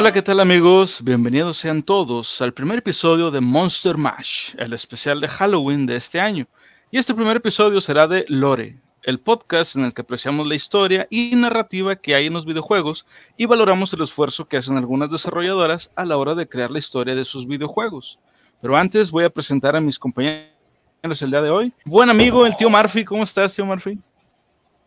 Hola, ¿qué tal amigos? Bienvenidos sean todos al primer episodio de Monster Mash, el especial de Halloween de este año. Y este primer episodio será de Lore, el podcast en el que apreciamos la historia y narrativa que hay en los videojuegos y valoramos el esfuerzo que hacen algunas desarrolladoras a la hora de crear la historia de sus videojuegos. Pero antes voy a presentar a mis compañeros el día de hoy. Buen amigo, el tío Murphy, ¿cómo estás, tío Murphy?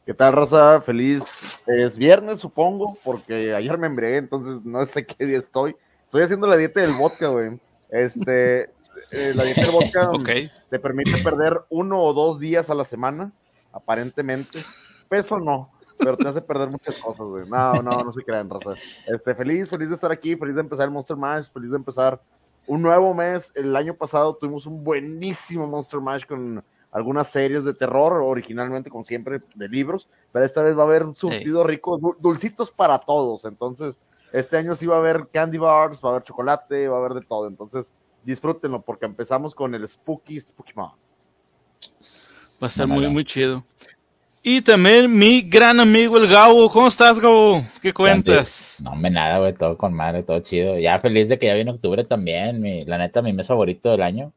¿Qué tal, Rosa? Feliz. Es viernes, supongo, porque ayer me embriagué, entonces no sé qué día estoy. Estoy haciendo la dieta del vodka, güey. Este, eh, la dieta del vodka te permite perder uno o dos días a la semana, aparentemente. Peso no, pero te hace perder muchas cosas, güey. No, no, no se crean, Rosa. Este, feliz, feliz de estar aquí, feliz de empezar el Monster Mash, feliz de empezar un nuevo mes. El año pasado tuvimos un buenísimo Monster Mash con algunas series de terror, originalmente, como siempre, de libros, pero esta vez va a haber un surtido rico, dulcitos para todos. Entonces, este año sí va a haber candy bars, va a haber chocolate, va a haber de todo. Entonces, disfrútenlo, porque empezamos con el Spooky Spooky Month. Va a estar muy, muy chido. Y también mi gran amigo el Gabo. ¿Cómo estás, Gabo? ¿Qué cuentas? No, me nada, güey, todo con madre, todo chido. Ya feliz de que ya viene octubre también. Mi, la neta, mi mes favorito del año.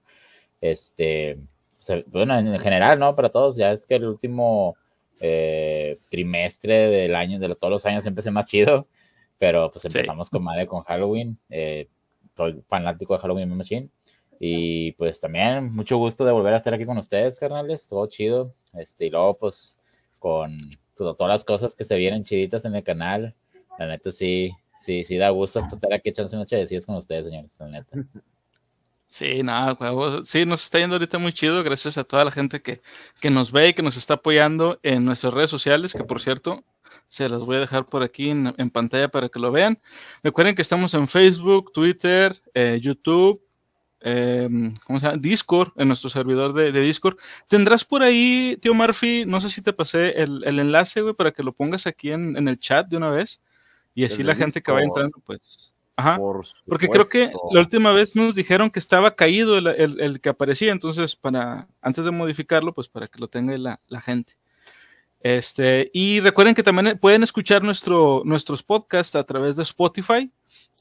Este, bueno, en general, ¿no? Para todos, ya es que el último eh, trimestre del año, de todos los años, siempre es más chido, pero pues empezamos con madre con Halloween, eh, soy fanático de Halloween Machine, y pues también mucho gusto de volver a estar aquí con ustedes, carnales, todo chido, este, y luego pues con todas las cosas que se vienen chiditas en el canal, la neta sí, sí, sí da gusto estar aquí echándose una chavecillas con ustedes, señores, la neta. Sí, nada, sí, nos está yendo ahorita muy chido, gracias a toda la gente que, que nos ve y que nos está apoyando en nuestras redes sociales, que por cierto, se las voy a dejar por aquí en, pantalla para que lo vean. Recuerden que estamos en Facebook, Twitter, eh, YouTube, em, ¿cómo se llama? Discord, en nuestro servidor de, Discord. Tendrás por ahí, tío Murphy, no sé si te pasé el, enlace, güey, para que lo pongas aquí en, en, el chat de una vez. Y así la gente que va entrando, pues, Ajá. Porque creo que la última vez nos dijeron que estaba caído el, que aparecía, entonces para antes de modificarlo, pues para que lo tenga la, gente. Este, y recuerden que también pueden escuchar nuestro, nuestros podcasts a través de Spotify,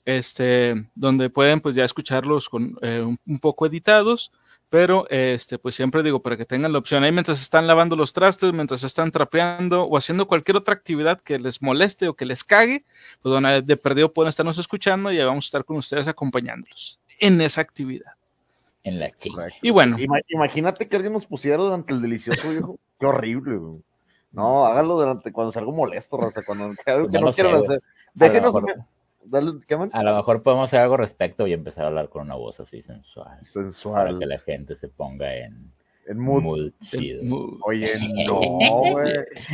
este, donde pueden pues ya escucharlos con, eh, un, poco editados pero este, pues siempre digo, para que tengan la opción ahí mientras están lavando los trastes, mientras están trapeando o haciendo cualquier otra actividad que les moleste o que les cague, pues bueno, de perdido pueden estarnos escuchando y vamos a estar con ustedes acompañándolos en esa actividad. En la chica. Y bueno. Imagínate que alguien nos pusiera durante el delicioso, viejo. Qué horrible, No, hágalo durante cuando salga molesto, Raza, cuando algo que no, quieran hacer. Déjenos, a lo mejor podemos hacer algo respecto y empezar a hablar con una voz así sensual. Sensual. Para que la gente se ponga en, en mood. chido. Oye, no, güey.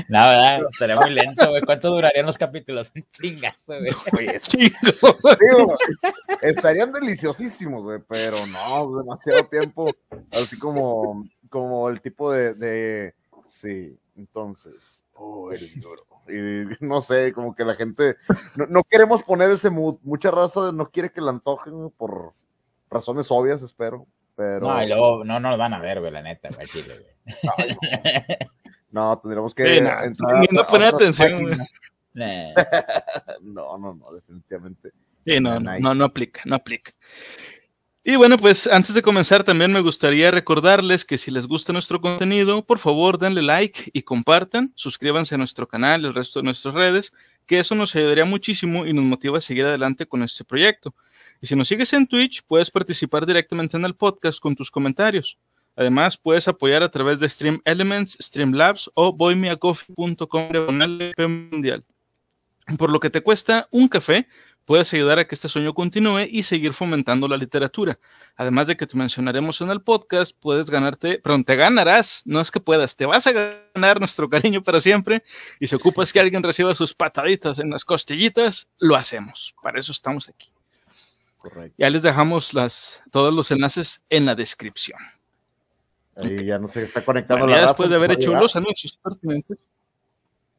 no, ¿verdad? Estaría muy lento, güey. ¿Cuánto durarían los capítulos? Un chingazo, güey. Oye, chingo. estarían deliciosísimos, güey, pero no, demasiado tiempo. Así como, como el tipo de, de... Sí, entonces. Oh, el lloro y no sé, como que la gente, no, queremos poner ese mood, mucha raza no quiere que la antojen por razones obvias, espero, pero... No, y luego no nos van a ver, güey, la neta, güey, Chile, güey. No, tendríamos que... no poner atención, güey. no, no, no, definitivamente. Sí, no, no, no aplica, no aplica. Y bueno, pues antes de comenzar también me gustaría recordarles que si les gusta nuestro contenido, por favor denle like y compartan, suscríbanse a nuestro canal y el resto de nuestras redes, que eso nos ayudaría muchísimo y nos motiva a seguir adelante con este proyecto. Y si nos sigues en Twitch, puedes participar directamente en el podcast con tus comentarios. Además, puedes apoyar a través de Stream Elements, Streamlabs o boymeacoffee.com. Por lo que te cuesta un café, puedes ayudar a que este sueño continúe y seguir fomentando la literatura. Además de que te mencionaremos en el podcast, puedes ganarte, perdón, te ganarás, no es que puedas, te vas a ganar nuestro cariño para siempre y si ocupas que alguien reciba sus pataditas en las costillitas, lo hacemos. Para eso estamos aquí. Correcto. Ya les dejamos las, todos los enlaces en la descripción. Ahí ya no se está conectando la después de haber hecho los anuncios pertinentes.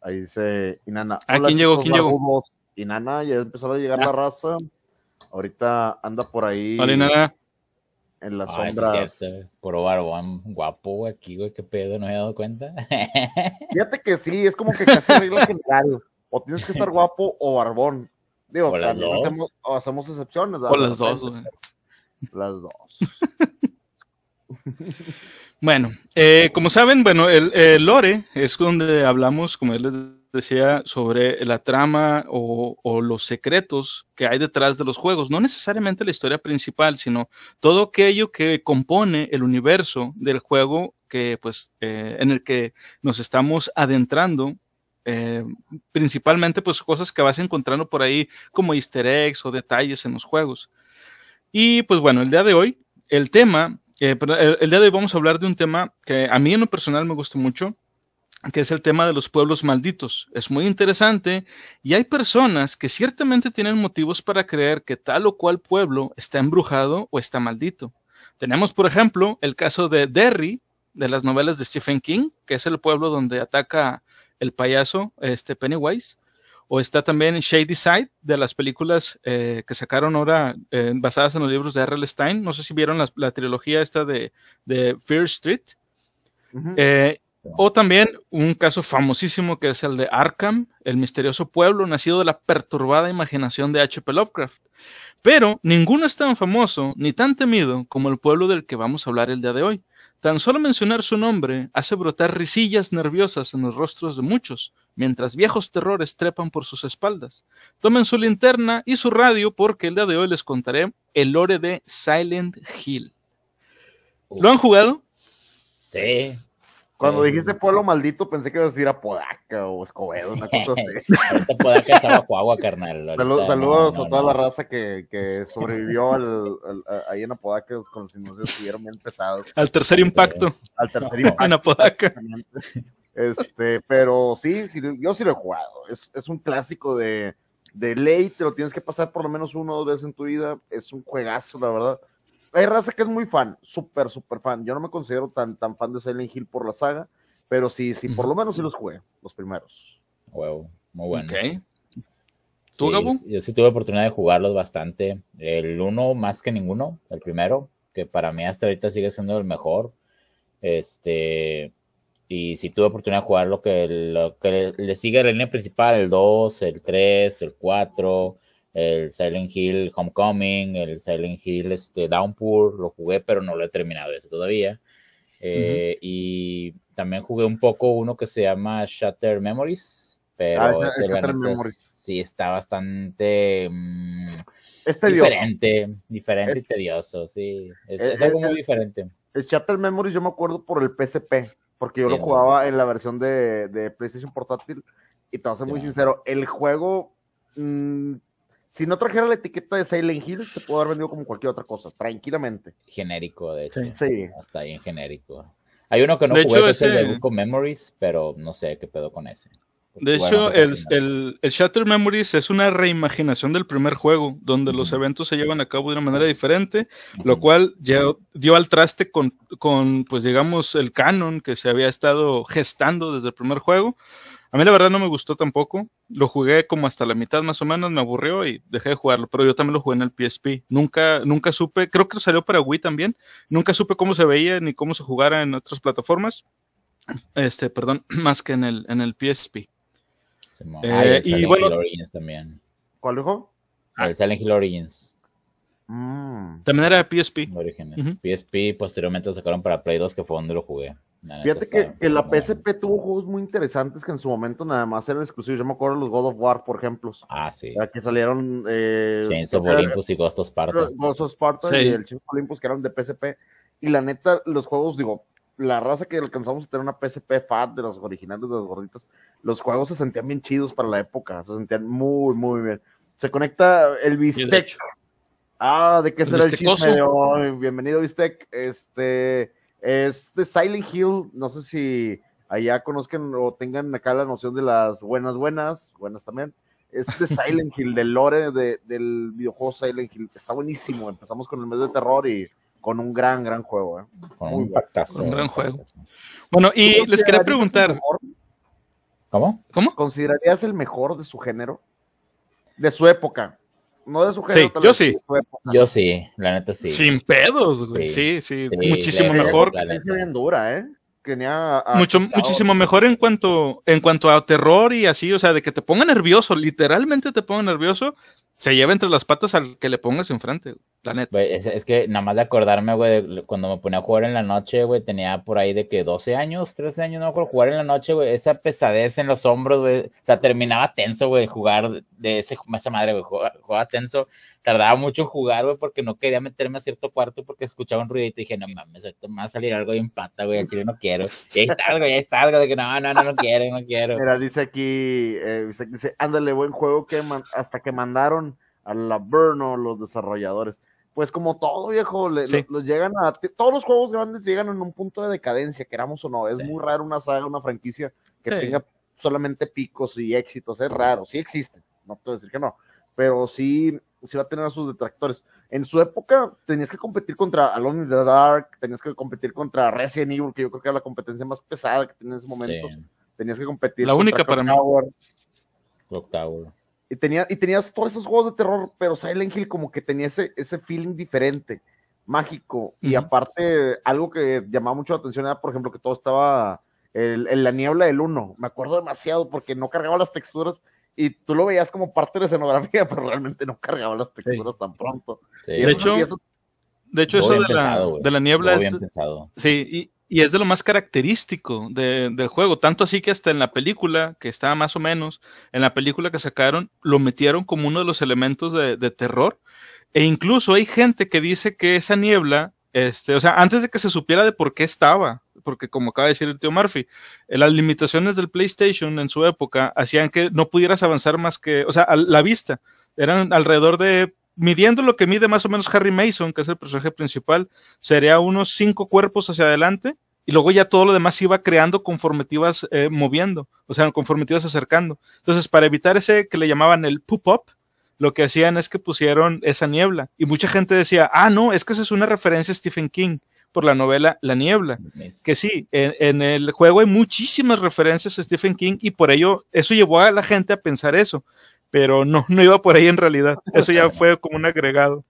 Ahí dice Inana. ¿A quién llegó? ¿Quién llegó? Inana, ya empezó a llegar la raza. Ahorita anda por ahí. Inana. En las sombras. Por barbón guapo, aquí, güey, qué pedo, no me he dado cuenta. Fíjate que sí, es como que casi regla general. O tienes que estar guapo o barbón. Digo, O las dos. hacemos, o hacemos excepciones. O las dos, güey. Las dos. Bueno, eh, como saben, bueno, el, el lore es donde hablamos, como él les decía, sobre la trama o, o los secretos que hay detrás de los juegos. No necesariamente la historia principal, sino todo aquello que compone el universo del juego que, pues, eh, en el que nos estamos adentrando. eh, principalmente, pues, cosas que vas encontrando por ahí como easter eggs o detalles en los juegos. Y pues bueno, el día de hoy, el tema el, el día de hoy vamos a hablar de un tema que a mí en lo personal me gusta mucho, que es el tema de los pueblos malditos. Es muy interesante y hay personas que ciertamente tienen motivos para creer que tal o cual pueblo está embrujado o está maldito. Tenemos, por ejemplo, el caso de Derry, de las novelas de Stephen King, que es el pueblo donde ataca el payaso este Pennywise. O está también Shady Side, de las películas eh, que sacaron ahora eh, basadas en los libros de R.L. Stein. No sé si vieron la, la trilogía esta de, de Fear Street. Eh, o también un caso famosísimo que es el de Arkham, el misterioso pueblo nacido de la perturbada imaginación de H.P. Lovecraft. Pero ninguno es tan famoso ni tan temido como el pueblo del que vamos a hablar el día de hoy. Tan solo mencionar su nombre hace brotar risillas nerviosas en los rostros de muchos, mientras viejos terrores trepan por sus espaldas. Tomen su linterna y su radio porque el día de hoy les contaré el lore de Silent Hill. ¿Lo han jugado? Sí. Cuando Sí. dijiste pueblo maldito, pensé que ibas a decir Apodaca o Escobedo, una cosa así. Ahorita puede que estaba agua, carnal. Salud- saludos no, a toda no. la raza que, que sobrevivió al, al- ahí en Apodaca con los inicios que estuvieron bien pesados. Al tercer impacto Al tercer impacto. en Apodaca. Este, pero sí, sí, yo sí lo he jugado. Es, es un clásico de, de ley, te lo tienes que pasar por lo menos uno o dos veces en tu vida. Es un juegazo, la verdad. Hay raza que es muy fan, súper, súper fan. Yo no me considero tan, tan fan de Silent Hill por la saga, pero sí, sí, por lo menos sí los jugué, los primeros. Huevo, muy bueno. Ok. ¿Tú, Sí, Gabo? Yo, sí tuve oportunidad de jugarlos bastante. El uno más que ninguno, el primero, que para mí hasta ahorita sigue siendo el mejor. Este, y sí tuve oportunidad de jugar lo que, lo que le sigue la línea principal, el 2, el 3, el 4, el Silent Hill Homecoming, el Silent Hill este, Downpour, lo jugué, pero no lo he terminado ese todavía. Eh, Y también jugué un poco uno que se llama Shatter Memories, pero Ah, ese- neta, Memories. sí está bastante mm, Es tedioso. diferente, diferente y tedioso, sí. Es, es- es algo es- muy diferente. El Chapter Memories yo me acuerdo por el PSP, porque yo Sí, lo no. jugaba en la versión de, de PlayStation Portátil. Y te voy a ser muy sincero, el juego, mm, si no trajera la etiqueta de Silent Hill, se puede haber vendido como cualquier otra cosa, tranquilamente. Genérico, de hecho. Sí. Sí. Hasta ahí en genérico. Hay uno que no De jugué, hecho, que es el de ese- Buco Memories, pero no sé qué pedo con ese. De Bueno, hecho, el, el, el Shatter Memories es una reimaginación del primer juego, donde los eventos se llevan a cabo de una manera diferente, lo cual ya dio al traste con, con, pues digamos, el canon que se había estado gestando desde el primer juego. A mí la verdad no me gustó tampoco, lo jugué como hasta la mitad más o menos, me aburrió y dejé de jugarlo, pero yo también lo jugué en el PSP. Nunca, nunca supe, creo que salió para Wii también, nunca supe cómo se veía ni cómo se jugara en otras plataformas. Este, perdón, más que en el, en el PSP. Eh, Ah, y el y Silent bueno- Origins también. ¿Cuál dijo? Ah. El Silent Hill Origins. Mm. También era de PSP. Orígenes. Ujú. PSP posteriormente lo sacaron para Play 2, que fue donde lo jugué. Fíjate que, que la. PSP tuvo juegos muy interesantes que en su momento nada más eran exclusivos. Yo me acuerdo de los God of War, por ejemplo, Ah, sí. que salieron. Eh, Chains of Olympus y Ghost of Sparta. Ghost of Sparta Sí. y el Chains of Olympus que eran de PSP. Y la neta, los juegos, digo, la raza que alcanzamos a tener una PSP FAT de los originales de los gorditas, los juegos se sentían bien chidos para la época, se sentían muy, muy bien. Se conecta el Y de bistec. Ah, ¿de qué será el chisme de hoy? Bienvenido, bistec. Este es de Silent Hill. No sé si allá conozcan o tengan acá la noción de las buenas, buenas, buenas también. Es de Silent Hill, del lore de- del videojuego Silent Hill. Está buenísimo. Empezamos con el mes de terror y con un gran, gran juego. ¿eh? Muy un pactazo. Un gran juego. bueno, ¿Tú y les quería preguntar? ¿Cómo? ¿cómo? ¿Considerarías el mejor de su género? De su época. No de su género. Sí, yo sí. Yo sí, la neta sí. Sin pedos, güey. Sí. Sí, sí, Sí, muchísimo mejor. la Es neta. bien dura, ¿eh? tenía a- Mucho, muchísimo mejor en cuanto, en cuanto a terror y así, o sea, de que te ponga nervioso, literalmente te ponga nervioso, se lleva entre las patas al que le pongas enfrente, la neta. Güey, es, es que nada más de acordarme, güey, de cuando me ponía a jugar en la noche, güey, tenía por ahí de que 12 años, 13 años, no me acuerdo, jugar en la noche, güey, esa pesadez en los hombros, güey, o sea, terminaba tenso, güey, jugar de ese, esa madre, güey, jugaba, jugaba tenso, tardaba mucho en jugar, güey, porque no quería meterme a cierto cuarto porque escuchaba un ruidito y dije, no mames, ahorita me va a salir algo en pata, güey, al chile no quiero, y ahí está algo, y ahí está algo, de que no, no, no, no quiero, no quiero. Mira, dice aquí, eh, dice, dice, ándale, buen juego que hasta que mandaron a la Burno los desarrolladores. Pues como todo, viejo, le- Sí. lo- los llegan a, todos los juegos grandes llegan en un punto de decadencia, queramos o no. Es Sí. muy raro una saga, una franquicia que Sí. tenga solamente picos y éxitos. Es raro, sí existen, no puedo decir que no, pero sí, sí va a tener a sus detractores. En su época tenías que competir contra Alone in the Dark, tenías que competir contra Resident Evil, que yo creo que era la competencia más pesada que tenía en ese momento. Tenías que competir. La contra única para Clock mí. Tower, octavo. Y, tenía, y tenías todos esos juegos de terror, pero Silent Hill como que tenía ese, ese feeling diferente, mágico. Y aparte, algo que llamaba mucho la atención era, por ejemplo, que todo estaba el- en la niebla del uno. Me acuerdo demasiado porque no cargaba las texturas y tú lo veías como parte de la escenografía, pero realmente no cargaba las texturas tan pronto. Sí, Y De eso- hecho, y eso- De hecho, eso de la, pensado, de la niebla es, pensado. Sí, y, y es de lo más característico de- del juego, tanto así que hasta en la película, que estaba más o menos, en la película que sacaron, lo metieron como uno de los elementos de, de terror, e incluso hay gente que dice que esa niebla, este, o sea, antes de que se supiera de por qué estaba, porque como acaba de decir el tío Murphy, eh, las limitaciones del PlayStation en su época hacían que no pudieras avanzar más que, o sea, a la vista, eran alrededor de, midiendo lo que mide más o menos Harry Mason, que es el personaje principal, sería unos cinco cuerpos hacia adelante y luego ya todo lo demás se iba creando conforme te ibas eh, moviendo, o sea, conforme te ibas acercando. Entonces, para evitar ese que le llamaban el poop-up, lo que hacían es que pusieron esa niebla. Y mucha gente decía, ah, no, es que esa es una referencia a Stephen King por la novela La Niebla. Que sí, en, en el juego hay muchísimas referencias a Stephen King y por ello eso llevó a la gente a pensar eso. Pero no, no iba por ahí en realidad. Eso ya fue como un agregado.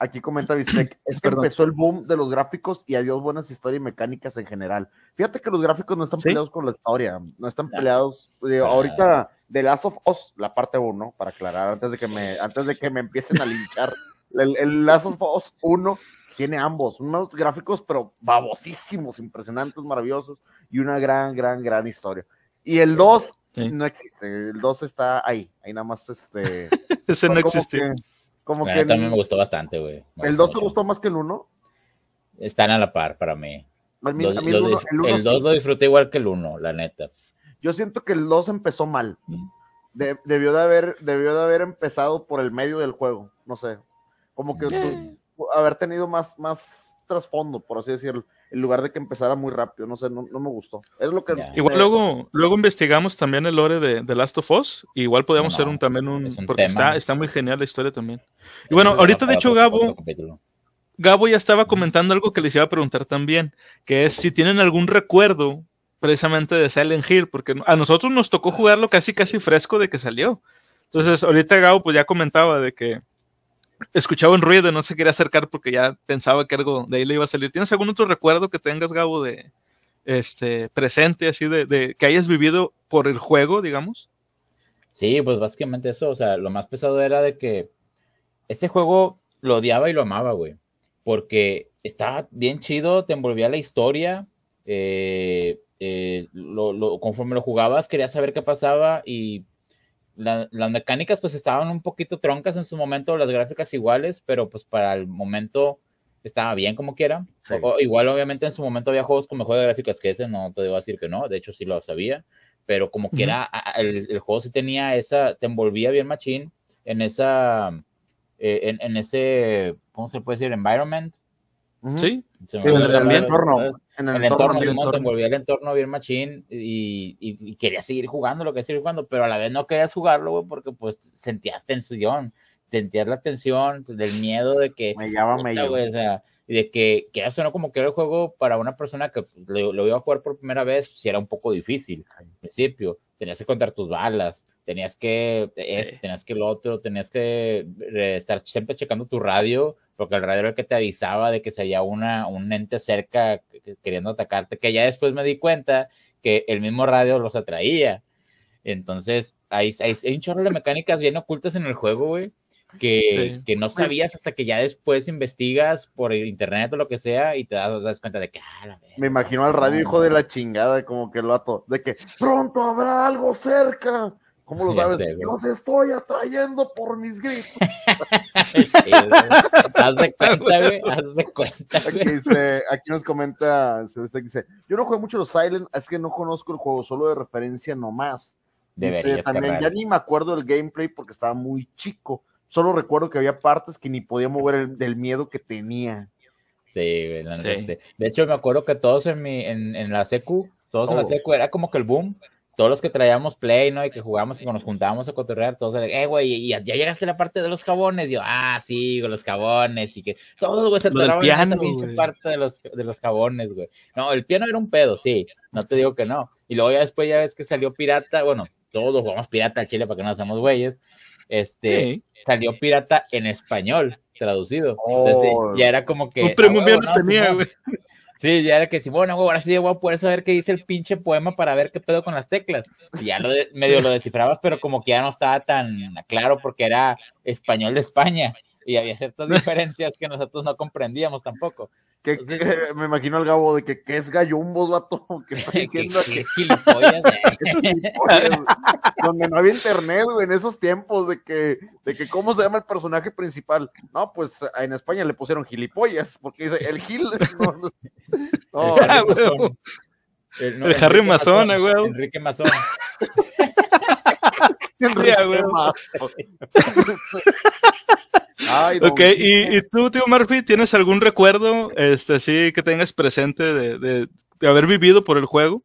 Aquí comenta Vistec, es que Perdón. empezó el boom de los gráficos y adiós buenas historias y mecánicas en general. Fíjate que los gráficos no están Sí. peleados con la historia, no están peleados. digo, ahorita, The Last of Us, la parte 1, para aclarar, antes de que me, antes de que me empiecen a linchar, el, el Last of Us 1 tiene ambos, unos gráficos pero babosísimos, impresionantes, maravillosos, y una gran, gran, gran historia. Y el 2 Sí. no existe, el 2 está ahí, ahí nada más este... Ese no que- como La que mí me gustó bastante, güey. ¿El 2 te gustó más que el 1? Están a la par para mí. A mí, Los- a mí el 1, dif- el uno el 2 sí. lo disfruté igual que el 1, la neta. Yo siento que el 2 empezó mal. Mm. De- debió, de haber, debió de haber empezado por el medio del juego. No sé. Como que Eh. tu- haber tenido más, más trasfondo, por así decirlo. En lugar de que empezara muy rápido. No sé, no, no me gustó. Es lo que. Igual eh, luego, luego investigamos también el lore de, de Last of Us. Igual podemos No, hacer un también un, es un porque tema. está, está muy genial la historia también. Y bueno, ahorita de hecho Gabo. Gabo ya estaba comentando algo que les iba a preguntar también, que es si tienen algún recuerdo precisamente de Silent Hill, porque a nosotros nos tocó jugarlo casi casi fresco de que salió. Entonces, ahorita Gabo pues ya comentaba de que escuchaba un ruido y no se quería acercar porque ya pensaba que algo de ahí le iba a salir. ¿Tienes algún otro recuerdo que tengas, Gabo, de este presente, así de, de que hayas vivido por el juego, digamos? Sí, pues básicamente eso, o sea, lo más pesado era de que ese juego lo odiaba y lo amaba, güey, porque estaba bien chido, te envolvía la historia, eh, eh, lo, lo- conforme lo jugabas querías saber qué pasaba y la- las mecánicas pues estaban un poquito troncas en su momento, las gráficas iguales, pero pues para el momento estaba bien como quiera. Sí. O- o igual obviamente en su momento había juegos con mejores gráficas que ese, no te debo decir que no, de hecho sí lo sabía, pero como quiera el, el juego sí tenía esa, te envolvía bien machín en esa, eh, en, en ese, ¿cómo se puede decir? Environment. Sí, Se me Sí, en el entorno. En el, el, entorno, entorno. el entorno. envolvía el entorno bien machín y, y- y querías seguir jugando lo que seguir jugando, pero a la vez no querías jugarlo, güey, porque pues sentías tensión, sentías la tensión del miedo de que, Me llama, me llama. o sea, de que quieras o no como que era el juego para una persona que pues, lo, lo iba a jugar por primera vez, si era un poco difícil al principio, tenías que contar tus balas, tenías que esto, tenías que lo otro, tenías que eh, estar siempre checando tu radio, porque el radio era el que te avisaba de que se había una, un ente cerca que queriendo atacarte, que ya después me di cuenta que el mismo radio los atraía. Entonces, hay, hay, hay un chorro de mecánicas bien ocultas en el juego, güey, que, que, no sabías hasta que ya después investigas por internet o lo que sea y te das, das cuenta de que, ah, Me imagino al radio hijo de la chingada, como que el vato, de que pronto habrá algo cerca. ¿Cómo lo sabes? Los estoy atrayendo por mis gritos. haz de cuenta, güey. Haz de cuenta. Aquí, dice, aquí nos comenta, se dice, yo no juego mucho los Silent, es que no conozco el juego, solo de referencia nomás. Dice, también ya ni me acuerdo del gameplay porque estaba muy chico. Solo recuerdo que había partes que ni podía mover el, del miedo que tenía. Sí, De hecho, me acuerdo que todos en, mi, en, en la secu, todos en la secu, era como que el boom todos los que traíamos Play, ¿no? Y que jugábamos y cuando nos juntábamos a cotorrear, todos, eh, güey, y ya, llegaste a la parte de los jabones. Y yo, ah, sí, con los jabones. Y que todos, güey, se paraban en esa parte de los, de los jabones, güey. No, el piano era un pedo, sí, no te digo que no. Y luego ya después ya ves que salió Pirata, bueno, todos jugamos Pirata al Chile para que no hacemos güeyes. Este, salió Pirata en español, traducido. Entonces oh. ya era como que. Un premio no, tenía, güey. Sí, ya era que si, bueno, ahora sí voy a poder saber qué dice el pinche poema para ver qué pedo con las teclas. Ya lo medio lo descifrabas, pero como que ya no estaba tan claro porque era español de España y había ciertas diferencias que nosotros no comprendíamos tampoco. Que, me imagino al Gabo de que, es gallumbos, vato, que está diciendo que, es gilipollas, donde no había internet, güey, en esos tiempos de que, de que cómo se llama el personaje principal. No, pues en España le pusieron gilipollas, porque dice el gil. No, el, Harry Mazona, güey. Enrique Mazona. Enrique Mazona. ok, ¿Y, tú, tío Murphy, tienes algún recuerdo este, así que tengas presente de, haber vivido por el juego?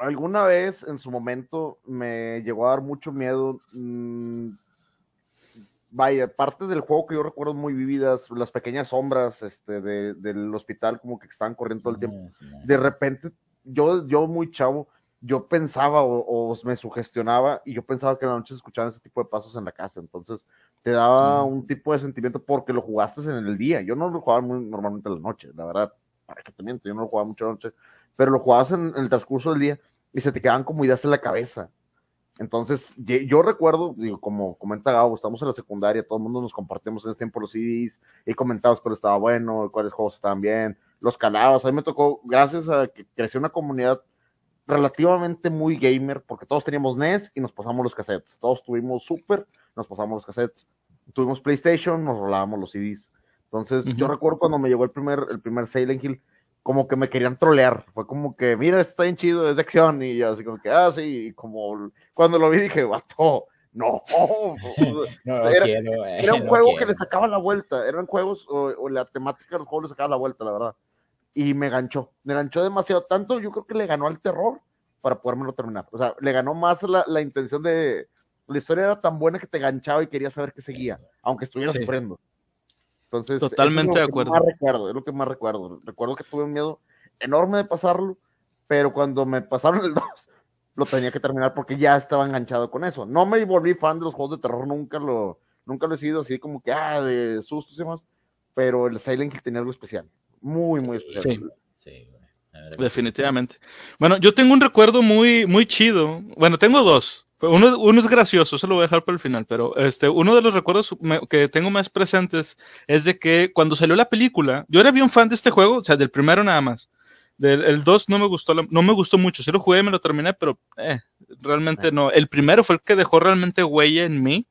Alguna vez en su momento me llegó a dar mucho miedo. Mm, vaya, partes del juego que yo recuerdo muy vividas, las pequeñas sombras este, del hospital como que estaban corriendo todo el tiempo. De repente, yo, yo muy chavo, yo pensaba o, me sugestionaba y yo pensaba que en la noche se escuchaban ese tipo de pasos en la casa. Entonces, te daba un tipo de sentimiento porque lo jugaste en el día. Yo no lo jugaba muy normalmente en la noche, la verdad, para que te miento, yo no lo jugaba mucho en la noche, pero lo jugabas en, el transcurso del día y se te quedaban como ideas en la cabeza. Entonces, yo recuerdo, digo, como comenta Gabo, estamos en la secundaria, todo el mundo nos compartimos en ese tiempo los CDs y comentabas cuál estaba bueno, cuáles juegos estaban bien, los calabas. A mí me tocó, gracias a que creció una comunidad relativamente muy gamer, porque todos teníamos NES y nos pasamos los cassettes. Todos tuvimos Super, nos pasamos los cassettes tuvimos PlayStation, nos rolábamos los CDs. Entonces, yo recuerdo cuando me llegó el primer, el primer Silent Hill, como que me querían trolear. Fue como que, mira, está bien chido, es de acción. Y yo así como que, ah, sí. Y como cuando lo vi dije, vato, no. era, un juego que le sacaba la vuelta. Eran juegos, o, la temática del juego le sacaba la vuelta, la verdad. Y me ganchó. Me ganchó demasiado. Tanto yo creo que le ganó al terror para podérmelo terminar. O sea, le ganó más la, la intención de, la historia era tan buena que te ganchaba y querías saber qué seguía, aunque estuviera sufriendo. Entonces, totalmente de acuerdo. Más recuerdo, es lo que más recuerdo. Recuerdo que tuve un miedo enorme de pasarlo, pero cuando me pasaron el 2, lo tenía que terminar porque ya estaba enganchado con eso. No me volví fan de los juegos de terror, nunca lo, nunca lo he sido así como que, ah, de sustos y demás, pero el Silent Hill tenía algo especial, muy, muy especial. Sí, sí. Definitivamente. Bueno, yo tengo un recuerdo muy, muy chido. Bueno, tengo dos. Uno, uno, es gracioso, eso lo voy a dejar para el final, pero este, uno de los recuerdos que tengo más presentes es de que cuando salió la película, yo era bien fan de este juego, o sea, del primero nada más. Del el 2 no me gustó, no me gustó mucho, sí lo jugué, me lo terminé, pero eh, realmente no. El primero fue el que dejó realmente huella en mí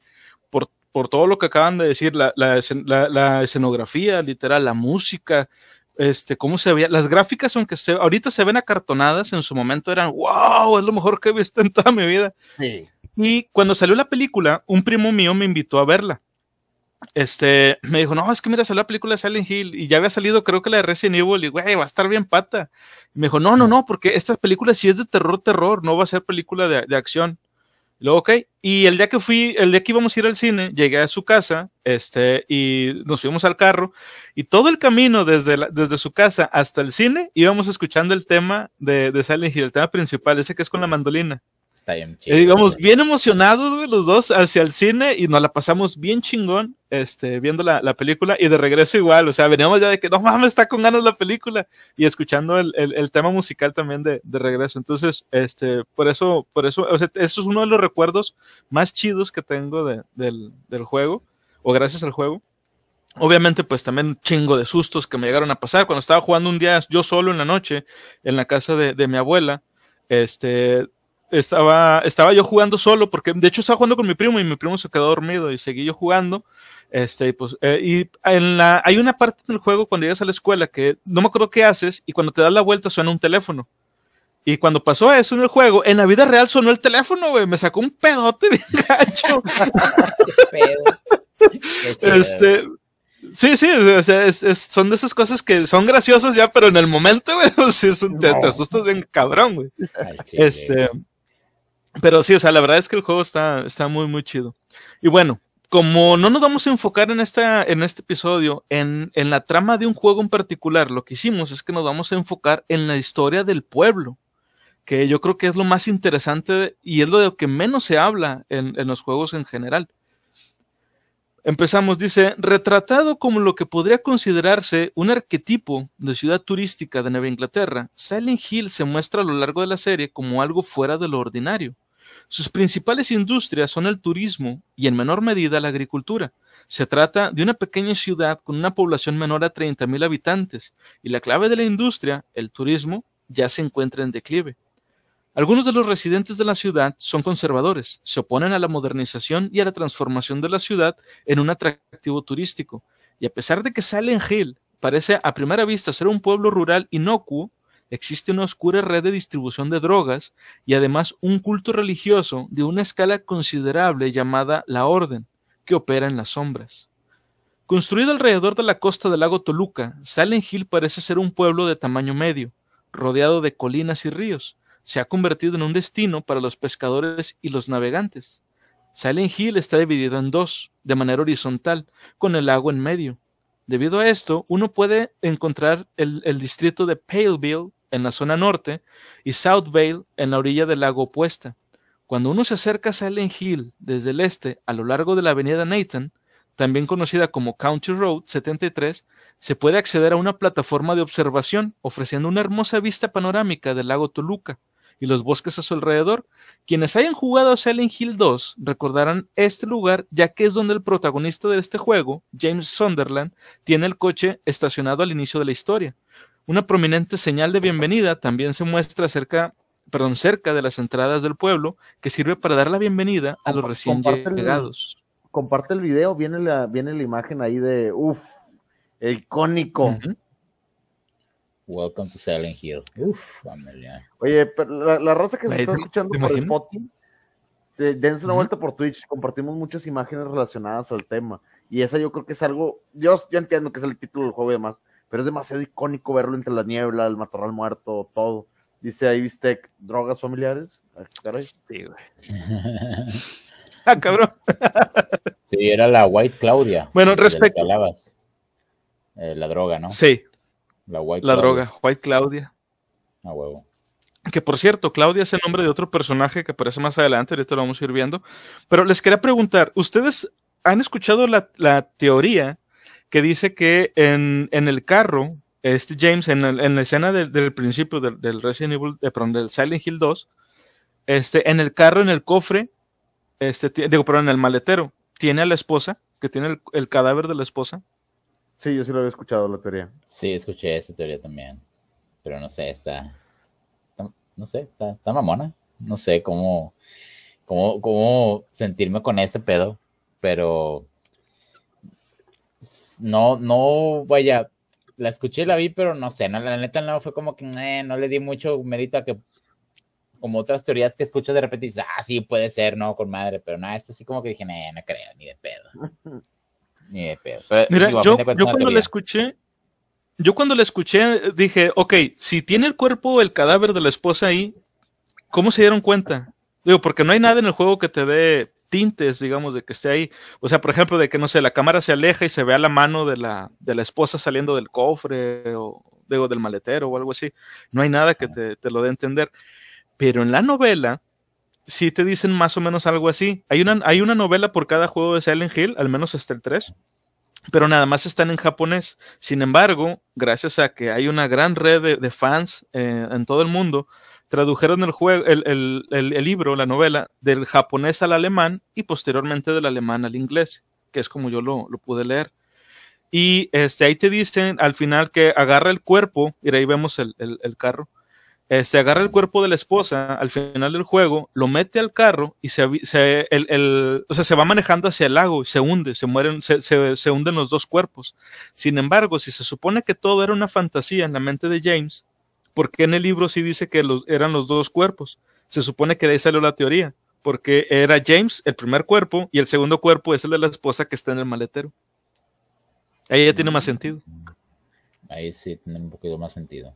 por, por todo lo que acaban de decir, la, la, la escenografía, literal, la música, este, cómo se veía, las gráficas, aunque se, ahorita se ven acartonadas, en su momento eran, wow, es lo mejor que he visto en toda mi vida. Y cuando salió la película, un primo mío me invitó a verla. Este, me dijo, no, es que mira, salió la película de Silent Hill y ya había salido, creo que la de Resident Evil, y güey, va a estar bien pata. me dijo, no, no, no, porque esta película sí es de terror, terror, no va a ser película de, de acción. Luego. Y el día que fui, el día que íbamos a ir al cine, llegué a su casa, este, y nos fuimos al carro, y todo el camino desde, desde su casa hasta el cine, íbamos escuchando el tema de, de Silent Hill, el tema principal, ese que es con la mandolina. Y digamos, bien emocionados, güey, los dos hacia el cine y nos la pasamos bien chingón, este, viendo la, la, película y de regreso igual, o sea, veníamos ya de que no mames, está con ganas la película y escuchando el, el, el tema musical también de, de, regreso. Entonces, este, por eso, por eso, o sea, eso es uno de los recuerdos más chidos que tengo de, del, del juego o gracias al juego. Obviamente, pues también chingo de sustos que me llegaron a pasar. Cuando estaba jugando un día yo solo en la noche en la casa de, de mi abuela, este, estaba, estaba yo jugando solo, porque de hecho estaba jugando con mi primo y mi primo se quedó dormido y seguí yo jugando. Este, pues, eh, y en la, hay una parte del juego cuando llegas a la escuela que no me acuerdo qué haces y cuando te das la vuelta suena un teléfono. Y cuando pasó eso en el juego, en la vida real sonó el teléfono, güey. Me sacó un pedote bien gacho. este, sí, sí, o sea, es, es, son de esas cosas que son graciosas ya, pero en el momento, güey, te, te, asustas bien cabrón, güey. Este, pero sí, o sea, la verdad es que el juego está, está muy, muy chido. Y bueno, como no nos vamos a enfocar en, esta, en este episodio en, en la trama de un juego en particular, lo que hicimos es que nos vamos a enfocar en la historia del pueblo, que yo creo que es lo más interesante y es lo de lo que menos se habla en, en los juegos en general. Empezamos, dice, retratado como lo que podría considerarse un arquetipo de ciudad turística de Nueva Inglaterra, Silent Hill se muestra a lo largo de la serie como algo fuera de lo ordinario sus principales industrias son el turismo y en menor medida la agricultura. Se trata de una pequeña ciudad con una población menor a 30.000 habitantes y la clave de la industria, el turismo, ya se encuentra en declive. Algunos de los residentes de la ciudad son conservadores, se oponen a la modernización y a la transformación de la ciudad en un atractivo turístico, y a pesar de que Silent Hill parece a primera vista ser un pueblo rural inocuo, existe una oscura red de distribución de drogas y además un culto religioso de una escala considerable llamada la Orden, que opera en las sombras. Construido alrededor de la costa del lago Toluca, Silent Hill parece ser un pueblo de tamaño medio, rodeado de colinas y ríos. Se ha convertido en un destino para los pescadores y los navegantes. Silent Hill está dividido en dos, de manera horizontal, con el lago en medio. Debido a esto, uno puede encontrar el, el distrito de Paleville en la zona norte, y South Vale en la orilla del lago opuesta. Cuando uno se acerca a Silent Hill desde el este a lo largo de la avenida Nathan, también conocida como County Road 73, se puede acceder a una plataforma de observación ofreciendo una hermosa vista panorámica del lago Toluca y los bosques a su alrededor. Quienes hayan jugado a Silent Hill 2 recordarán este lugar ya que es donde el protagonista de este juego, James Sunderland, tiene el coche estacionado al inicio de la historia. Una prominente señal de bienvenida también se muestra cerca, perdón, cerca de las entradas del pueblo, que sirve para dar la bienvenida a los recién llegados. comparte el video, viene la, viene la imagen ahí de, uff, el icónico. Welcome to Silent Hill. Uf, familia. Oye, pero la, raza que se está escuchando por Spotify, dense una vuelta por Twitch, compartimos muchas imágenes relacionadas al tema. Y esa yo creo que es algo, yo, yo entiendo que es el título del juego y demás, pero es demasiado icónico verlo entre la niebla, el matorral muerto, todo. Dice ahí, viste, drogas familiares. Ah, sí, güey. ah, cabrón. sí, era la White Claudia. Bueno, respecto. Eh, la droga, ¿no? Sí. La, White la droga, White Claudia. A huevo. Que por cierto, Claudia es el nombre de otro personaje que aparece más adelante, ahorita lo vamos a ir viendo. Pero les quería preguntar, ¿ustedes han escuchado la, la teoría que dice que en, en el carro, este James, en, en la escena del principio del, del, Resident Evil, de, perdón, del Silent Hill 2, este, en el carro, en el cofre, este, digo, perdón, en el maletero, tiene a la esposa, que tiene el, el, cadáver de la esposa. Sí, yo sí lo había escuchado, la teoría. Sí, escuché esa teoría también. Pero no sé, está. no sé, está, está mamona. No sé cómo, cómo, cómo sentirme con ese pedo. Pero no, no, vaya, la escuché, la vi, pero no sé, no, la neta no fue como que eh, no le di mucho mérito a que, como otras teorías que escucho de repente, dices, ah, sí, puede ser, no, con madre, pero nada, esto sí como que dije, eh, no creo, ni de pedo. ni de pedo. Mira, yo, yo cuando la escuché, yo cuando la escuché dije, ok, si tiene el cuerpo, el cadáver de la esposa ahí, ¿cómo se dieron cuenta? Digo, porque no hay nada en el juego que te dé tintes, digamos, de que esté ahí. O sea, por ejemplo, de que, no sé, la cámara se aleja y se vea la mano de la, de la esposa saliendo del cofre o digo, del maletero o algo así. No hay nada que te, te lo dé a entender. Pero en la novela sí te dicen más o menos algo así. Hay una, hay una novela por cada juego de Silent Hill, al menos hasta el 3, pero nada más están en japonés. Sin embargo, gracias a que hay una gran red de, fans eh, en todo el mundo, tradujeron el, juego, el, libro, la novela, del japonés al alemán y posteriormente del alemán al inglés, que es como yo lo, lo pude leer. Y este, ahí te dicen al final que agarra el cuerpo, y ahí vemos el, carro, se este, agarra el cuerpo de la esposa al final del juego, lo mete al carro y se, se, el, o sea, se va manejando hacia el lago y se hunde, se mueren, se, se, hunden los dos cuerpos. Sin embargo, si se supone que todo era una fantasía en la mente de James, ¿por qué en el libro sí dice que los, eran los dos cuerpos? Se supone que de ahí salió la teoría, porque era James el primer cuerpo y el segundo cuerpo es el de la esposa que está en el maletero. Ahí ya tiene más sentido. Ahí sí tiene un poquito más sentido.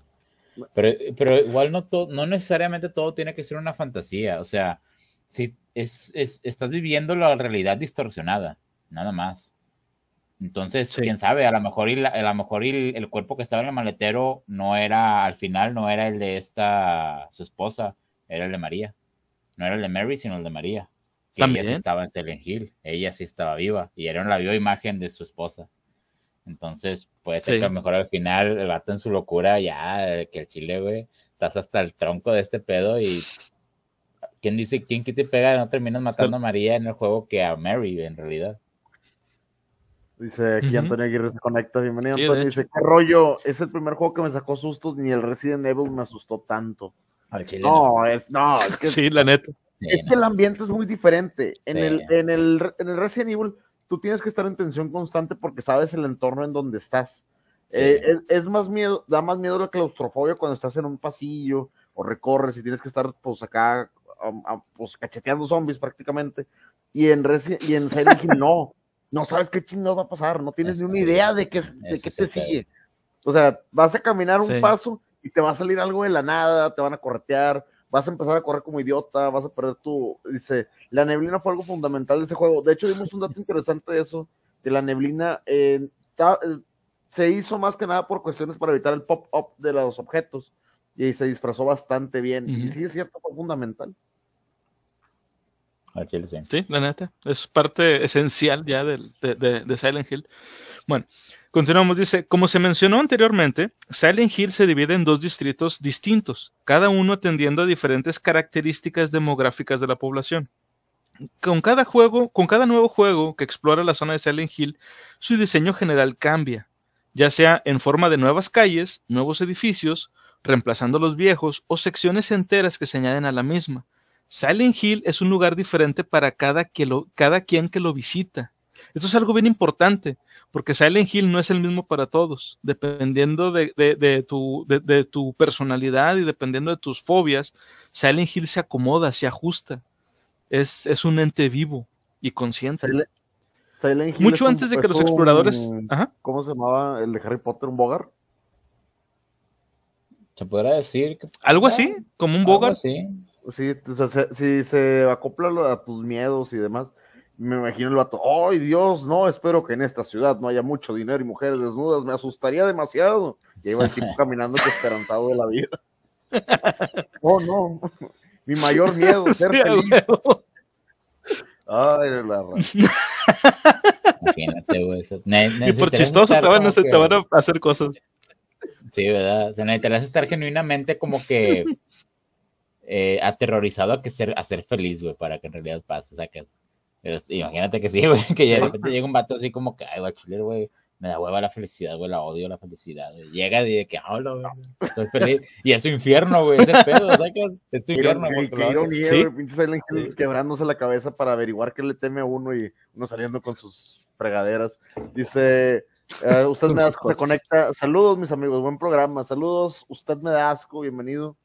Pero, pero igual no, no necesariamente todo tiene que ser una fantasía. O sea, si es, estás viviendo la realidad distorsionada, nada más. Entonces, quién sabe, a lo mejor, a lo mejor el, cuerpo que estaba en el maletero no era, al final, no era el de esta, su esposa, era el de María. No era el de Mary, sino el de María. Que También. ella sí estaba en Silent Hill, ella sí estaba viva y era la viva imagen de su esposa. Entonces, puede ser que a lo mejor al final el vato en su locura, ya, que el chile, güey, estás hasta el tronco de este pedo y. ¿Quién dice, quién que te pega? No terminas matando a María en el juego que a Mary, en realidad. Dice aquí Antonio Aguirre se conecta. Bienvenido, Antonio. Dice: ¿Qué rollo? Es el primer juego que me sacó sustos, ni el Resident Evil me asustó tanto. no, es, no, es que. sí, la neta. Es que el ambiente es muy diferente. En, el, en, el, en el Resident Evil tú tienes que estar en tensión constante porque sabes el entorno en donde estás. Eh, es, más miedo, da más miedo la claustrofobia cuando estás en un pasillo o recorres y tienes que estar pues acá pues cacheteando zombies prácticamente. Y en, y en Silent Hill no, no sabes qué chingados va a pasar, no tienes ni una idea de qué, de qué te sigue. O sea, vas a caminar un paso y te va a salir algo de la nada, te van a corretear, vas a empezar a correr como idiota, vas a perder tu, dice, la neblina fue algo fundamental de ese juego. De hecho, dimos un dato interesante de eso, que la neblina eh, eh, se hizo más que nada por cuestiones para evitar el pop-up de los objetos y se disfrazó bastante bien. Y sí, es cierto, fue fundamental. Sí, la neta, es parte esencial ya de, de Silent Hill. Bueno, Continuamos, dice, como se mencionó anteriormente, Silent Hill se divide en dos distritos distintos, cada uno atendiendo a diferentes características demográficas de la población. Con cada juego, con cada nuevo juego que explora la zona de Silent Hill, su diseño general cambia, ya sea en forma de nuevas calles, nuevos edificios, reemplazando los viejos o secciones enteras que se añaden a la misma. Silent Hill es un lugar diferente para cada, que lo, cada quien que lo visita. Esto es algo bien importante, porque Silent Hill no es el mismo para todos, dependiendo de, de, tu, de, tu personalidad y dependiendo de tus fobias, Silent Hill se acomoda, se ajusta, es, es un ente vivo y consciente. Silent, Hill Mucho antes de que los exploradores... ¿Cómo se llamaba el de Harry Potter? ¿Un Bogart? Se podrá decir. Algo así, como un Bogart. Sí, o sea, si se acopla a tus miedos y demás me imagino el vato, ¡ay Dios! No, espero que en esta ciudad no haya mucho dinero y mujeres desnudas, me asustaría demasiado. Y iba el tipo caminando esperanzado de la vida. oh no, mi mayor miedo, ser feliz. Ay, la Imagínate, güey. y por chistoso te van, a, te van a hacer cosas. Sí, ¿verdad? O sea, necesitas estar genuinamente como que eh, aterrorizado a, que ser, a ser feliz, güey, para que en realidad pase. O sea, que imagínate que sí, güey, que de repente llega un vato así como que, ay, guachilero, güey, me da hueva la felicidad, güey, la odio la felicidad. Llega y de que, hola, güey, estoy feliz. Y es su infierno, güey, ese pedo, ¿sabes qué? Es su infierno. Qué ironía, ¿Sí? güey, pinche Silent Hill quebrándose la cabeza para averiguar qué le teme a uno y uno saliendo con sus fregaderas. Dice, uh, usted me da asco, se conecta. Saludos, mis amigos, buen programa. Saludos, usted me da asco, bienvenido.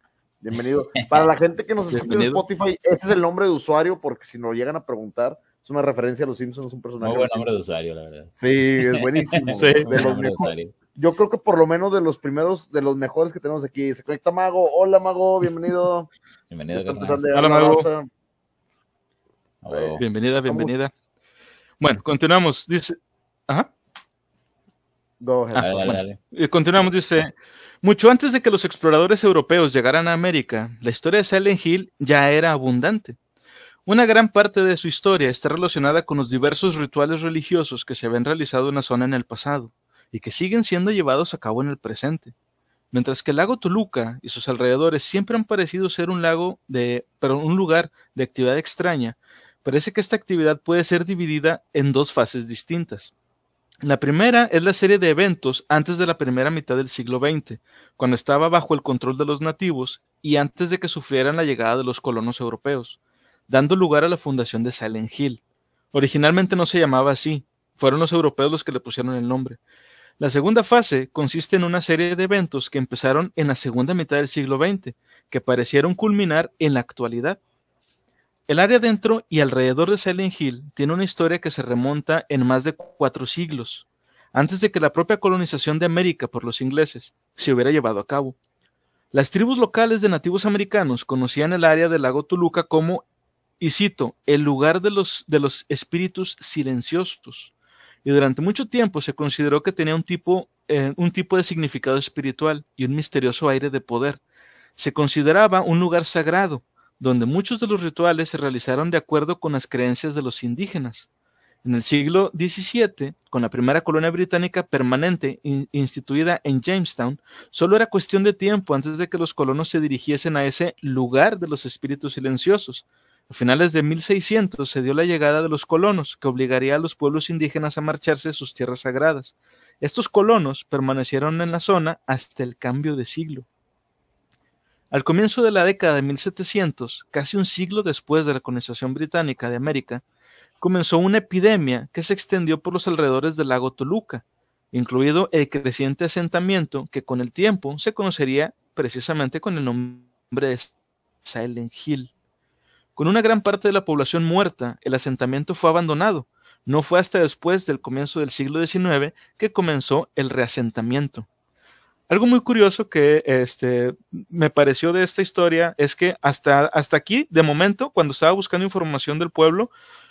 Bienvenido. Para la gente que nos escucha en Spotify, ese es el nombre de usuario, porque si nos llegan a preguntar, es una referencia a los Simpsons, un personaje. Muy buen nombre de usuario, la verdad. Sí, es buenísimo. sí. de yo creo que por lo menos de los primeros, de los mejores que tenemos aquí. Se conecta Mago. Hola, Mago, bienvenido. Bienvenido. Hola, Mago. Bienvenida, bienvenida. Bueno, continuamos. Dice. Ajá. Go ahead. Ah, dale, dale. Continuamos, dice. Mucho antes de que los exploradores europeos llegaran a América, la historia de Silent Hill ya era abundante. Una gran parte de su historia está relacionada con los diversos rituales religiosos que se habían realizado en la zona en el pasado y que siguen siendo llevados a cabo en el presente. Mientras que el lago Toluca y sus alrededores siempre han parecido ser un lago de, pero un lugar de actividad extraña, parece que esta actividad puede ser dividida en dos fases distintas. La primera es la serie de eventos antes de la primera mitad del siglo XX, cuando estaba bajo el control de los nativos y antes de que sufrieran la llegada de los colonos europeos dando lugar a la fundación de Silent Hill. Originalmente no se llamaba así, fueron los europeos los que le pusieron el nombre. La segunda fase consiste en una serie de eventos que empezaron en la segunda mitad del siglo XX, que parecieron culminar en la actualidad. El área dentro y alrededor de Silent Hill tiene una historia que se remonta en más de cuatro siglos, antes de que la propia colonización de América por los ingleses se hubiera llevado a cabo. Las tribus locales de nativos americanos conocían el área del lago Toluca como y cito, el lugar de los, de los espíritus silenciosos. Y durante mucho tiempo se consideró que tenía un tipo, eh, un tipo de significado espiritual y un misterioso aire de poder. Se consideraba un lugar sagrado, donde muchos de los rituales se realizaron de acuerdo con las creencias de los indígenas. En el siglo XVII, con la primera colonia británica permanente instituida en Jamestown, solo era cuestión de tiempo antes de que los colonos se dirigiesen a ese lugar de los espíritus silenciosos, a finales de 1600 se dio la llegada de los colonos, que obligaría a los pueblos indígenas a marcharse de sus tierras sagradas. Estos colonos permanecieron en la zona hasta el cambio de siglo. Al comienzo de la década de 1700, casi un siglo después de la colonización británica de América, comenzó una epidemia que se extendió por los alrededores del lago Toluca, incluido el creciente asentamiento que con el tiempo se conocería precisamente con el nombre de Silent Hill. Con una gran parte de la población muerta, el asentamiento fue abandonado. No fue hasta después del comienzo del siglo XIX que comenzó el reasentamiento. Algo muy curioso que este, me pareció de esta historia es que hasta, hasta aquí, de momento, cuando estaba buscando información del pueblo,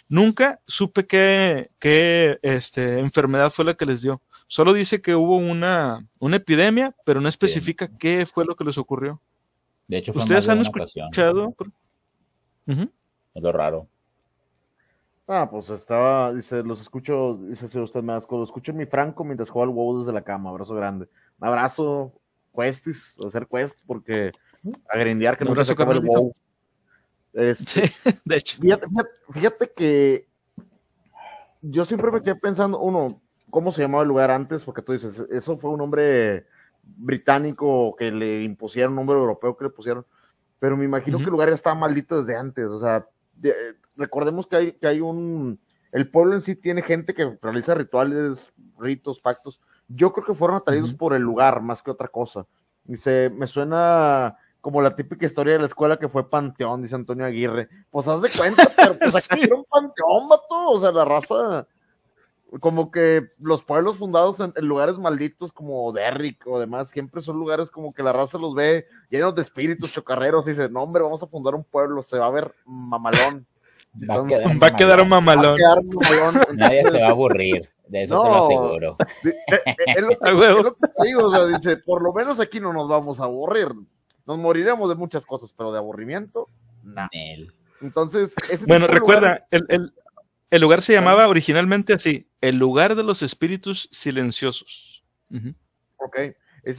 nunca supe qué, qué este, enfermedad fue la que les dio. Solo dice que hubo una, una epidemia, pero no especifica qué fue lo que les ocurrió. De hecho, ¿Ustedes han escuchado? Es lo raro. Ah, pues estaba, dice, los escucho, dice si usted me asco, lo escucho en mi franco mientras juega al WoW desde la cama, abrazo grande. Un abrazo, Questis, hacer Quest, porque a grindear que no se acaba el WoW. Este, de hecho. Fíjate, fíjate, que yo siempre me quedé pensando, uno, ¿cómo se llamaba el lugar antes? Porque tú dices, eso fue un nombre británico que le impusieron, un nombre europeo que le pusieron pero me imagino que el lugar ya estaba maldito desde antes, o sea, recordemos que hay, que hay un, el pueblo en sí tiene gente que realiza rituales, ritos, pactos, yo creo que fueron atraídos por el lugar más que otra cosa. Dice, me suena como la típica historia de la escuela que fue Panteón, dice Antonio Aguirre. Pues haz de cuenta, pero pues acá era un panteón, vato. O sea, la raza, como que los pueblos fundados en, lugares malditos como Derrick o demás, siempre son lugares como que la raza los ve llenos de espíritus chocarreros y dice, no hombre, vamos a fundar un pueblo, se va a ver mamalón. va, a quedar un mamalón. Nadie se va a aburrir. De eso te lo aseguro. Es lo, que, digo, o sea, dice, por lo menos aquí no nos vamos a aburrir. Nos moriremos de muchas cosas, pero de aburrimiento, nada. Entonces, bueno, recuerda, el, el lugar se llamaba originalmente así, el lugar de los espíritus silenciosos. Ok,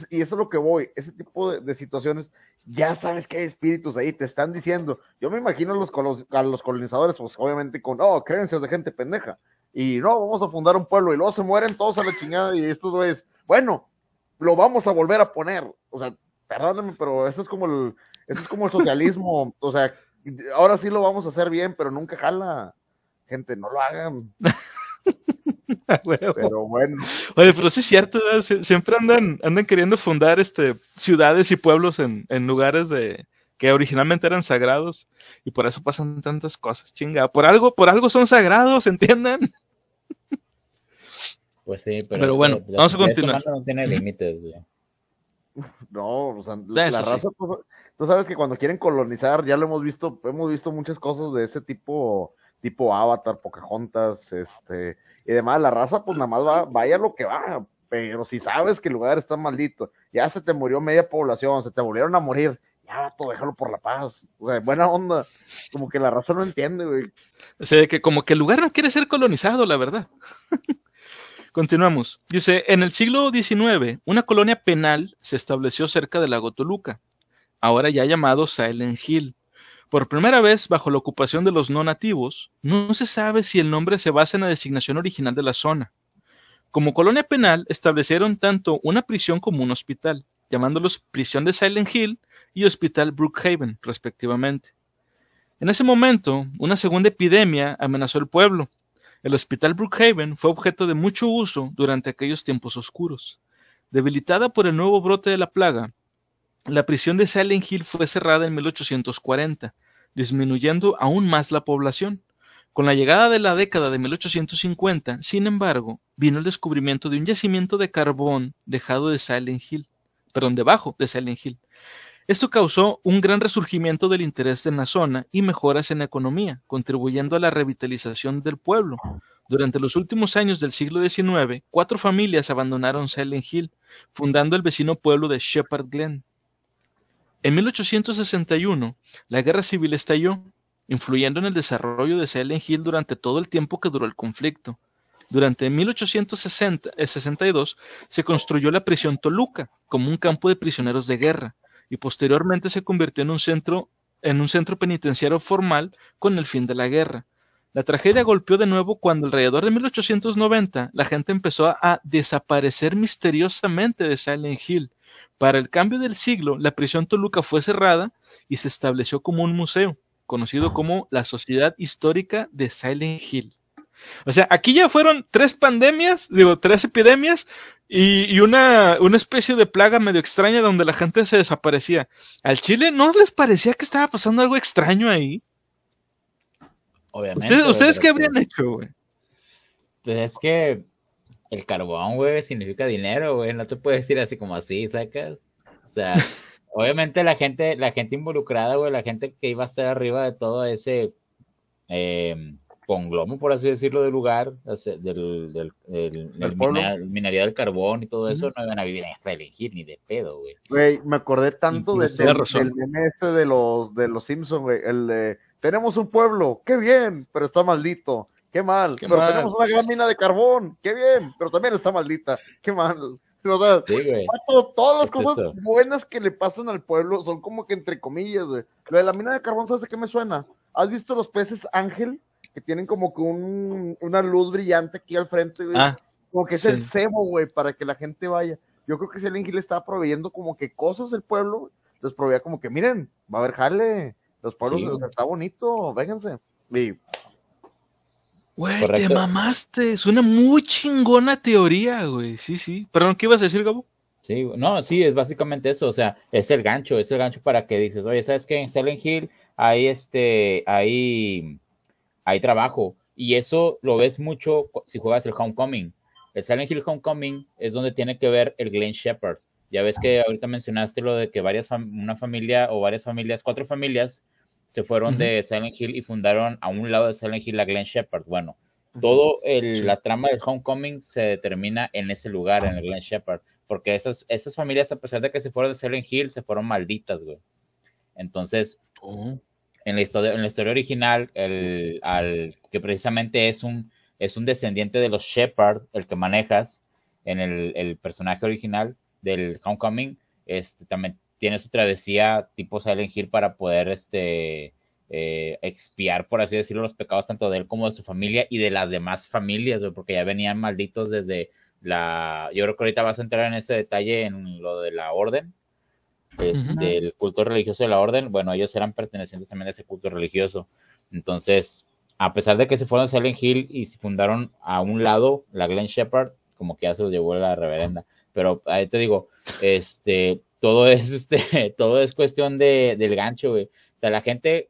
y eso es lo que voy, ese tipo de, situaciones, ya sabes que hay espíritus ahí, te están diciendo, yo me imagino a los, a los colonizadores, pues obviamente con, oh, creencias de gente pendeja, y no, vamos a fundar un pueblo, y luego se mueren todos a la chingada, y esto es, bueno, lo vamos a volver a poner, o sea, perdóname, pero eso es como el, eso es como el socialismo, o sea, ahora sí lo vamos a hacer bien, pero nunca jala gente, no lo hagan. pero bueno. Oye, pero sí es cierto, siempre andan, andan queriendo fundar este, ciudades y pueblos en, en lugares de, que originalmente eran sagrados y por eso pasan tantas cosas, chinga. Por algo, por algo son sagrados, ¿entiendan? Pues sí, pero, pero bueno, vamos a continuar. No tiene límites, No, o sea, la raza, tú sabes que cuando quieren colonizar, ya lo hemos visto, hemos visto muchas cosas de ese tipo tipo Avatar, Pocahontas, este, y demás, la raza pues nada más va, vaya lo que va, pero si sabes que el lugar está maldito, ya se te murió media población, se te volvieron a morir, ya vato, déjalo por la paz. O sea, buena onda. Como que la raza no entiende, güey. O sea, que como que el lugar no quiere ser colonizado, la verdad. Continuamos. Dice, en el siglo XIX, una colonia penal se estableció cerca del lago Toluca, ahora ya llamado Silent Hill. Por primera vez, bajo la ocupación de los no nativos, no se sabe si el nombre se basa en la designación original de la zona. Como colonia penal, establecieron tanto una prisión como un hospital, llamándolos Prisión de Silent Hill y Hospital Brookhaven, respectivamente. En ese momento, una segunda epidemia amenazó el pueblo, el Hospital Brookhaven fue objeto de mucho uso durante aquellos tiempos oscuros. Debilitada por el nuevo brote de la plaga, la prisión de Silent Hill fue cerrada en 1840, disminuyendo aún más la población. Con la llegada de la década de 1850, sin embargo, vino el descubrimiento de un yacimiento de carbón dejado de Silent Hill, perdón, debajo de Silent Hill, esto causó un gran resurgimiento del interés en la zona y mejoras en la economía, contribuyendo a la revitalización del pueblo. Durante los últimos años del siglo XIX, cuatro familias abandonaron Silent Hill, fundando el vecino pueblo de Shepherd Glen. En 1861, la guerra civil estalló, influyendo en el desarrollo de Silent Hill durante todo el tiempo que duró el conflicto. Durante 1862 se construyó la prisión Toluca como un campo de prisioneros de guerra, y posteriormente se convirtió en un centro, en un centro penitenciario formal con el fin de la guerra. La tragedia golpeó de nuevo cuando alrededor de 1890 la gente empezó a desaparecer misteriosamente de Silent Hill. Para el cambio del siglo, la prisión Toluca fue cerrada y se estableció como un museo, conocido como la Sociedad Histórica de Silent Hill. O sea, aquí ya fueron tres pandemias, digo, tres epidemias y, una, una, especie de plaga medio extraña donde la gente se desaparecía. ¿Al Chile no les parecía que estaba pasando algo extraño ahí? Obviamente. ¿Ustedes, qué habrían hecho, güey? Pues es que el carbón, güey, significa dinero, güey. No te puedes decir así como así, sacas. O sea, obviamente la gente, la gente involucrada, güey, la gente que iba a estar arriba de todo ese eh, conglomo, por así decirlo, del lugar, del, del, del, minería del carbón y todo eso, no iban a vivir en esa elegir ni de pedo, güey. Güey, me acordé tanto de, del, meme este de los, de los Simpsons, güey, el de, tenemos un pueblo, qué bien, pero está maldito, qué mal, pero tenemos una gran mina de carbón, qué bien, pero también está maldita, qué mal. O todas las cosas buenas que le pasan al pueblo son como que entre comillas, güey. Lo de la mina de carbón, ¿sabes a qué me suena? ¿Has visto los peces ángel? Que tienen como que un, una luz brillante aquí al frente, güey. Ah, como que es el cebo, güey, para que la gente vaya. Yo creo que si el le estaba proveyendo como que cosas del pueblo, les proveía como que, miren, va a haber jale, los pueblos, o sea, está bonito, vénganse. Y... Güey, te mamaste, es una muy chingona teoría, güey, sí, sí. Perdón, ¿qué ibas a decir, Gabo? Sí, no, sí, es básicamente eso, o sea, es el gancho, es el gancho para que dices, oye, ¿sabes qué? En Silent Hill hay este, hay hay trabajo. Y eso lo ves mucho si juegas el Homecoming. El Silent Hill Homecoming es donde tiene que ver el Glen Shepherd. Ya ves que ahorita mencionaste lo de que varias una familia o varias familias, cuatro familias, se fueron de Silent Hill y fundaron a un lado de Silent Hill la Glen Shepherd. Bueno, todo el, la trama del Homecoming se determina en ese lugar, en el Glen Shepherd, porque esas, esas familias, a pesar de que se fueron de Silent Hill, se fueron malditas, güey. Entonces, oh en la historia, en la historia original, el, al, que precisamente es un, es un descendiente de los Shepard, el que manejas en el, el personaje original del Homecoming, este, también tiene su travesía tipo Silent Hill para poder este, eh, expiar, por así decirlo, los pecados tanto de él como de su familia y de las demás familias, porque ya venían malditos desde la... Yo creo que ahorita vas a entrar en ese detalle en lo de la orden, este, el culto religioso de la orden, bueno, ellos eran pertenecientes también a ese culto religioso. Entonces, a pesar de que se fueron a Silent Hill y se fundaron a un lado la Glen Shepherd, como que ya se los llevó la reverenda. Pero ahí te digo, este, todo es, este, todo es cuestión de, del gancho, güey. O sea, la gente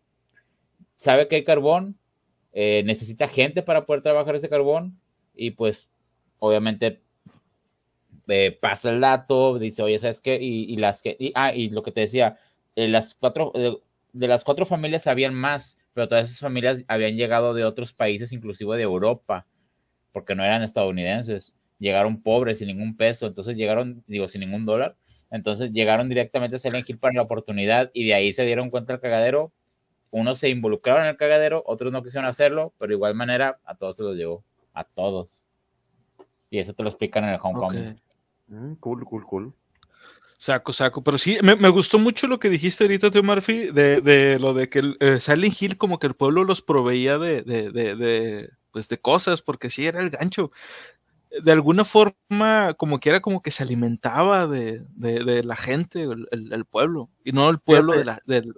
sabe que hay carbón, eh, necesita gente para poder trabajar ese carbón y pues obviamente eh, pasa el dato, dice, oye, ¿sabes qué? Y, las que, ah, y lo que te decía, eh, las cuatro, eh, de las cuatro familias habían más, pero todas esas familias habían llegado de otros países, inclusive de Europa, porque no eran estadounidenses. Llegaron pobres, sin ningún peso, entonces llegaron, digo, sin ningún dólar, Entonces llegaron directamente a Silent Hill para la oportunidad y de ahí se dieron cuenta del cagadero. Unos se involucraron en el cagadero, otros no quisieron hacerlo, pero de igual manera a todos se los llevó. A todos. Y eso te lo explican en el Homecoming. Mm, cool, cool, cool. Saco, saco. Pero sí, me, me, gustó mucho lo que dijiste ahorita, Tío Murphy, de, de lo de que eh, Silent Hill como que el pueblo los proveía de, de, de, pues de cosas, porque sí era el gancho. De alguna forma, como que era como que se alimentaba de, la gente, el, el, pueblo, y no el pueblo de la, del,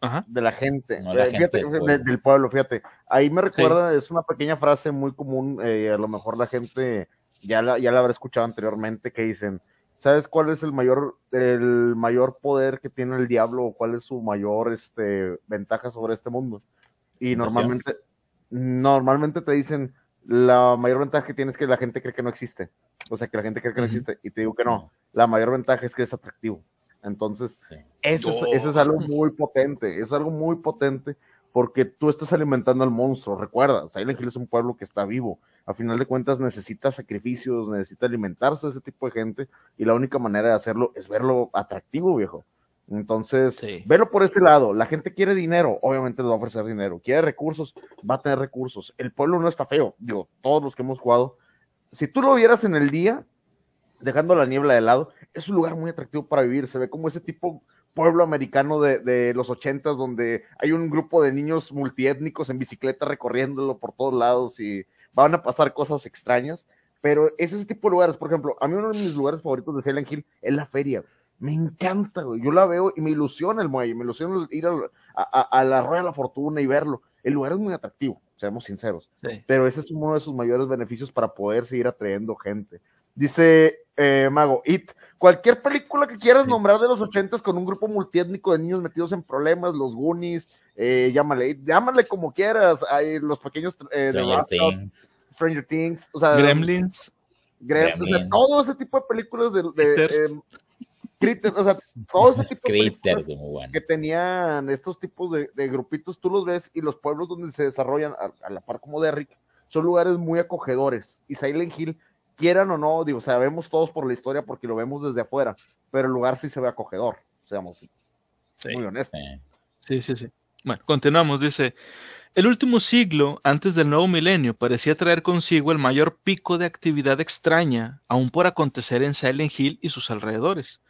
Ajá. de la gente, no, la fíjate, gente del, pueblo. del, pueblo. fíjate. Ahí me recuerda, sí. es una pequeña frase muy común, eh, a lo mejor la gente ya la, ya la habrá escuchado anteriormente, que dicen, ¿sabes cuál es el mayor, el mayor poder que tiene el diablo o cuál es su mayor este, ventaja sobre este mundo? Y normalmente, normalmente te dicen, la mayor ventaja que tiene es que la gente cree que no existe. O sea, que la gente cree que no existe. Y te digo que no. La mayor ventaja es que es atractivo. Entonces, sí. eso, es, eso es algo muy potente. Es algo muy potente porque tú estás alimentando al monstruo. Recuerda, Silent Hill es un pueblo que está vivo. A final de cuentas necesita sacrificios, necesita alimentarse de ese tipo de gente y la única manera de hacerlo es verlo atractivo, viejo. Entonces, sí. velo por ese lado. La gente quiere dinero, obviamente le va a ofrecer dinero. Quiere recursos, va a tener recursos. El pueblo no está feo. Digo, todos los que hemos jugado, si tú lo vieras en el día, dejando la niebla de lado, es un lugar muy atractivo para vivir. Se ve como ese tipo pueblo americano de, de los ochentas donde hay un grupo de niños multiétnicos en bicicleta recorriéndolo por todos lados y van a pasar cosas extrañas, pero es ese tipo de lugares, por ejemplo, a mí uno de mis lugares favoritos de Silent Hill es la feria, me encanta, güey. yo la veo y me ilusiona el muelle, me ilusiona ir a, a, a la Rueda de la Fortuna y verlo, el lugar es muy atractivo, seamos sinceros, sí. pero ese es uno de sus mayores beneficios para poder seguir atrayendo gente. Dice eh, Mago, It, cualquier película que quieras sí. nombrar de los ochentas con un grupo multiétnico de niños metidos en problemas, los Goonies, eh, llámale, llámale como quieras, hay los pequeños eh, Stranger, de Things. Stranger Things, o sea, Gremlins, Gremlins, o sea, todo ese tipo de películas de, de eh, Critters, o sea, todo ese tipo de bueno. que tenían estos tipos de, de, grupitos, tú los ves y los pueblos donde se desarrollan, a, a la par como de Rick, son lugares muy acogedores y Silent Hill quieran o no, digo, sabemos todos por la historia porque lo vemos desde afuera, pero el lugar sí se ve acogedor, seamos sí. muy honestos. Sí, sí, sí. Bueno, continuamos, dice, el último siglo, antes del nuevo milenio, parecía traer consigo el mayor pico de actividad extraña, aún por acontecer en Silent Hill y sus alrededores.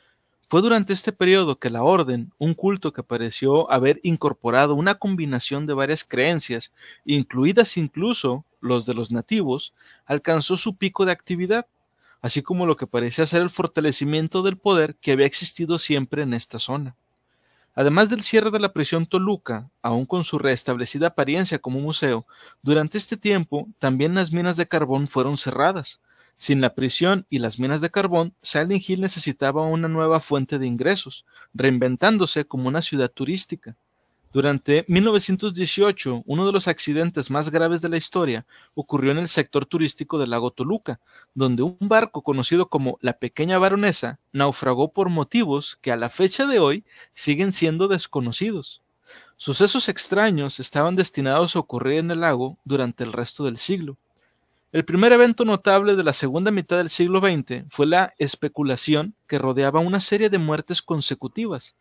Fue durante este periodo que la Orden, un culto que pareció haber incorporado una combinación de varias creencias, incluidas incluso los de los nativos, alcanzó su pico de actividad, así como lo que parecía ser el fortalecimiento del poder que había existido siempre en esta zona. Además del cierre de la prisión Toluca, aún con su restablecida apariencia como museo, durante este tiempo también las minas de carbón fueron cerradas, sin la prisión y las minas de carbón, Silent Hill necesitaba una nueva fuente de ingresos, reinventándose como una ciudad turística. Durante 1918, uno de los accidentes más graves de la historia ocurrió en el sector turístico del lago Toluca, donde un barco conocido como la Pequeña Baronesa naufragó por motivos que a la fecha de hoy siguen siendo desconocidos. Sucesos extraños estaban destinados a ocurrir en el lago durante el resto del siglo. El primer evento notable de la segunda mitad del siglo XX fue la especulación que rodeaba una serie de muertes consecutivas.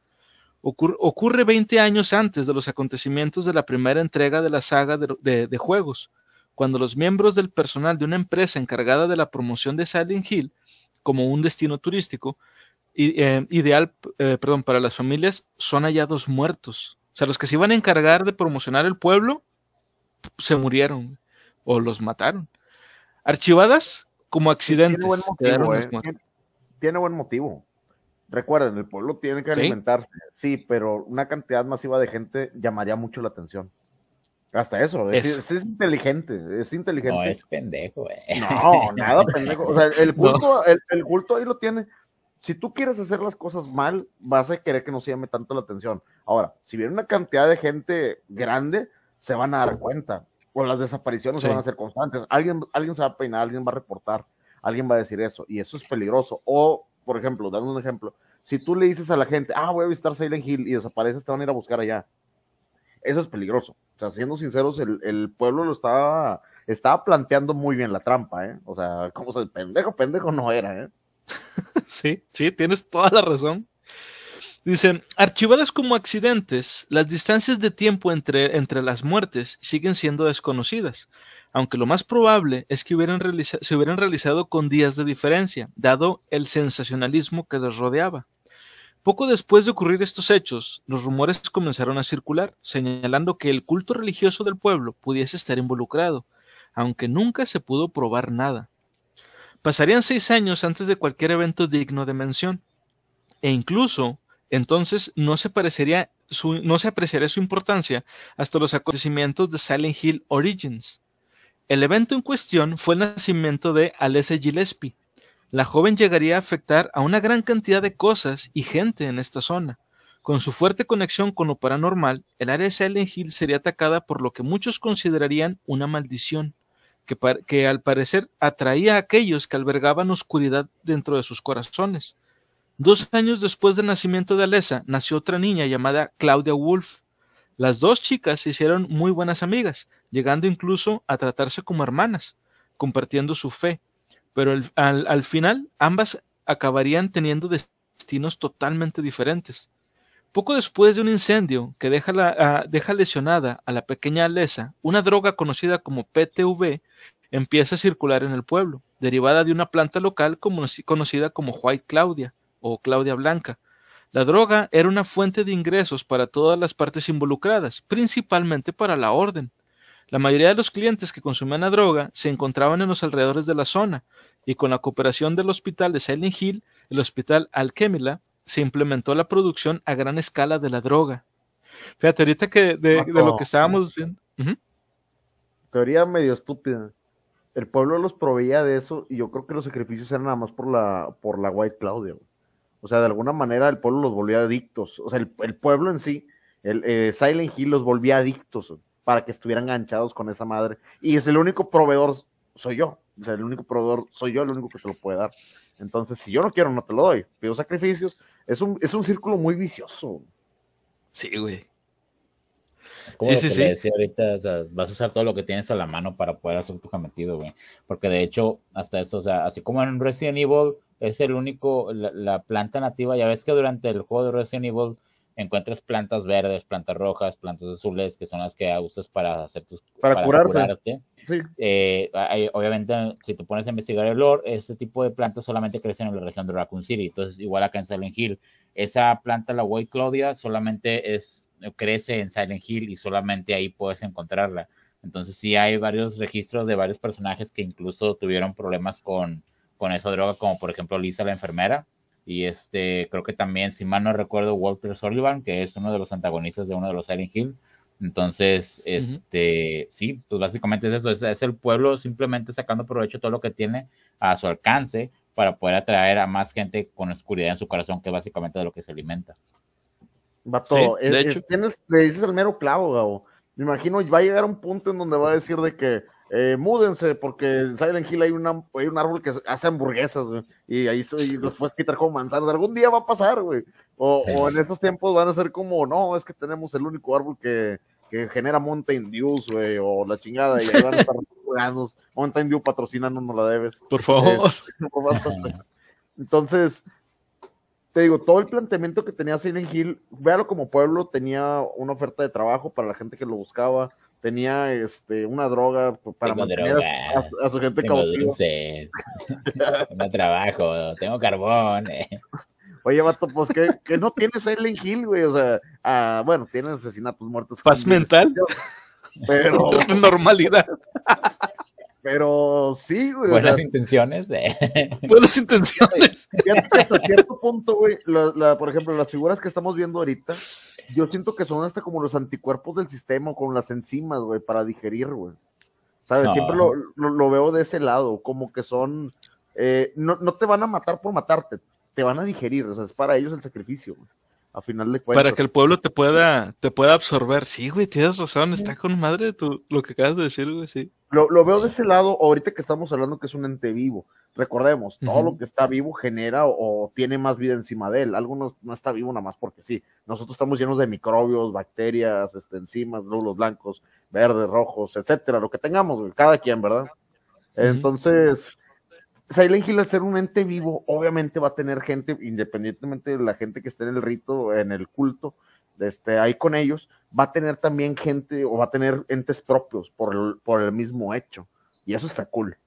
Ocur ocurre 20 años antes de los acontecimientos de la primera entrega de la saga de, de, de, juegos, cuando los miembros del personal de una empresa encargada de la promoción de Silent Hill como un destino turístico eh, ideal eh, perdón, para las familias son hallados muertos. O sea, los que se iban a encargar de promocionar el pueblo se murieron o los mataron archivadas como accidentes. Tiene buen motivo. Eh. Tiene, buen motivo. Recuerden, el pueblo tiene que alimentarse, ¿Sí? sí, pero una cantidad masiva de gente llamaría mucho la atención. Hasta eso, es, es, es inteligente, es inteligente. No es pendejo, eh. No, nada pendejo. O sea, el culto, no. el, el culto ahí lo tiene. Si tú quieres hacer las cosas mal, vas a querer que no se llame tanto la atención. Ahora, si viene una cantidad de gente grande, se van a dar cuenta o las desapariciones sí. van a ser constantes. Alguien, alguien se va a peinar, alguien va a reportar, alguien va a decir eso, y eso es peligroso. O, por ejemplo, dando un ejemplo, si tú le dices a la gente, ah, voy a visitar Silent Hill y desapareces, te van a ir a buscar allá. Eso es peligroso. O sea, siendo sinceros, el, el pueblo lo estaba, estaba planteando muy bien la trampa, ¿eh? O sea, como se pendejo, pendejo no era, ¿eh? sí, sí, tienes toda la razón. Dicen, archivadas como accidentes, las distancias de tiempo entre, entre las muertes siguen siendo desconocidas, aunque lo más probable es que hubieran se hubieran realizado con días de diferencia, dado el sensacionalismo que les rodeaba. Poco después de ocurrir estos hechos, los rumores comenzaron a circular, señalando que el culto religioso del pueblo pudiese estar involucrado, aunque nunca se pudo probar nada. Pasarían seis años antes de cualquier evento digno de mención, e incluso entonces no se, no se apreciaría su importancia hasta los acontecimientos de Silent Hill Origins. El evento en cuestión fue el nacimiento de Alessia Gillespie, la joven llegaría a afectar a una gran cantidad de cosas y gente en esta zona. Con su fuerte conexión con lo paranormal, el área de Silent Hill sería atacada por lo que muchos considerarían una maldición, que, que al parecer atraía a aquellos que albergaban oscuridad dentro de sus corazones. Dos años después del nacimiento de Alessa, nació otra niña llamada Claudia Wolf. Las dos chicas se hicieron muy buenas amigas, llegando incluso a tratarse como hermanas, compartiendo su fe, pero al, final ambas acabarían teniendo destinos totalmente diferentes. Poco después de un incendio que deja, deja lesionada a la pequeña Alesa, una droga conocida como PTV empieza a circular en el pueblo, derivada de una planta local conocida como White Claudia o Claudia Blanca. La droga era una fuente de ingresos para todas las partes involucradas, principalmente para la orden. La mayoría de los clientes que consumían la droga se encontraban en los alrededores de la zona, y con la cooperación del hospital de Silent Hill, el hospital Alchemila, se implementó la producción a gran escala de la droga. Fíjate, ahorita que de, lo que estábamos viendo. Teoría medio estúpida. El pueblo los proveía de eso y yo creo que los sacrificios eran nada más por la, por la White Claudia. O sea, de alguna manera el pueblo los volvía adictos. O sea, el, pueblo en sí, el eh, Silent Hill los volvía adictos para que estuvieran enganchados con esa madre. Y es el único proveedor, soy yo. O sea, el único proveedor soy yo, el único que te lo puede dar. Entonces, si yo no quiero, no te lo doy. Pido sacrificios. Es un, es un círculo muy vicioso. Sí, güey. Es como sí, sí, sí. ahorita, o sea, vas a usar todo lo que tienes a la mano para poder hacer tu cometido, güey. Porque de hecho, hasta eso, o sea, así como en Resident Evil es el único, la, la planta nativa, ya ves que durante el juego de Resident Evil encuentras plantas verdes, plantas rojas, plantas azules, que son las que usas para hacer tus para, curarte. Eh, obviamente, si te pones a investigar el lore, ese tipo de plantas solamente crecen en la región de Raccoon City. Entonces, igual acá en Silent Hill, esa planta, la White Claudia, solamente es crece en Silent Hill y solamente ahí puedes encontrarla. Entonces, sí hay varios registros de varios personajes que incluso tuvieron problemas con, con esa droga, como por ejemplo Lisa la enfermera y este, creo que también, si mal no recuerdo, Walter Sullivan, que es uno de los antagonistas de uno de los Silent Hill. Entonces, este, sí, pues básicamente es eso, es, el pueblo simplemente sacando provecho de todo lo que tiene a su alcance para poder atraer a más gente con oscuridad en su corazón, que es básicamente de lo que se alimenta. Vato, de hecho. tienes, le dices el mero clavo, Gabo. Me imagino, va a llegar un punto en donde va a decir de que eh, múdense, porque en Silent Hill hay, una, hay un árbol que hace hamburguesas, güey, y ahí y los puedes quitar como manzanas. Algún día va a pasar, güey. O, o, en esos tiempos van a ser como, no, es que tenemos el único árbol que, que genera Mountain Dew, güey, o la chingada, y ahí van a estar jugando. Mountain Dew patrocinando, no la debes. Por favor. Entonces, te digo, todo el planteamiento que tenía Silent Hill, véalo como pueblo, tenía una oferta de trabajo para la gente que lo buscaba, tenía este una droga para mantener a, su gente cautiva. no trabajo, tengo carbón. Eh. Oye, vato, pues que, que no tienes Silent Hill, güey, o sea, ah, bueno, tienes asesinatos muertos. Paz mental. Pero. Normalidad. Pero sí, güey. Buenas intenciones. Eh. Buenas intenciones. hasta cierto punto, güey, por ejemplo, las figuras que estamos viendo ahorita, yo siento que son hasta como los anticuerpos del sistema, con las enzimas, güey, para digerir, güey. ¿Sabes? Siempre lo, lo, veo de ese lado, como que son, eh, no, no te van a matar por matarte, te van a digerir, o sea, es para ellos el sacrificio, güey a final de cuentas. Para que el pueblo te pueda, te pueda absorber. Sí, güey, tienes razón, está con madre tu, lo que acabas de decir, güey, sí. Lo, lo, veo de ese lado, ahorita que estamos hablando que es un ente vivo. Recordemos, todo lo que está vivo genera o, tiene más vida encima de él. Algo no, está vivo nada más porque sí. Nosotros estamos llenos de microbios, bacterias, este, enzimas, glóbulos blancos, verdes, rojos, etcétera, lo que tengamos, güey, cada quien, ¿verdad? Entonces, Silent Hill al ser un ente vivo, obviamente va a tener gente, independientemente de la gente que esté en el rito, en el culto, este, ahí con ellos, va a tener también gente o va a tener entes propios por el, por el mismo hecho. Y eso está cool.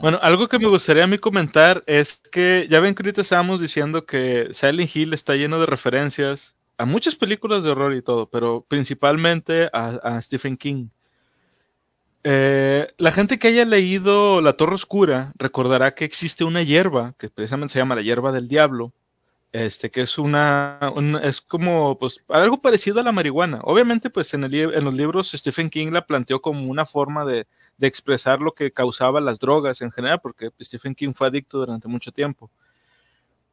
Bueno, algo que me gustaría a mí comentar es que ya ven que ahorita estábamos diciendo que Silent Hill está lleno de referencias a muchas películas de horror y todo, pero principalmente a, Stephen King. Eh, la gente que haya leído La Torre Oscura recordará que existe una hierba, que precisamente se llama la hierba del diablo, este, que es una, es como, pues, algo parecido a la marihuana. Obviamente, pues, en, el, en los libros Stephen King la planteó como una forma de, de, expresar lo que causaba las drogas en general, porque Stephen King fue adicto durante mucho tiempo.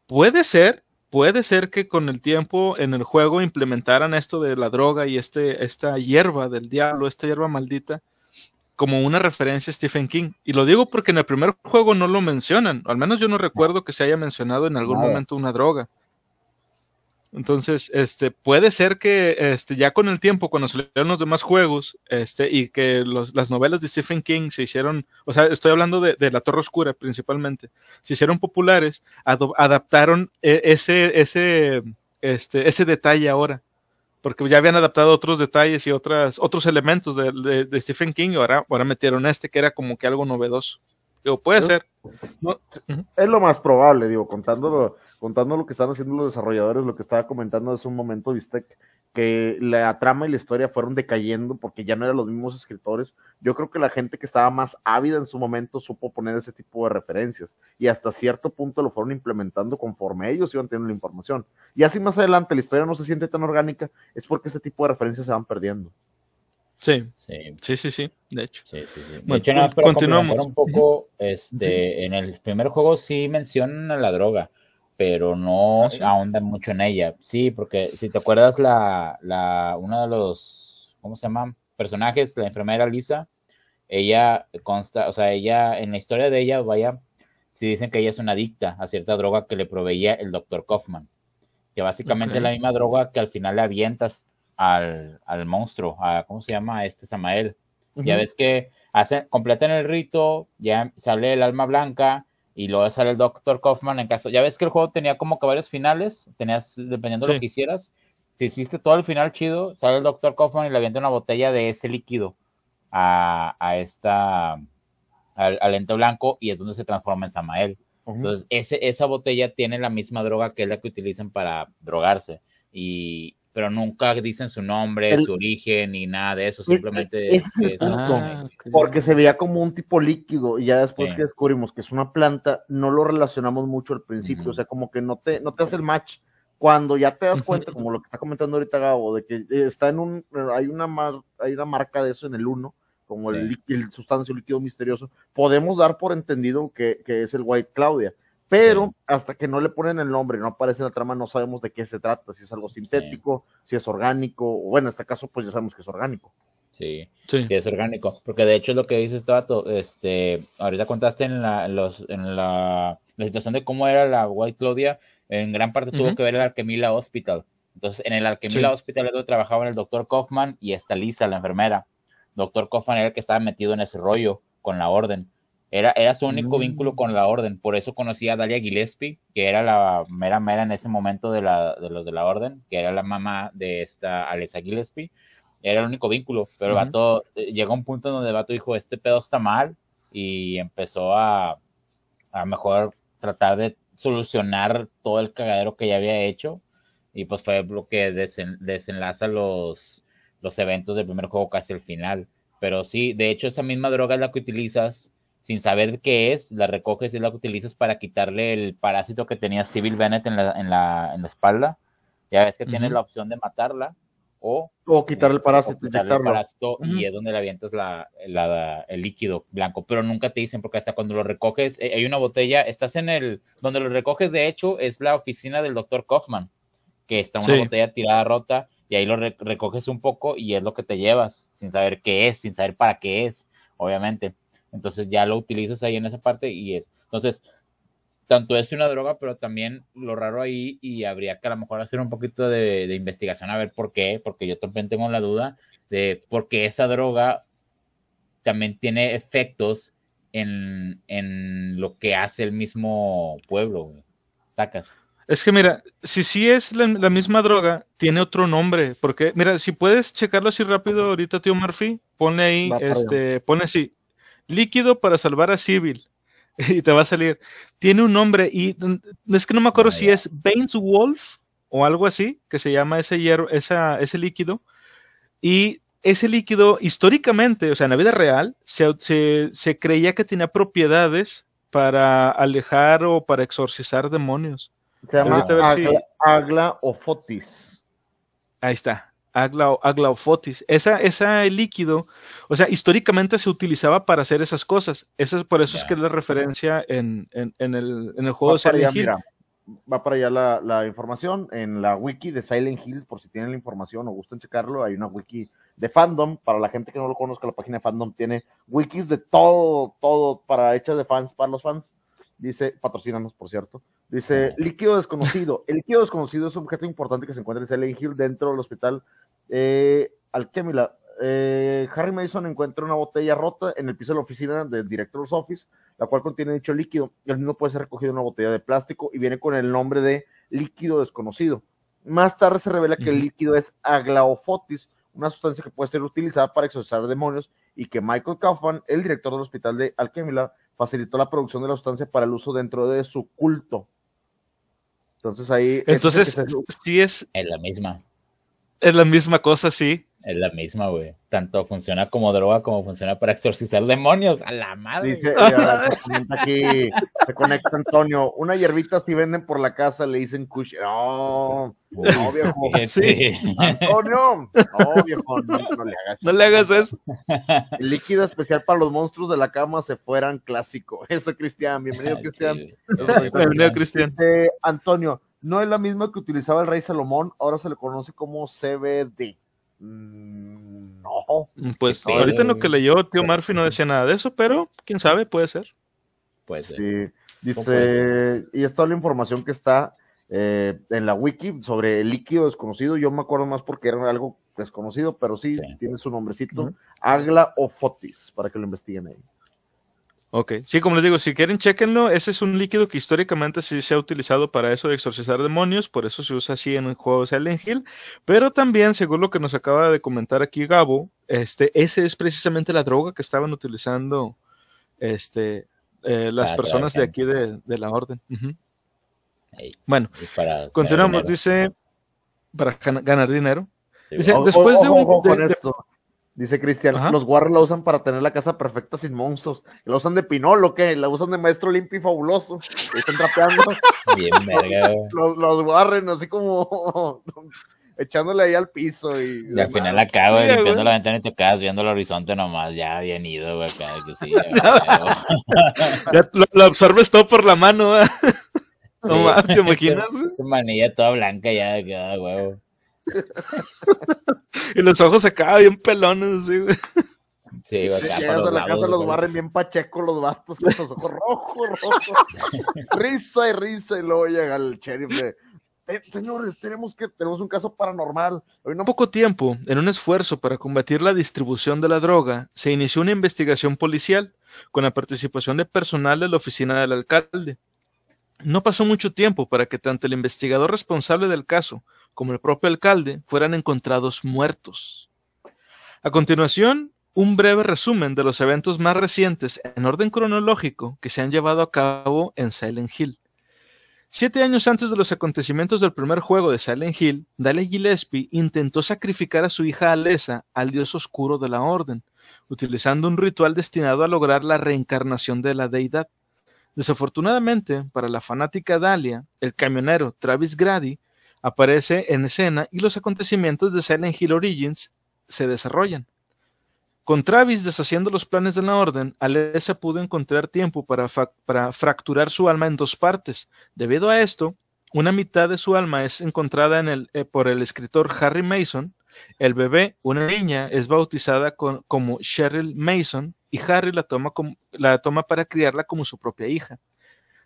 Puede ser, puede ser que con el tiempo en el juego implementaran esto de la droga y este, esta hierba del diablo, esta hierba maldita, como una referencia a Stephen King. Y lo digo porque en el primer juego no lo mencionan, al menos yo no recuerdo que se haya mencionado en algún momento una droga. Entonces, este, puede ser que este, ya con el tiempo, cuando salieron los demás juegos, este, y que las novelas de Stephen King se hicieron, o sea, estoy hablando de, La Torre Oscura principalmente, se hicieron populares, adaptaron e, ese, ese, este, ese detalle ahora porque ya habían adaptado otros detalles y otras, otros elementos de, Stephen King y ahora, ahora metieron este que era como que algo novedoso. Digo, puede ser. Es lo más probable, digo, contando contando lo que están haciendo los desarrolladores, lo que estaba comentando hace un momento, Vistec, que la trama y la historia fueron decayendo porque ya no eran los mismos escritores. Yo creo que la gente que estaba más ávida en su momento supo poner ese tipo de referencias y hasta cierto punto lo fueron implementando conforme ellos iban teniendo la información. Y así más adelante la historia no se siente tan orgánica, es porque ese tipo de referencias se van perdiendo. Sí, sí, sí, sí, de hecho. Sí, sí, de hecho, no, continuamos. un poco, este, en el primer juego sí mencionan la droga, pero no ¿Ah, ahondan mucho en ella. Sí, porque si te acuerdas, la, la, uno de los, ¿cómo se llama? Personajes, la enfermera Lisa, ella consta, o sea, ella, en la historia de ella, vaya, si dicen que ella es una adicta a cierta droga que le proveía el doctor Kaufman, que básicamente es la misma droga que al final le avientas al, al monstruo, a, ¿cómo se llama? este Samael. Ya ves que hacen, completan el rito, ya sale el alma blanca, y luego sale el Dr. Kaufman en caso. Ya ves que el juego tenía como que varios finales, tenías, dependiendo de lo que hicieras, si hiciste todo el final chido, sale el Dr. Kaufman y le avienta una botella de ese líquido a, a esta, al, ente blanco y es donde se transforma en Samael. Entonces, ese, esa botella tiene la misma droga que es la que utilizan para drogarse. Y, pero nunca dicen su nombre, su origen ni nada de eso, simplemente porque se veía como un tipo líquido y ya después que descubrimos que es una planta, no lo relacionamos mucho al principio, o sea, como que no te, no te hace el match. Cuando ya te das cuenta, como lo que está comentando ahorita Gabo, de que eh, está en un, hay una, hay una marca de eso en el 1, como el, el, sustancia líquido misterioso, podemos dar por entendido que, que es el White Claudia pero hasta que no le ponen el nombre, no aparece en la trama, no sabemos de qué se trata, si es algo sintético, si es orgánico, o bueno, en este caso pues ya sabemos que es orgánico. Sí, sí, es orgánico, porque de hecho lo que dice este este, ahorita contaste en la, los, en la, situación de cómo era la White Claudia, en gran parte tuvo que ver el Arquemila Hospital. Entonces, en el Arquemila Hospital es donde trabajaban el doctor Kaufman y esta Lisa, la enfermera. Doctor Kaufman era el que estaba metido en ese rollo con la orden. Era, era su único vínculo mm. con la orden, por eso conocía a Dalia Gillespie, que era la mera mera en ese momento de, la, de los de la orden, que era la mamá de esta Alessa Gillespie, era el único vínculo, pero el vato eh, llegó a un punto donde el vato dijo, este pedo está mal, y empezó a a mejor tratar de solucionar todo el cagadero que ya había hecho, y pues fue lo que desenlaza los, los eventos del primer juego casi al final. Pero sí, de hecho, esa misma droga es la que utilizas sin saber qué es, la recoges y la utilizas para quitarle el parásito que tenía Civil Bennett en la, en la, en la espalda. Ya ves que tienes la opción de matarla o, o quitar el parásito, quitarle el parásito y es donde le avientas la, el líquido blanco, pero nunca te dicen porque hasta cuando lo recoges, eh, hay una botella, estás en el, donde lo recoges de hecho es la oficina del doctor Kaufman, que está una botella tirada rota y ahí lo recoges un poco y es lo que te llevas, sin saber qué es, sin saber para qué es, obviamente. Entonces ya lo utilizas ahí en esa parte y es. Entonces, tanto es una droga, pero también lo raro ahí y habría que a lo mejor hacer un poquito de, investigación a ver por qué, porque yo también tengo la duda de por qué esa droga también tiene efectos en, en lo que hace el mismo pueblo. Sacas. Es que mira, si sí es la, la misma droga, tiene otro nombre. Porque, mira, si puedes checarlo así rápido ahorita, tío Murphy, pone ahí, Va este, pone así, líquido para salvar a Civil. Y te va a salir. Tiene un nombre y es que no me acuerdo Ah, si es Baines Wolf o algo así, que se llama ese hierro, esa, ese líquido. Y ese líquido, históricamente, o sea, en la vida real, se, se, se creía que tenía propiedades para alejar o para exorcizar demonios. Se llama si- Agla o Fotis. Ahí está. Agla, Aglaofotis. Esa, ese líquido, o sea, históricamente se utilizaba para hacer esas cosas. Eso, es- por eso es que es la referencia en, en, en el, en el juego Va de allá, Silent Hill. mira. Va para allá la, la información en la wiki de Silent Hill, por si tienen la información o gustan checarlo, hay una wiki de fandom, para la gente que no lo conozca, la página de fandom tiene wikis de todo, todo para hechas de fans, para los fans. Dice, patrocínanos, por cierto. Dice, líquido desconocido. El líquido desconocido es un objeto importante que se encuentra en Silent Hill dentro del hospital eh. Eh, Harry Mason encuentra una botella rota en el piso de la oficina del Director's Office, la cual contiene dicho líquido. El mismo puede ser recogido en una botella de plástico y viene con el nombre de líquido desconocido. Más tarde se revela que el líquido es aglaofotis, una sustancia que puede ser utilizada para exorcizar demonios y que Michael Kaufman, el director del hospital de Alchemila, facilitó la producción de la sustancia para el uso dentro de su culto. Entonces ahí... es Entonces, se- sí es, Es la misma. es la misma cosa, sí. Es la misma, güey. Tanto funciona como droga como funciona para exorcizar demonios. A la madre. Dice, ya, aquí, se conecta Antonio, una hierbita si venden por la casa le dicen kush. No, no, viejo. fíjate. Antonio, no, viejo, no, no le hagas No le hagas eso. El líquido especial para los monstruos de la cama se fueran clásico. Eso, Cristian, bienvenido, Cristian. Sí, Bienvenido, Cristian. Dice Antonio, no es la misma que utilizaba el rey Salomón, ahora se le conoce como CBD. Mm, no. Pues Qué ahorita en lo que leyó Tío Murphy no decía nada de eso, pero quién sabe, puede ser. Pues sí. Sí. puede Dice, y es toda la información que está eh, en la wiki sobre el líquido desconocido. Yo me acuerdo más porque era algo desconocido, pero sí, Sí. tiene su nombrecito. Ujú. Agla o Fotis, para que lo investiguen ahí. Ok, sí, como les digo, si quieren, chequenlo. Ese es un líquido que históricamente sí se ha utilizado para eso de exorcizar demonios, por eso se usa así en el juego de Silent Hill. Pero también, según lo que nos acaba de comentar aquí Gabo, este, ese es precisamente la droga que estaban utilizando este, eh, las Para personas de aquí de, de la orden. Bueno, para continuamos, dice, para gan- ganar dinero. Sí, dice- después o- de un- ojo de- con de- esto. Dice Cristian, Ajá. los Warren la usan para tener la casa perfecta sin monstruos. ¿La usan de pinol o qué? ¿La usan de maestro limpio y fabuloso? Y están trapeando Bien verga, güey. los, los Warren, así como echándole ahí al piso. Y, Y al final acá, güey, Sí, limpiando güey. la ventana y te quedas viendo el horizonte nomás, ya bien ido, güey, acá, que sí, güey. Ya lo, lo absorbes todo por la mano. ¿eh? No Sí. mames, ¿te imaginas, güey? Tu manilla toda blanca ya, huevo. Y los ojos acá bien pelones, así, güey. Sí, güey, acá para Llegas a la lados, casa, los barren bien pacheco los vatos con los ojos rojos, rojos. risa y risa, y luego llega el sheriff de, "Eh, señores, tenemos que, tenemos un caso paranormal. Una En poco tiempo, en un esfuerzo para combatir la distribución de la droga, se inició una investigación policial con la participación de personal de la oficina del alcalde. No pasó mucho tiempo para que tanto el investigador responsable del caso como el propio alcalde fueran encontrados muertos. A continuación, un breve resumen de los eventos más recientes en orden cronológico que se han llevado a cabo en Silent Hill. Siete años antes de los acontecimientos del primer juego de Silent Hill, Dale Gillespie intentó sacrificar a su hija Alessa al dios oscuro de la Orden, utilizando un ritual destinado a lograr la reencarnación de la deidad. Desafortunadamente, para la fanática Dalia, el camionero Travis Grady aparece en escena y los acontecimientos de Silent Hill Origins se desarrollan. Con Travis deshaciendo los planes de la Orden, Alessa pudo encontrar tiempo para, fracturar su alma en dos partes. Debido a esto, una mitad de su alma es encontrada eh, por el escritor Harry Mason. El bebé, una niña, es bautizada como Cheryl Mason y Harry la toma, como- la toma para criarla como su propia hija.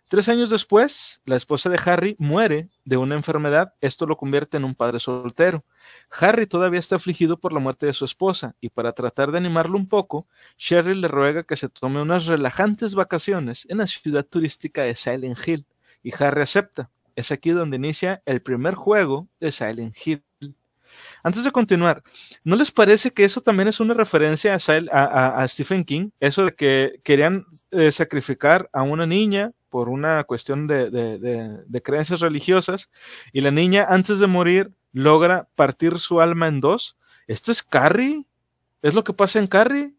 Tres años después, la esposa de Harry muere de una enfermedad. Esto lo convierte en un padre soltero. Harry todavía está afligido por la muerte de su esposa y para tratar de animarlo un poco, Sherry le ruega que se tome unas relajantes vacaciones en la ciudad turística de Silent Hill y Harry acepta. Es aquí donde inicia el primer juego de Silent Hill. Antes de continuar, ¿no les parece que eso también es una referencia a, Stephen King? Eso de que querían eh, sacrificar a una niña por una cuestión de, creencias religiosas y la niña antes de morir logra partir su alma en dos. ¿Esto es Carrie? ¿Es lo que pasa en Carrie?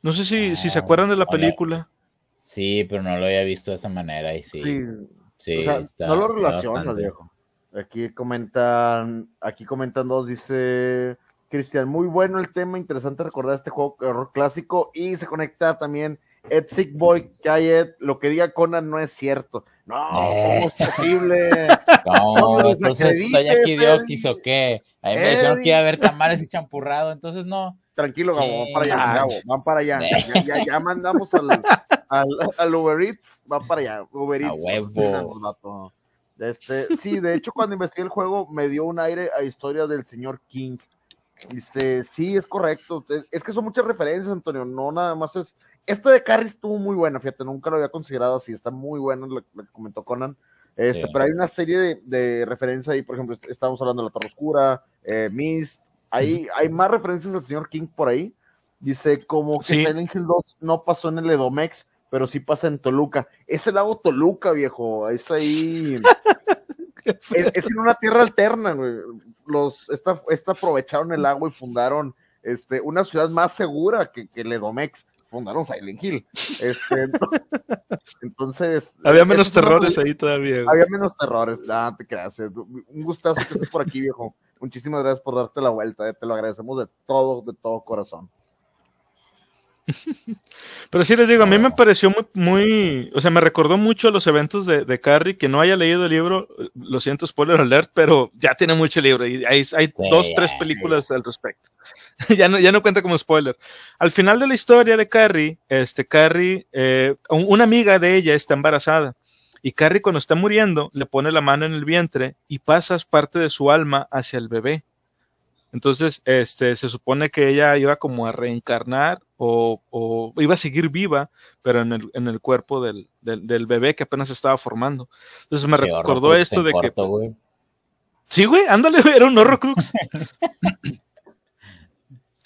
No sé si, si se acuerdan de la película. Sí, pero no lo había visto de esa manera y sí. sí, no lo relaciono, viejo. Aquí comentan, aquí comentan dos, dice Cristian, muy bueno el tema, interesante recordar este juego error clásico y se conecta también Ed Sick Boy, Ed, lo que diga Conan no es cierto. No, ¿cómo es posible? No, entonces estoy aquí de o qué. A mí me dijeron que iba a haber tamales y champurrado, entonces no. Tranquilo, Gabo, van para allá, Gabo, van para allá. Ya, ya, mandamos al, al, al, Uber Eats, van para allá. Uber Eats. A huevo. Este, sí, de hecho, cuando investigué el juego, me dio un aire a historia del señor King. Dice, sí, es correcto. Es que son muchas referencias, Antonio. No nada más es. Este de Carrie estuvo muy buena, fíjate, nunca lo había considerado así. Está muy bueno lo, que comentó Conan. Este, Pero hay una serie de, de referencias ahí, por ejemplo, estamos hablando de La Torre Oscura, eh, Mist. Hay, hay más referencias del señor King por ahí. Dice, como que Silent Hill 2 no pasó en el Edomex, pero sí pasa en Toluca. Es el lago Toluca, viejo. Es ahí. es, en una tierra alterna, güey. Los, esta, esta aprovecharon el agua y fundaron este, una ciudad más segura que, que el Edomex. Fundaron Silent Hill. Este, entonces. Había menos terrores ahí todavía. Había menos terrores. Ah, te creas. Eh. Un gustazo que estés por aquí, viejo. Muchísimas gracias por darte la vuelta. Eh. Te lo agradecemos de todo, de todo corazón. Pero sí les digo, a mí me pareció muy, muy, o sea, me recordó mucho los eventos de, de Carrie, que no haya leído el libro, lo siento, spoiler alert, pero ya tiene mucho libro y hay, hay dos, tres películas al respecto. ya, no, ya no cuenta como spoiler. Al final de la historia de Carrie, este, Carrie, eh, una amiga de ella está embarazada y Carrie cuando está muriendo le pone la mano en el vientre y pasas parte de su alma hacia el bebé. Entonces, este, se supone que ella iba como a reencarnar o, iba a seguir viva, pero en el, en el cuerpo del, del, bebé que apenas estaba formando. Entonces me recordó esto de que... Sí, güey, ándale, era un Horrocrux.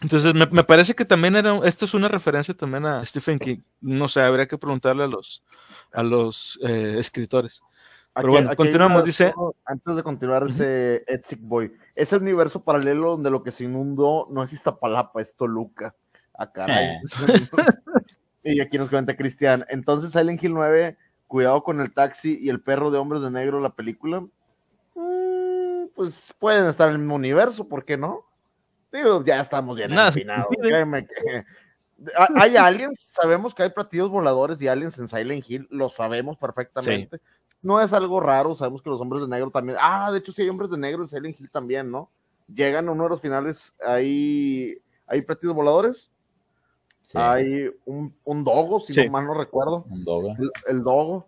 Entonces me, me, parece que también era, esto es una referencia también a Stephen King. No sé, habría que preguntarle a los, a los eh, escritores. Pero bueno, continuamos, dice. Antes de continuar, ese Etzik Boy. Es el universo paralelo donde lo que se inundó no es Iztapalapa, es Toluca. Ah, caray. Eh. y aquí nos comenta Cristian. Entonces, Silent Hill 9, cuidado con el taxi y el perro de hombres de negro, la película. Mm, pues pueden estar en el mismo universo, ¿por qué no? Digo, ya estamos bien afinados. Hay aliens, sabemos que hay platillos voladores y aliens en Silent Hill, lo sabemos perfectamente no es algo raro, sabemos que los hombres de negro también, ah, de hecho sí hay hombres de negro en Silent Hill también, ¿no? Llegan a uno de los finales, hay, hay platillos voladores, hay un, un, dogo, si no mal no recuerdo. Un dogo. El, el, dogo.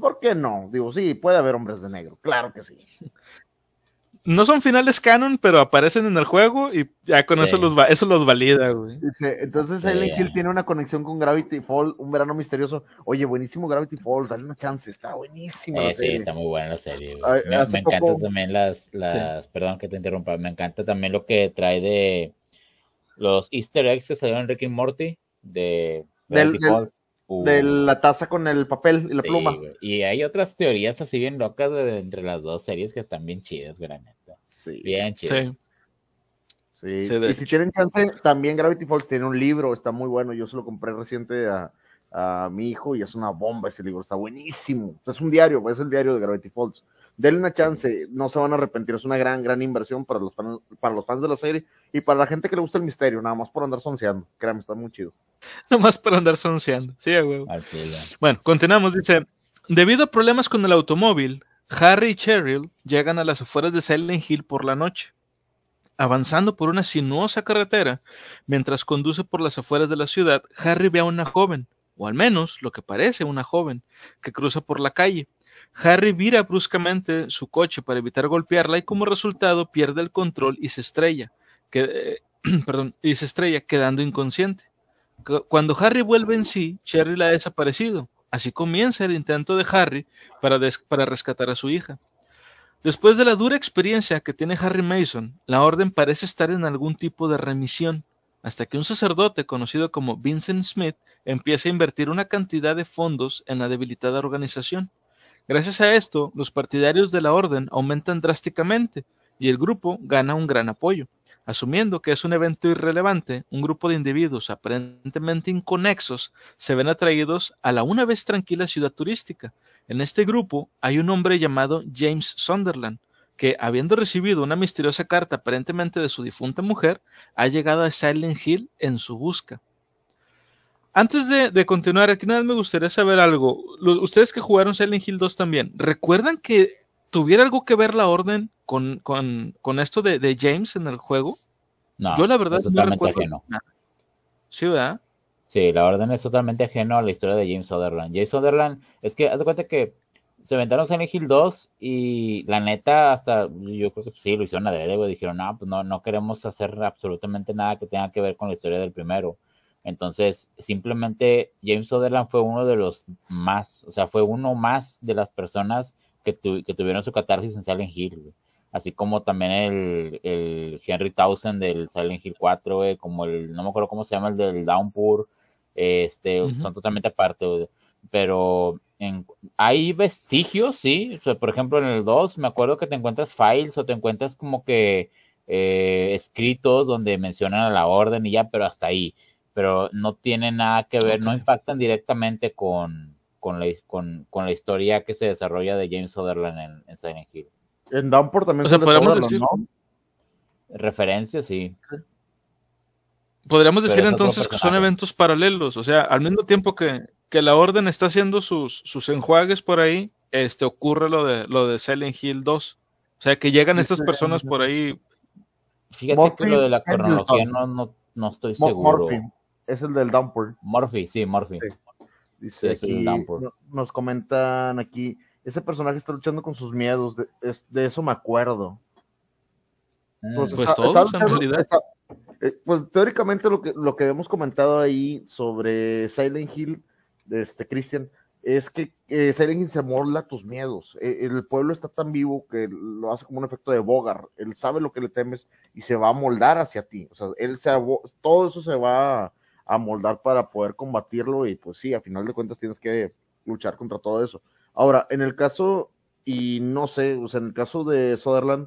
¿Por qué no? Digo, sí, puede haber hombres de negro, claro que sí no son finales canon, pero aparecen en el juego y ya con eso los eso los valida, güey. entonces Silent Hill tiene una conexión con Gravity Falls, un verano misterioso. Oye, buenísimo Gravity Falls, dale una chance, está buenísima. Sí, está muy buena la serie. me, encanta también las, las perdón que te interrumpa, me encanta también lo que trae de los Easter eggs que salieron en Rick y Morty de Gravity Falls de la taza con el papel y la pluma. Y hay otras teorías así bien locas de, entre las dos series que están bien chidas, güey, Sí. Bien chidas. Sí. sí. y si tienen chance, también Gravity Falls tiene un libro, está muy bueno. Yo se lo compré reciente a, a mi hijo y es una bomba ese libro, está buenísimo. Es un diario, es el diario de Gravity Falls denle una chance, no se van a arrepentir, es una gran, gran inversión para los, fans, para los fans de la serie y para la gente que le gusta el misterio, nada más por andar sonceando, créanme, está muy chido. Nada más por andar sonceando, sí, güey. Bueno, continuamos, dice, debido a problemas con el automóvil, Harry y Cheryl llegan a las afueras de Silent Hill por la noche. Avanzando por una sinuosa carretera, mientras conduce por las afueras de la ciudad, Harry ve a una joven, o al menos lo que parece una joven, que cruza por la calle. Harry vira bruscamente su coche para evitar golpearla y como resultado pierde el control y se estrella, que, perdón, y se estrella quedando inconsciente. Cuando Harry vuelve en sí, Cheryl ha desaparecido. Así comienza el intento de Harry para, para rescatar a su hija. Después de la dura experiencia que tiene Harry Mason, la orden parece estar en algún tipo de remisión, hasta que un sacerdote conocido como Vincent Smith empieza a invertir una cantidad de fondos en la debilitada organización. Gracias a esto, los partidarios de la orden aumentan drásticamente y el grupo gana un gran apoyo. Asumiendo que es un evento irrelevante, un grupo de individuos aparentemente inconexos se ven atraídos a la una vez tranquila ciudad turística. En este grupo hay un hombre llamado James Sunderland, que, habiendo recibido una misteriosa carta aparentemente de su difunta mujer, ha llegado a Silent Hill en su busca. Antes de, continuar, aquí nada me gustaría saber algo. ustedes que jugaron Silent Hill 2 también, ¿recuerdan que tuviera algo que ver la orden con, con, esto de, James en el juego? No, yo la verdad es totalmente ajeno. Sí, ¿verdad? Sí, la orden es totalmente ajeno a la historia de James Sutherland. James Sutherland, es que haz de cuenta que se inventaron Silent Hill 2 y la neta, hasta yo creo que sí, lo hicieron a dedo, dijeron, no, pues no, no queremos hacer absolutamente nada que tenga que ver con la historia del primero. Entonces, simplemente James Sutherland fue uno de los más, o sea, fue uno más de las personas que, que tuvieron su catarsis en Silent Hill, Así como también el, el Henry Townsend del Silent Hill 4, como el, no me acuerdo cómo se llama, el del Downpour, este, son totalmente aparte, pero en, hay vestigios, sí, por ejemplo en el 2 me acuerdo que te encuentras files o te encuentras como que eh, escritos donde mencionan a la orden y ya, pero hasta ahí, pero no tiene nada que ver, no impactan directamente con, con la, con, con, la historia que se desarrolla de James Sutherland en, en Silent Hill. En Downpour también o sea, podemos decir, ¿no? Referencia, sí. Podríamos decir entonces que son eventos paralelos, o sea, al mismo tiempo que, que la orden está haciendo sus, sus enjuagues por ahí, este ocurre lo de lo de Silent Hill 2. O sea, que llegan estas personas por ahí. Fíjate que lo de la cronología no, no, no estoy seguro. Es el del Downpour. Morphy, sí, Morphy. Dice nos comentan aquí, ese personaje está luchando con sus miedos, de, eso me acuerdo. Mm, pues, pues todos, en realidad. Eh, pues teóricamente lo que, lo que hemos comentado ahí sobre Silent Hill, este Christian, es que eh, Silent Hill se molda tus miedos. E, el pueblo está tan vivo que lo hace como un efecto de Bogar. Él sabe lo que le temes y se va a moldar hacia ti. O sea, él se todo eso se va a moldar para poder combatirlo y pues sí, a final de cuentas tienes que luchar contra todo eso. Ahora, en el caso, y no sé, o sea, en el caso de Sutherland,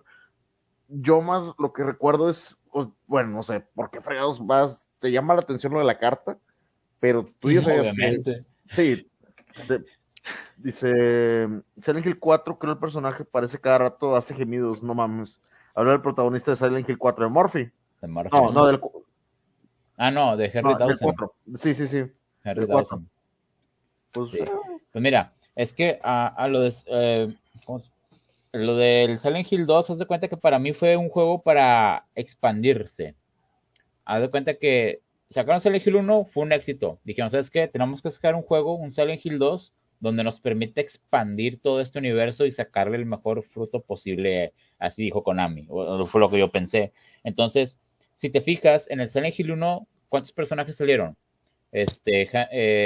yo más lo que recuerdo es, bueno, no sé, ¿por qué fregados vas? Te llama la atención lo de la carta, pero tú ya sabías que... Sí, dice, Silent Hill 4, creo el personaje parece cada rato hace gemidos, no mames. Habla del protagonista de Silent Hill 4, de Murphy. De Murphy. No, no, del, Ah, no, de Henry Dawson. Sí, sí, sí. Henry Dawson. Pues, pues, mira, es que a, lo de eh, lo del Silent Hill 2, haz de cuenta que para mí fue un juego para expandirse. Haz de cuenta que sacaron Silent Hill 1, fue un éxito. Dijeron, ¿sabes qué? Tenemos que sacar un juego, un Silent Hill 2, donde nos permite expandir todo este universo y sacarle el mejor fruto posible. Así dijo Konami, o, fue lo que yo pensé. Entonces, si te fijas, en el Silent Hill 1, ¿cuántos personajes salieron? Este,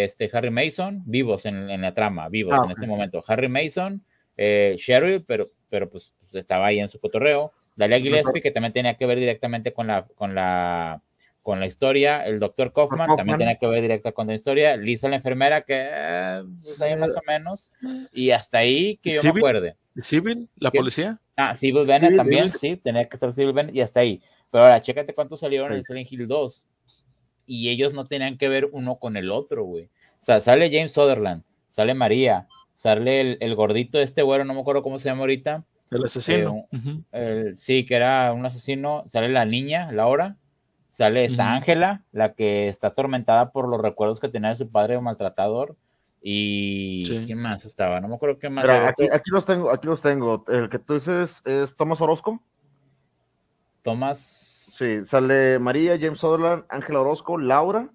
este Harry Mason, vivos en, la trama, vivos ah, en ese momento. Harry Mason, eh, Cheryl, pero, pero pues, pues, estaba ahí en su cotorreo. Dalia Gillespie, que también tenía que ver directamente con la, con la, con la historia. El doctor Kaufman, también tenía que ver directamente con la historia. Lisa, la enfermera, que pues, ahí más o menos. Y hasta ahí que yo me acuerde. ¿Civil? ¿La policía? Ah, Civil Bennett también, sí, tenía que estar Civil Bennett y hasta ahí. Pero ahora, chécate cuántos salieron en Silent Hill 2. Y ellos no tenían que ver uno con el otro, güey. O sea, sale James Sutherland, sale María, sale el, gordito de este güero, no me acuerdo cómo se llama ahorita. El asesino. Eh, sí, que era un asesino. Sale la niña, Laura. Sale esta Ángela, la que está atormentada por los recuerdos que tenía de su padre maltratador. Y ¿quién más estaba? No me acuerdo qué más. aquí, aquí, los tengo, aquí los tengo. El que tú dices es Tomás Orozco. Tomás. Sí, sale María, James Sutherland, Ángela Orozco, Laura,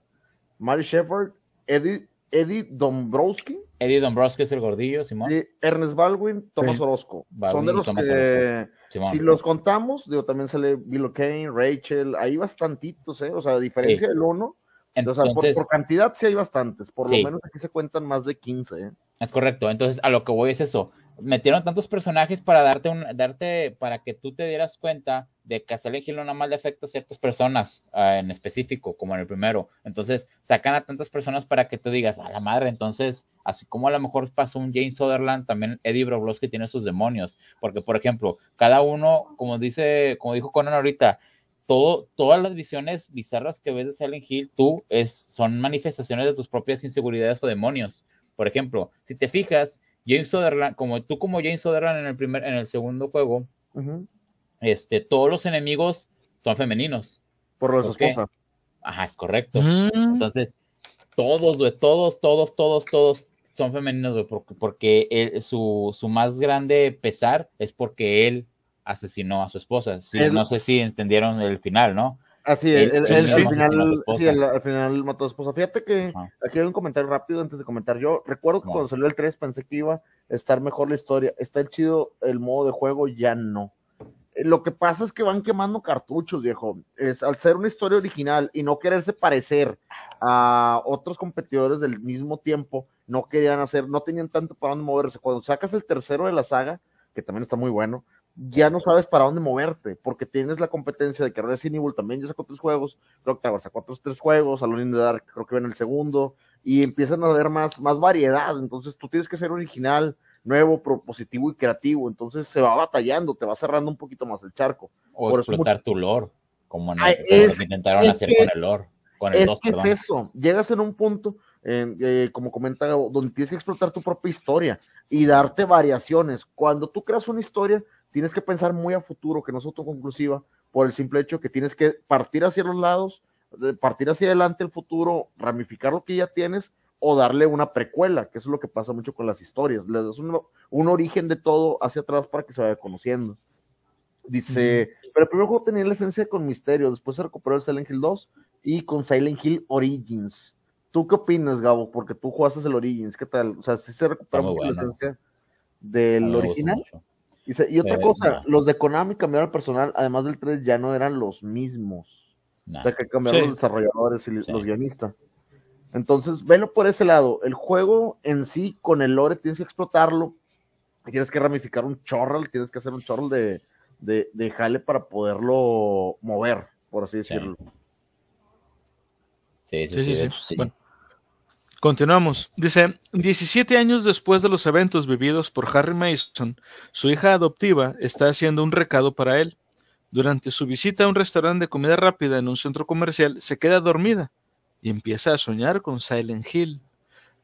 Mary Shepard, Eddie, Eddie Dombrowski. Eddie Dombrowski es el gordillo, Simón. y Ernest Baldwin, Thomas Sí. Orozco. Baldwin Son de los que, Simón. si los contamos, digo, también sale Bill O'Kane, Rachel, hay bastantitos, ¿eh? O sea, a diferencia Sí. del uno, o sea, por, Entonces, por cantidad sí hay bastantes, por Sí. lo menos aquí se cuentan más de 15, ¿eh? Es correcto. Entonces, a lo que voy es eso. Metieron tantos personajes para darte un, darte, para que tú te dieras cuenta de que Hill no nada más le afecta a ciertas personas ah, en específico, como en el primero. Entonces, sacan a tantas personas para que tú digas, a la madre, entonces, así como a lo mejor pasó un James Sutherland, también Eddie Broblowski tiene sus demonios. Porque, por ejemplo, cada uno, como dice, como dijo Conan ahorita, todo, todas las visiones bizarras que ves de Silent Hill, tú, es, son manifestaciones de tus propias inseguridades o demonios. Por ejemplo, si te fijas, James Sutherland, como tú como James Sutherland en el primer, en el segundo juego, este, todos los enemigos son femeninos. Por lo de su esposa. Ajá, es correcto. Mm, Entonces, todos, güey, todos, todos, todos, todos son femeninos, güey, porque, porque él- su, su más grande pesar es porque él asesinó a su esposa. Sí, Él- no sé si entendieron el final, ¿no? Así, Él- sí, el- sí, al final, sí, el- al final mató a su esposa. Fíjate que Ajá. aquí hay un comentario rápido antes de comentar. Yo recuerdo que Bueno. cuando salió el 3 pensé que iba a estar mejor la historia. Está el chido el modo de juego, ya no. Eh, Lo que pasa es que van quemando cartuchos, viejo. Es, al ser una historia original y no quererse parecer a otros competidores del mismo tiempo, no querían hacer, no tenían tanto para dónde moverse. Cuando sacas el tercero de la saga, que también está muy bueno, ya no sabes para dónde moverte, porque tienes la competencia de que Resident Evil también ya sacó tres juegos, creo que sacó otros tres juegos, Alone in the Dark creo que ven el segundo, y empiezan a haber más, más variedad, entonces tú tienes que ser original, nuevo, propositivo y creativo, entonces se va batallando, te va cerrando un poquito más el charco. O Por eso explotar tu lore, como, en el- es- que intentaron es hacer que- con el lore. Con el Es 2, que perdón. es eso, llegas en un punto, en, eh, como comenta Gabo, donde tienes que explotar tu propia historia y darte variaciones. Cuando tú creas una historia, tienes que pensar muy a futuro, que no es autoconclusiva, por el simple hecho que tienes que partir hacia los lados, partir hacia adelante el futuro, ramificar lo que ya tienes o darle una precuela, que eso es lo que pasa mucho con las historias. Le das un, un origen de todo hacia atrás para que se vaya conociendo. Dice, pero el primer juego tenía la esencia con misterio, después se recuperó el Silent Hill 2 y con Silent Hill Origins. ¿Tú qué opinas, Gabo? Porque tú jugaste el Origins, ¿qué tal? O sea, sí se mucho la esencia del original. mucho. Dice, y otra Eh, cosa, no. los de Konami cambiaron el personal, además del 3 ya no eran los mismos. Nah. O sea, que cambiaron Sí. los desarrolladores y Sí. los guionistas. Entonces, velo por ese lado. El juego en sí, con el lore, tienes que explotarlo. Tienes que ramificar un chorral, tienes que hacer un chorral de, de, de jale para poderlo mover, por así Sí. decirlo. Sí, sí, Sí, sí, sí, sí. eso sí. Bueno. Continuamos. Dice, 17 años después de los eventos vividos por Harry Mason, su hija adoptiva está haciendo un recado para él. Durante su visita a un restaurante de comida rápida en un centro comercial, se queda dormida y empieza a soñar con Silent Hill.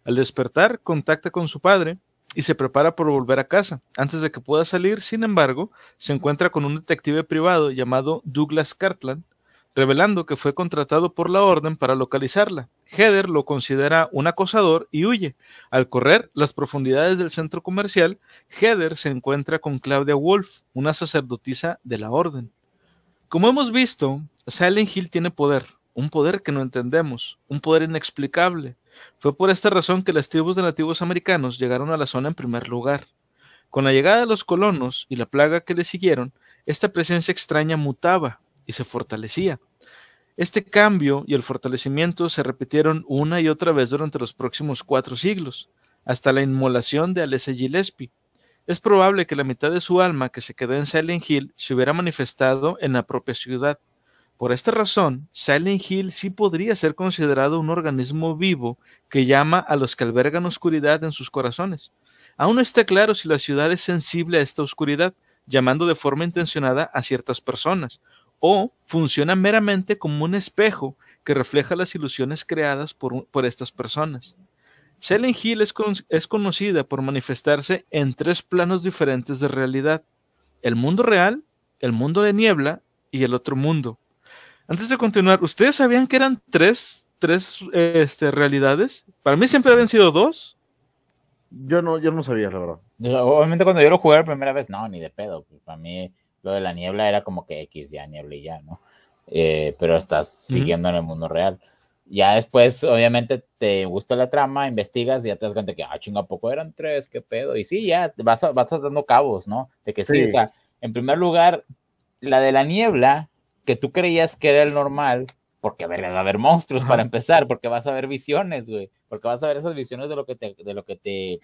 Al despertar, contacta con su padre y se prepara por volver a casa. Antes de que pueda salir, sin embargo, se encuentra con un detective privado llamado Douglas Cartland, revelando que fue contratado por la orden para localizarla. Heather lo considera un acosador y huye. Al correr las profundidades del centro comercial, Heather se encuentra con Claudia Wolf, una sacerdotisa de la orden. Como hemos visto, Silent Hill tiene poder, un poder que no entendemos, un poder inexplicable. Fue por esta razón que las tribus de nativos americanos llegaron a la zona en primer lugar. Con la llegada de los colonos y la plaga que le siguieron, esta presencia extraña mutaba y se fortalecía. Este cambio y el fortalecimiento se repitieron una y otra vez durante los próximos cuatro siglos, hasta la inmolación de Alessia Gillespie. Es probable que la mitad de su alma que se quedó en Silent Hill se hubiera manifestado en la propia ciudad. Por esta razón, Silent Hill sí podría ser considerado un organismo vivo que llama a los que albergan oscuridad en sus corazones. Aún no está claro si la ciudad es sensible a esta oscuridad, llamando de forma intencionada a ciertas personas, o funciona meramente como un espejo que refleja las ilusiones creadas por, por estas personas. Silent Hill es, con, es, conocida por manifestarse en tres planos diferentes de realidad, el mundo real, el mundo de niebla y el otro mundo. Antes de continuar, ¿ustedes sabían que eran tres, tres este, realidades? Para mí siempre habían sido dos. Yo no, yo no sabía, la verdad. Obviamente cuando yo lo jugué la primera vez, no, ni de pedo. Para mí lo de la niebla era como que X, ya niebla y ya, ¿no? Eh, pero estás siguiendo uh -huh. en el mundo real. ya después, obviamente, te gusta la trama, investigas y ya te das cuenta que, ah, chinga, poco eran tres? ¿Qué pedo? Y sí, ya vas, vas dando cabos, ¿no? De que sí. o sea, en primer lugar, la de la niebla, que tú creías que era el normal, porque a ver, va a haber monstruos para empezar, porque vas a ver visiones, güey, porque vas a ver esas visiones de lo que te, de lo que te,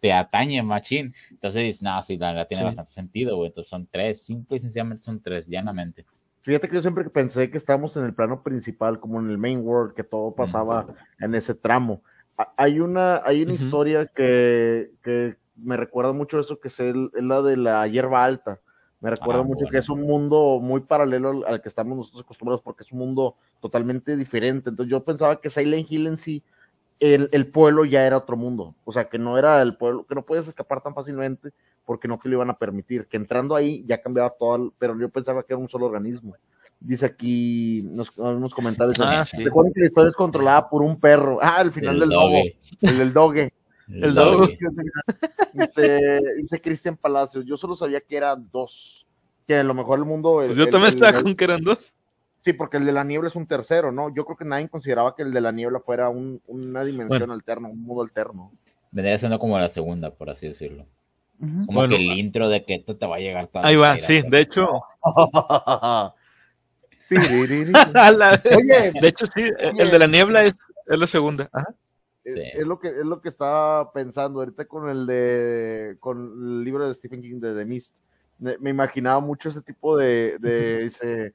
te atañe, machín. Entonces, no, sí, la tiene bastante sentido, güey. Entonces son tres, simple y sencillamente son tres, llanamente. Fíjate que yo siempre pensé que estábamos en el plano principal, como en el main world, que todo pasaba en ese tramo. Hay una, hay una historia que, que, me recuerda mucho eso, que es, la de la hierba alta. Me recuerda ah, mucho que es un mundo muy paralelo al, que estamos nosotros acostumbrados, porque es un mundo totalmente diferente. Entonces yo pensaba que Silent Hill en sí, el, el, pueblo ya era otro mundo. O sea, que no era el pueblo, que no puedes escapar tan fácilmente porque no te lo iban a permitir, que entrando ahí ya cambiaba todo, pero yo pensaba que era un solo organismo. Dice aquí unos, unos comentarios. Ah, sí. Recuerden que la historia es controlada por un perro. Ah, al final del doge. El del doge. El, doge. Dice, dice Cristian Palacios, yo solo sabía que eran dos. Que a lo mejor el mundo... Pues yo también estaba con que eran dos. Sí, porque el de la niebla es un tercero, ¿no? Yo creo que nadie consideraba que el de la niebla fuera un, una dimensión alterna, un mundo alterno. Vendría siendo como la segunda, por así decirlo. Como que el intro de que esto te va a llegar todo. Ahí va, sí, de hecho. Oye, de hecho, sí, el de la niebla es, es la segunda. Es, lo que es lo que estaba pensando ahorita con el de con el libro de Stephen King de The Mist. Me, imaginaba mucho ese tipo de, de ese,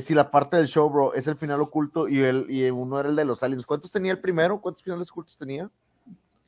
si la parte del show, bro, es el final oculto y el y uno era el de los aliens. ¿Cuántos tenía el primero? ¿Cuántos finales ocultos tenía?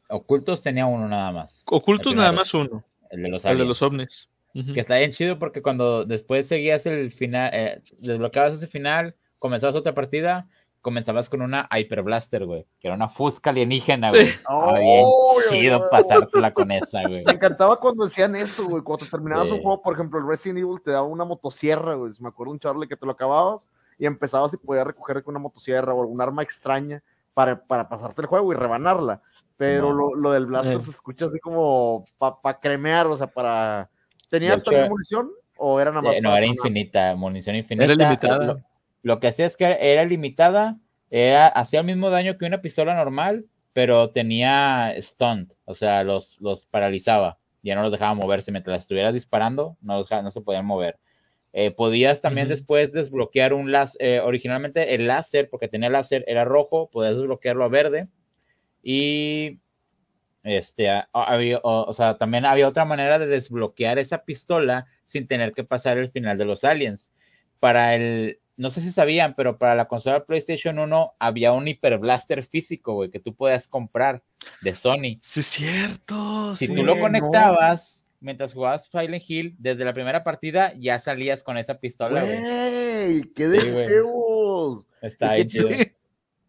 Ocultos tenía uno nada más. Ocultos nada más uno. El de los, el de los ovnis. Que está bien chido porque cuando después seguías el final, eh, desbloqueabas ese final, comenzabas otra partida, comenzabas con una Hyper Blaster, güey, que era una fusca alienígena, güey. Sí. bien chido pasártela con esa, güey. Me encantaba cuando decían eso, güey, cuando terminabas un juego, por ejemplo, el Resident Evil te daba una motosierra, güey. Me acuerdo un charle que te lo acababas y empezabas y podías recoger con una motosierra o algún arma extraña para, para pasarte el juego y rebanarla pero lo, lo, del blaster se escucha así como para cremear, o sea, para... ¿Tenía también munición o era nada más? no, era infinita, munición infinita. Era limitada. Lo, que hacía es que era limitada, era, hacía el mismo daño que una pistola normal, pero tenía stunt, o sea, los, los paralizaba, ya no los dejaba moverse, mientras estuvieras disparando, no, no se podían mover. Eh, podías también después desbloquear un láser, eh, originalmente el láser, porque tenía láser, era rojo, podías desbloquearlo a verde, y este, había, o, sea, también había otra manera de desbloquear esa pistola sin tener que pasar el final de los aliens. Para el, no sé si sabían, pero para la consola PlayStation 1 había un Hyper Blaster físico, güey, que tú podías comprar de Sony. Sí, es cierto. Si tú lo conectabas mientras jugabas Silent Hill, desde la primera partida ya salías con esa pistola, güey. ¡Qué de Está ahí,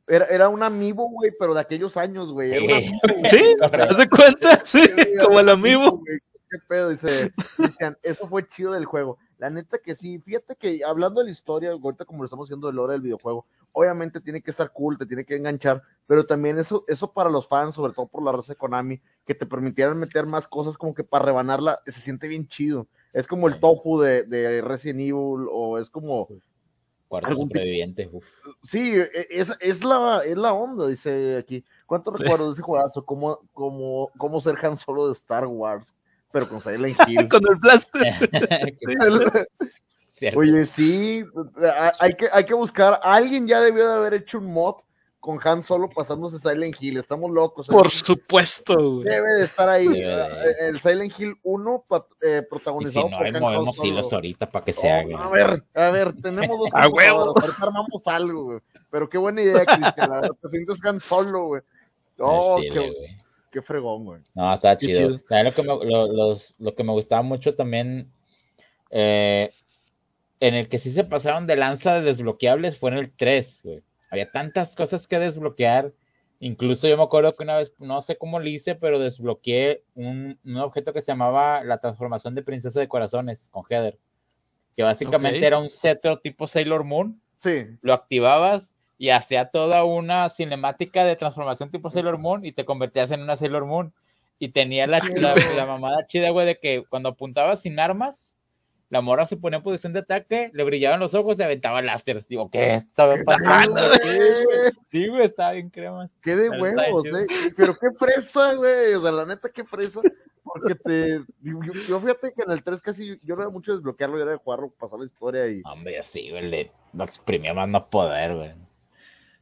era, era un amiibo, güey, pero de aquellos años, güey. Sí, ¿te das cuenta? Sí, como el amiibo. Qué pedo, dice Cristian, eso fue chido del juego. La neta que sí, fíjate que hablando de la historia, ahorita como lo estamos haciendo de hora del videojuego, obviamente tiene que estar cool, te tiene que enganchar, pero también eso, eso para los fans, sobre todo por la raza de Konami, que te permitieran meter más cosas como que para rebanarla, se siente bien chido. Es como el tofu de, de Resident Evil, o es como Cuarto sobreviviente. Sí, e, es, es, la, es la onda, dice aquí. ¿Cuántos recuerdos de ese juegazo? ¿Cómo, cómo, cómo ser Han Solo de Star Wars? Pero con Silent Hill. con el blaster. Oye, sí, hay que, hay que buscar. Alguien ya debió de haber hecho un mod con Han Solo pasándose Silent Hill. Estamos locos. Por supuesto, güey. Debe de estar ahí. El Silent Hill 1 eh, protagonizado y si no, movemos hilos ahorita para que se haga. A ver, a ver, tenemos dos a huevo. Ahorita armamos algo, güey. Pero qué buena idea, Cristian. La verdad, te sientes Han Solo, güey. Oh, qué, qué, fregón, güey. No, está chido. Lo, que me, lo, los, lo que me gustaba mucho también, eh, en el que sí se pasaron de lanza de desbloqueables fue en el 3, güey había tantas cosas que desbloquear. Incluso yo me acuerdo que una vez, no sé cómo lo hice, pero desbloqueé un, objeto que se llamaba la transformación de princesa de corazones con Heather. Que básicamente era un cetro tipo Sailor Moon. Sí. Lo activabas y hacía toda una cinemática de transformación tipo Sailor Moon y te convertías en una Sailor Moon. Y tenía la, la, la mamada chida, güey, de que cuando apuntabas sin armas, la morra se ponía en posición de ataque, le brillaban los ojos y aventaba láser. Digo, ¿qué estaba pasando? sí, güey, estaba bien crema. Qué de huevos, eh. Pero qué fresa, güey. O sea, la neta, qué fresa. Porque te. Yo, fíjate que en el 3 casi yo no era mucho desbloquearlo, yo era de jugarlo, pasar la historia y. Hombre, sí, güey, le lo exprimía más no poder, güey.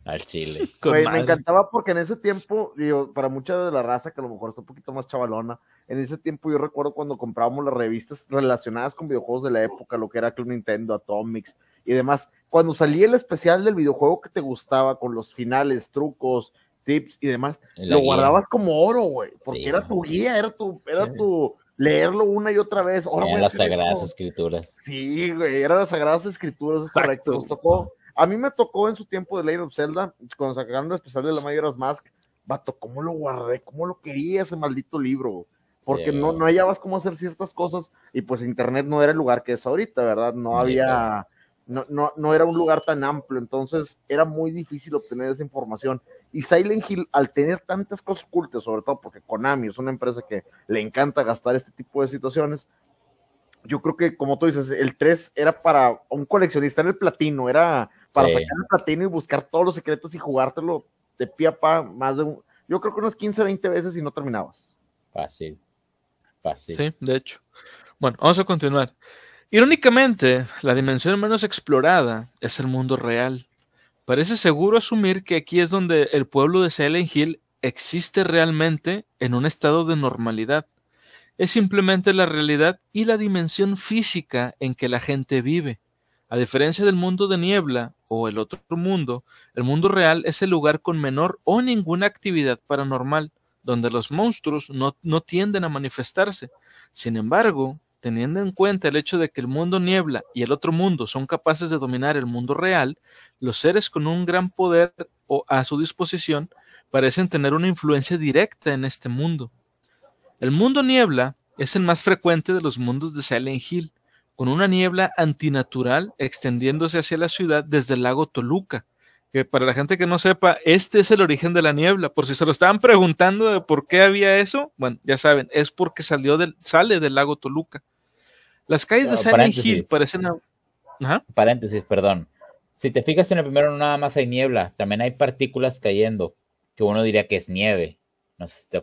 Al chile. me encantaba porque en ese tiempo, digo, para mucha de la raza que a lo mejor está un poquito más chavalona, en ese tiempo yo recuerdo cuando comprábamos las revistas relacionadas con videojuegos de la época, lo que era Club Nintendo, Atomics y demás. Cuando salía el especial del videojuego que te gustaba, con los finales, trucos, tips y demás, lo guardabas como oro, güey, porque era tu guía, era tu, era tu leerlo una y otra vez. Ahora las sagradas escrituras. Sí, güey, eran las sagradas escrituras, es correcto. Nos tocó, a mí me tocó en su tiempo de Legend of Zelda, cuando sacaron el especial de la Majora's Mask, vato, ¿cómo lo guardé? ¿Cómo lo quería ese maldito libro? Porque no, no hallabas cómo hacer ciertas cosas y pues internet no era el lugar que es ahorita, ¿verdad? No había, no, no, no era un lugar tan amplio, entonces era muy difícil obtener esa información. Y Silent Hill, al tener tantas cosas ocultas, sobre todo porque Konami es una empresa que le encanta gastar este tipo de situaciones, yo creo que, como tú dices, el 3 era para un coleccionista en el platino, era para sacar el platino y buscar todos los secretos y jugártelo de pie a pa más de un, yo creo que unas 15, 20 veces y no terminabas. Fácil. Fácil. Sí, de hecho. Bueno, vamos a continuar. Irónicamente, la dimensión menos explorada es el mundo real. Parece seguro asumir que aquí es donde el pueblo de Silent Hill existe realmente en un estado de normalidad. Es simplemente la realidad y la dimensión física en que la gente vive. A diferencia del mundo de niebla o el otro mundo, el mundo real es el lugar con menor o ninguna actividad paranormal, donde los monstruos no, no tienden a manifestarse. Sin embargo, teniendo en cuenta el hecho de que el mundo niebla y el otro mundo son capaces de dominar el mundo real, los seres con un gran poder o a su disposición parecen tener una influencia directa en este mundo. El mundo niebla es el más frecuente de los mundos de Silent Hill, con una niebla antinatural extendiéndose hacia la ciudad desde el lago Toluca, que para la gente que no sepa, este es el origen de la niebla. Por si se lo estaban preguntando de por qué había eso, bueno, ya saben, es porque salió del, sale del lago Toluca. Las calles de Silent Hill parecen... Paréntesis, perdón. Si te fijas en el primero, no nada más hay niebla, también hay partículas cayendo, que uno diría que es nieve. No sé si te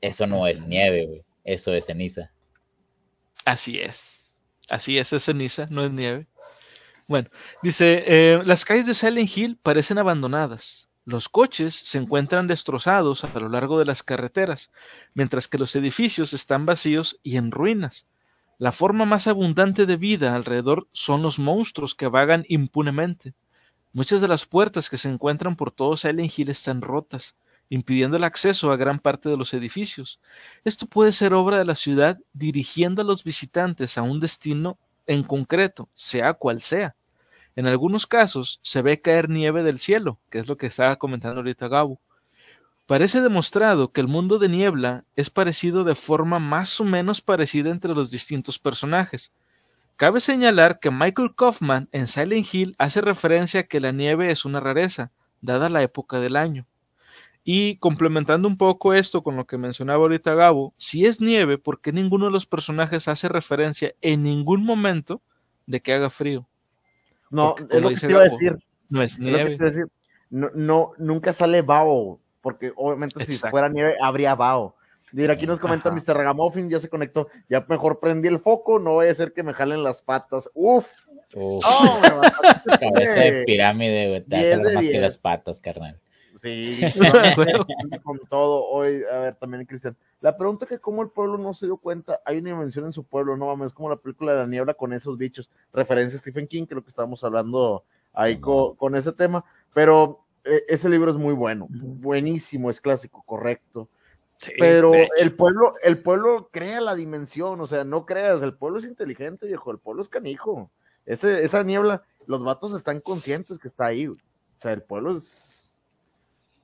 eso no es nieve, güey. Eso es ceniza. Así es. Así es, es ceniza, no es nieve. Bueno, dice, eh, las calles de Silent Hill parecen abandonadas. Los coches se encuentran destrozados a lo largo de las carreteras, mientras que los edificios están vacíos y en ruinas. La forma más abundante de vida alrededor son los monstruos que vagan impunemente. Muchas de las puertas que se encuentran por todo Silent Hill están rotas, impidiendo el acceso a gran parte de los edificios. Esto puede ser obra de la ciudad dirigiendo a los visitantes a un destino en concreto, sea cual sea. En algunos casos se ve caer nieve del cielo, que es lo que estaba comentando ahorita Gabo. Parece demostrado que el mundo de niebla es parecido de forma más o menos parecida entre los distintos personajes. Cabe señalar que Michael Kaufman en Silent Hill hace referencia a que la nieve es una rareza, dada la época del año. Y complementando un poco esto con lo que mencionaba ahorita Gabo, si es nieve, ¿por qué ninguno de los personajes hace referencia en ningún momento de que haga frío? No, es lo que te iba a decir. No es nieve. no, no, nunca sale Bao, porque obviamente si fuera nieve habría Bao. Mira, aquí nos comenta Mr. Ragamuffin, ya se conectó. Ya mejor prendí el foco, no voy a hacer que me jalen las patas. Uf. Uf. Oh, Cabeza de pirámide, güey. Te más que las patas, carnal. Sí, con todo. Hoy, a ver, también Cristian. La pregunta que cómo el pueblo no se dio cuenta, hay una dimensión en su pueblo, no mames, es como la película de la niebla con esos bichos. Referencia a Stephen King, que es lo que estábamos hablando ahí con, ese tema. Pero eh, ese libro es muy bueno, buenísimo, es clásico, correcto. pero el pueblo, el pueblo crea la dimensión, o sea, no creas, el pueblo es inteligente, viejo, el pueblo es canijo. Ese, esa niebla, los vatos están conscientes que está ahí. O sea, el pueblo es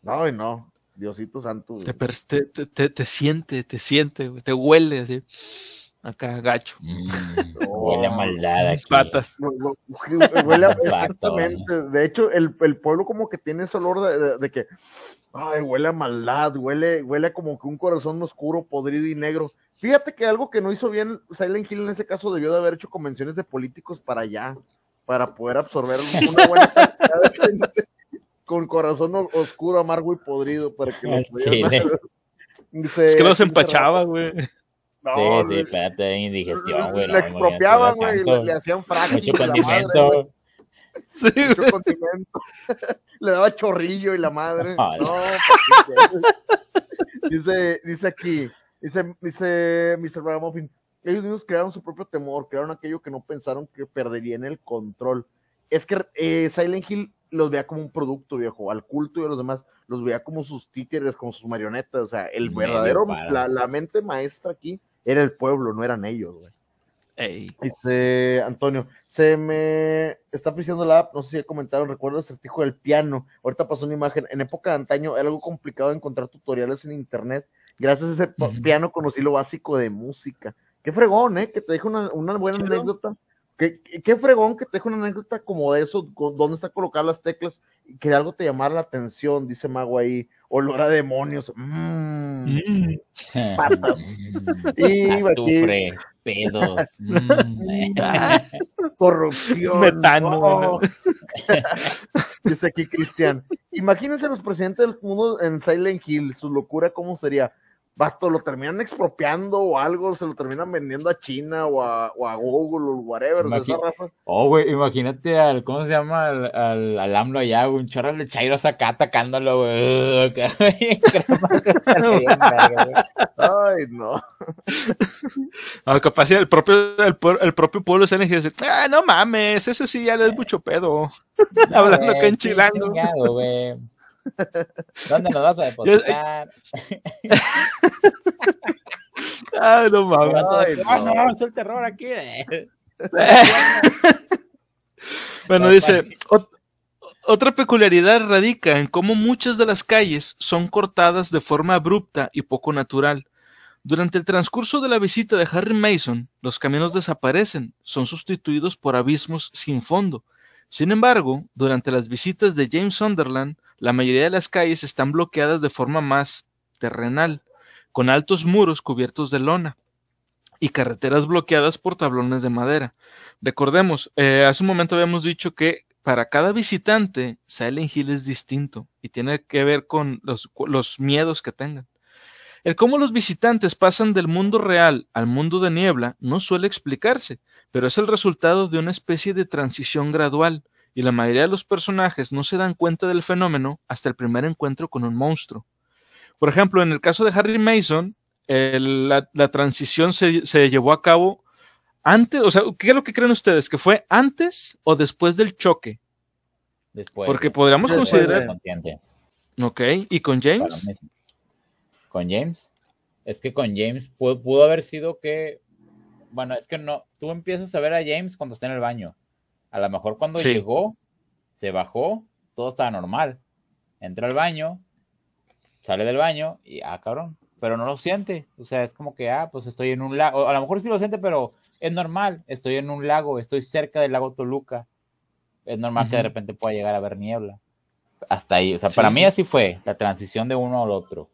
Ay, no, Diosito Santo. Te, te, te, siente, te siente, te huele así. Acá, gacho. Mm, huele a maldad aquí. Patas. Huele exactamente. De hecho, el, el, pueblo como que tiene ese olor de, que, ay, huele a maldad, huele, huele como que un corazón oscuro, podrido y negro. Fíjate que algo que no hizo bien Silent Hill en ese caso debió de haber hecho convenciones de políticos para allá, para poder absorber una buena cantidad de gente con corazón oscuro, amargo y podrido para que lo pudieran. Es que los empachaba, güey. No, sí, sí, espérate, indigestión, güey. Le expropiaban, güey, le, le, hacían fracking. Mucho condimento. Sí, mucho condimento. le daba chorrillo y la madre. No, dice, dice aquí, dice, dice Mr. Ragamuffin, ellos mismos crearon su propio temor, crearon aquello que no pensaron que perderían el control. Es que eh, Silent Hill los veía como un producto, viejo, al culto y a los demás los veía como sus títeres, como sus marionetas, o sea, el verdadero, la, la, mente maestra aquí era el pueblo, no eran ellos, güey. Dice Antonio, se me está apreciando la app, no sé si ya comentaron, recuerdo el acertijo del piano, ahorita pasó una imagen, en época de antaño era algo complicado encontrar tutoriales en internet, gracias a ese piano conocí lo básico de música, qué fregón, ¿eh? Que te dejo una, una buena anécdota, qué, qué, fregón que te dejo una anécdota como de eso, dónde está colocadas las teclas, y que algo te llamara la atención, dice Mago ahí, olor a demonios, mmm, mm. patas, y aquí, pedos, mm. corrupción, metano. dice aquí Cristian, imagínense los presidentes del mundo en Silent Hill, su locura, ¿cómo sería? Basto, lo terminan expropiando o algo, se lo terminan vendiendo a China o a, o a Google o whatever, de esa raza. Oh, güey, imagínate al, ¿cómo se llama? Al, al, al AMLO allá, güey, un chorro de chairos acá atacándolo, güey. Ay, no. No, capaz el propio, el, el propio pueblo se dice, ah, no mames, eso sí ya le es mucho pedo. Hablando acá en chilango. ¿Dónde nos vas a depositar? Ay, no mames. Ah, no, es el terror aquí. bueno, dice, otra peculiaridad radica en cómo muchas de las calles son cortadas de forma abrupta y poco natural. Durante el transcurso de la visita de Harry Mason, los caminos desaparecen, son sustituidos por abismos sin fondo. Sin embargo, durante las visitas de James Sunderland, la mayoría de las calles están bloqueadas de forma más terrenal, con altos muros cubiertos de lona y carreteras bloqueadas por tablones de madera. Recordemos, eh, hace un momento habíamos dicho que para cada visitante Silent Hill es distinto y tiene que ver con los, los miedos que tengan. El cómo los visitantes pasan del mundo real al mundo de niebla no suele explicarse, pero es el resultado de una especie de transición gradual, y la mayoría de los personajes no se dan cuenta del fenómeno hasta el primer encuentro con un monstruo. Por ejemplo, en el caso de Harry Mason, la, transición se, se, llevó a cabo antes, o sea, ¿qué es lo que creen ustedes? ¿Que fue antes o después del choque? Después. Porque podríamos considerar... Ok, ¿y con James? ¿Con James? Es que con James pudo, pudo haber sido que... Bueno, es que no, tú empiezas a ver a James cuando está en el baño. A lo mejor cuando llegó, se bajó, todo estaba normal. Entra al baño, sale del baño y, ah, cabrón, pero no lo siente. O sea, es como que, ah, pues estoy en un lago. A lo mejor sí lo siente, pero es normal. Estoy en un lago, estoy cerca del lago Toluca. Es normal que de repente pueda llegar a ver niebla. Hasta ahí. O sea, para mí así fue la transición de uno al otro.